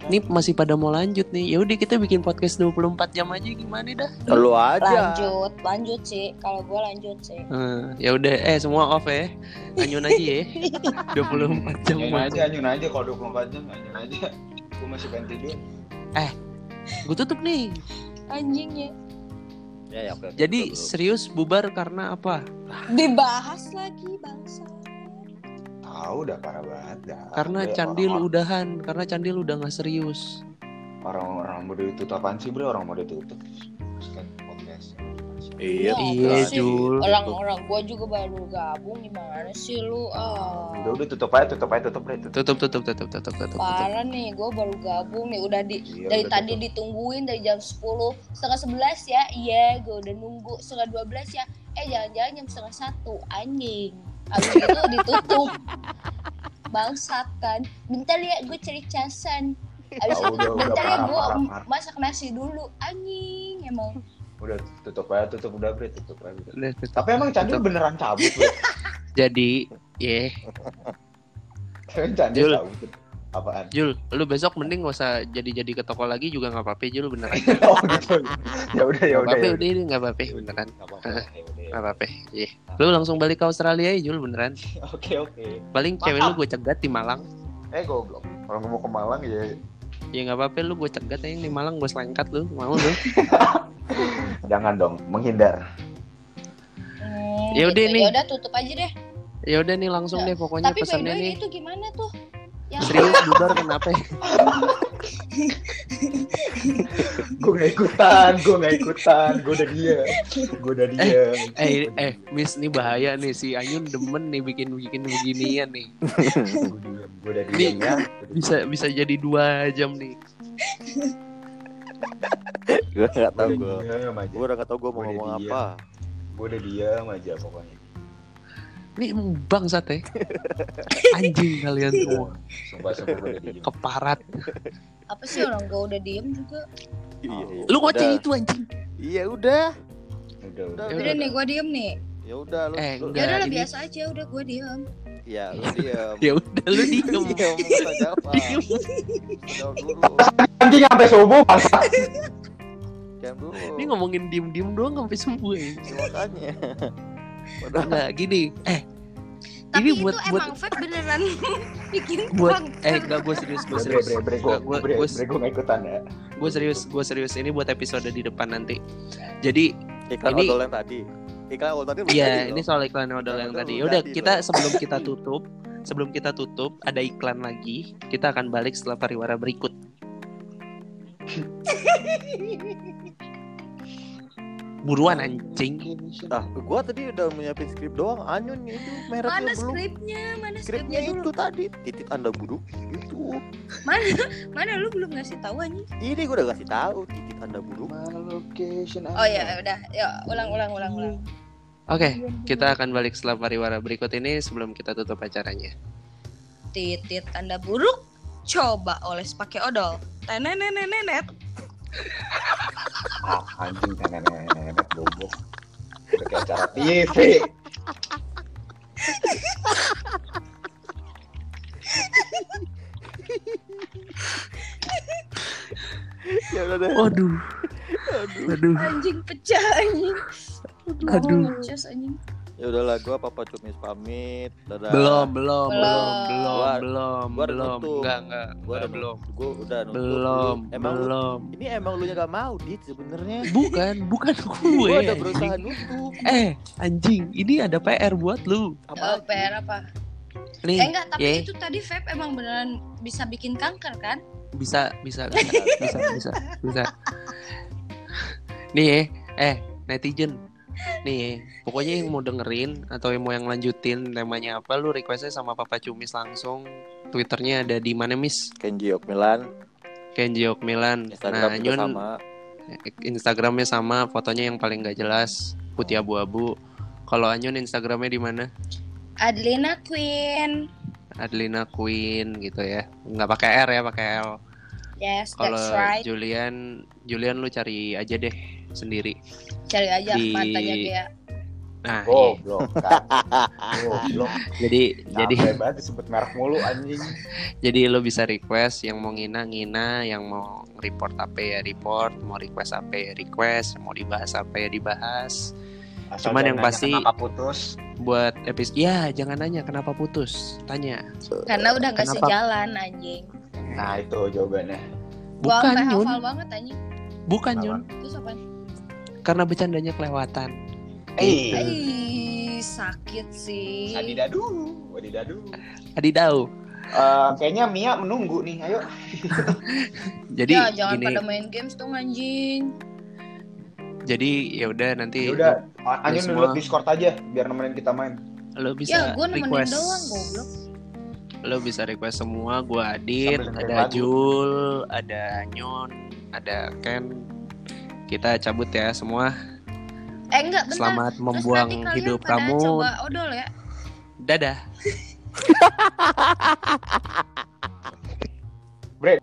ini masih pada mau lanjut nih. Ya udah kita bikin podcast 24 jam aja gimana dah? Lu aja. Lanjut lanjut sih. Kalau gue lanjut sih. Eh, ya udah eh semua off ya. Anyun aja ya. 24 jam Anyun aja, anyun aja. Kalau 24 jam, anyun aja. Gue masih pengen tidur. gue tutup nih. Anjingnya ya, ya, oke, oke, jadi betul. serius bubar karena apa? Dibahas lagi bangsa Tahu udah parah banget dah. karena Bre, candil orang- udahan karena candil udah nggak serius Orang-orang mau ditutup apaan sih bre? Orang mau ditutup. Podcast. iya Iya, betul. Jul. orang-orang gue juga baru gabung gimana sih lu ah Udah udah tutup aja, tutup aja, tutup bre. Tutup. tutup tutup tutup tutup tutup tutup parah nih gue baru gabung nih udah di Iya, dari udah tadi tutup. ditungguin dari jam 10 setengah 11 ya iya gue udah nunggu setengah 12 ya eh jangan-jangan jam setengah satu anjing abis itu ditutup bangsat kan bentar ya gue cari casan Abis Ah, udah, udah, bentar ya parah, gue masak nasi dulu anjing emang Udah tutup aja, tutup udah bre, tutup aja. Udah, tutup. Tapi emang Candi Tutup. beneran cabut. Jadi, ya, Tapi Candi cabut. Apaan? Jul, lu besok mending gak usah jadi-jadi ke toko lagi juga nggak apa-apa, Jul bener aja. oh gitu. Ya udah ya udah. apa-apa, ya udah ini nggak apa-apa, beneran. Nggak apa-apa. Ya ya. Iya. Lu langsung balik ke Australia ya, Jul beneran. Oke oke. Paling cewek lu gue cegat di Malang. Eh goblok. Kalau mau ke Malang ya Ya nggak apa-apa, lu gue cegat aja di Malang, gue selengkat lu, mau lu. jangan dong, menghindar. hmm, Ya udah nih. ya udah tutup aja deh Ya udah nih langsung deh pokoknya tapi by the pesannya way nih. itu gimana tuh yang Serius bubar kenapa? ya? gue gak ikutan, gue gak ikutan, gue udah dia, gue udah dia. Eh, eh, Miss nih bahaya nih si Ayun demen nih bikin bikin beginian nih. gue udah diam ya. Bisa bisa jadi dua jam nih. gue nggak tahu Gue gue udah diam aja, gue udah nggak tahu gue mau ngomong apa gue udah diam aja pokoknya. Nih emang bangsat ya. Anjing kalian semua. Diam. Keparat. apa sih orang gue udah diem juga iya iya Lu ngoceh itu anjing. iya udah Udah udah. Udah, udah nih gue diem nih ya udah lu Eh, lu ya Udah, udah lah ini- biasa aja udah gue diem ya lu diam Ya udah lu diem. diam Diem. Anjing sampai subuh bangsa. jawab dulu Ini ngomongin diem-diem doang sampai subuh ya. Ya, makanya udah Enggak gini. Eh, tapi Ini buat- itu buat- emang vape beneran bikin buat kanker. eh enggak gue serius, gue serius. bre bre gue Nggak, gua- bre gua- bre gue gak ikutan ya. Gue serius, gue serius. Ini buat episode di depan nanti. Jadi iklan Ini- odol yang tadi iklan odol tadi Iya, ini soal iklan odol yang tadi. Udah, kita loh. sebelum kita tutup, sebelum kita tutup ada iklan lagi. Kita akan balik setelah pariwara berikut. Buruan anjing. ah gua tadi udah menyiapin skrip doang. Anyun itu mereknya mana belum. skripnya? Mana skripnya skripnya itu dulu tadi titik anda buruk itu. Mana? Mana lu belum ngasih tahu anjing? Ini gua udah kasih tahu titik anda buruk location. oh ya udah. Ya ulang ulang ulang ulang. Oke, kita akan balik setelah pariwara berikut ini sebelum kita tutup acaranya. titit tanda buruk? Coba oles pakai odol. Tenenenenet Ah, anjing nenek goblok. Udah kayak acara TV. ya udah deh Waduh, aduh aduh, anjing pecah anjing Aduh. Cus, anjing ya udahlah gua papa cumis pamit dadah belum, belum, belum, Belum. belum, Gua- belum, gua udah belum, nutup. enggak, enggak, gua enggak, udah belum, gua udah nutup belum, Lu- emang lu- belum. ini emang lu yang gak mau dit sebenarnya Bukan, bukan gua gue. udah anjing. berusaha nutup Eh, anjing, ini ada PR buat lu. oh, apa PR apa Nih, eh enggak tapi ya. itu tadi vape emang beneran bisa bikin kanker kan bisa bisa bisa bisa bisa bisa nih eh netizen nih ya, pokoknya yang mau dengerin atau yang mau yang lanjutin temanya apa lu requestnya sama Papa Cumis langsung. Twitternya ada di mana Miss? Kenji Okmilan Kenji Okmilan Instagram nah Nyun sama. Instagramnya sama fotonya yang paling gak jelas putih abu-abu. Kalau Anyun Instagramnya di mana? Adelina Queen. Adelina Queen gitu ya. Nggak pakai R ya pakai L. Yes Kalau that's right. Julian, Julian lu cari aja deh sendiri. cari aja di- matanya kayak Nah, iya. Goblok kan. Goblok. jadi jadi Capek banget disebut merek mulu anjing. jadi lu bisa request yang mau ngina ngina, yang mau report apa ya report, mau request apa ya request, mau dibahas apa ya dibahas. Asal Cuman yang pasti- kenapa putus. Buat episode, ya jangan nanya kenapa putus, tanya. karena udah nggak Kenapa? sejalan anjing Nah, itu jawabannya. Bukan sampai Yun, hafal banget anjing bukan? Yun, terus apa karena bercandanya kelewatan. Eh, Ih, sakit sih Adidadu, Adidadu. Adidau. Eh, kayaknya Mia menunggu nih. Ayo. Jadi ya jangan gini, pada main games dong anjing jadi ya udah nanti Ya udah, Anjing semua. Discord aja biar nemenin kita main. lo ya bisa gua nemenin request. doang goblok lo bisa request semua gua Adit ada. Jul ada Nyon ada Ken kita cabut ya semua. Eh enggak, bentar. Selamat membuang hidup kamu. Coba odol ya. Dadah. Break.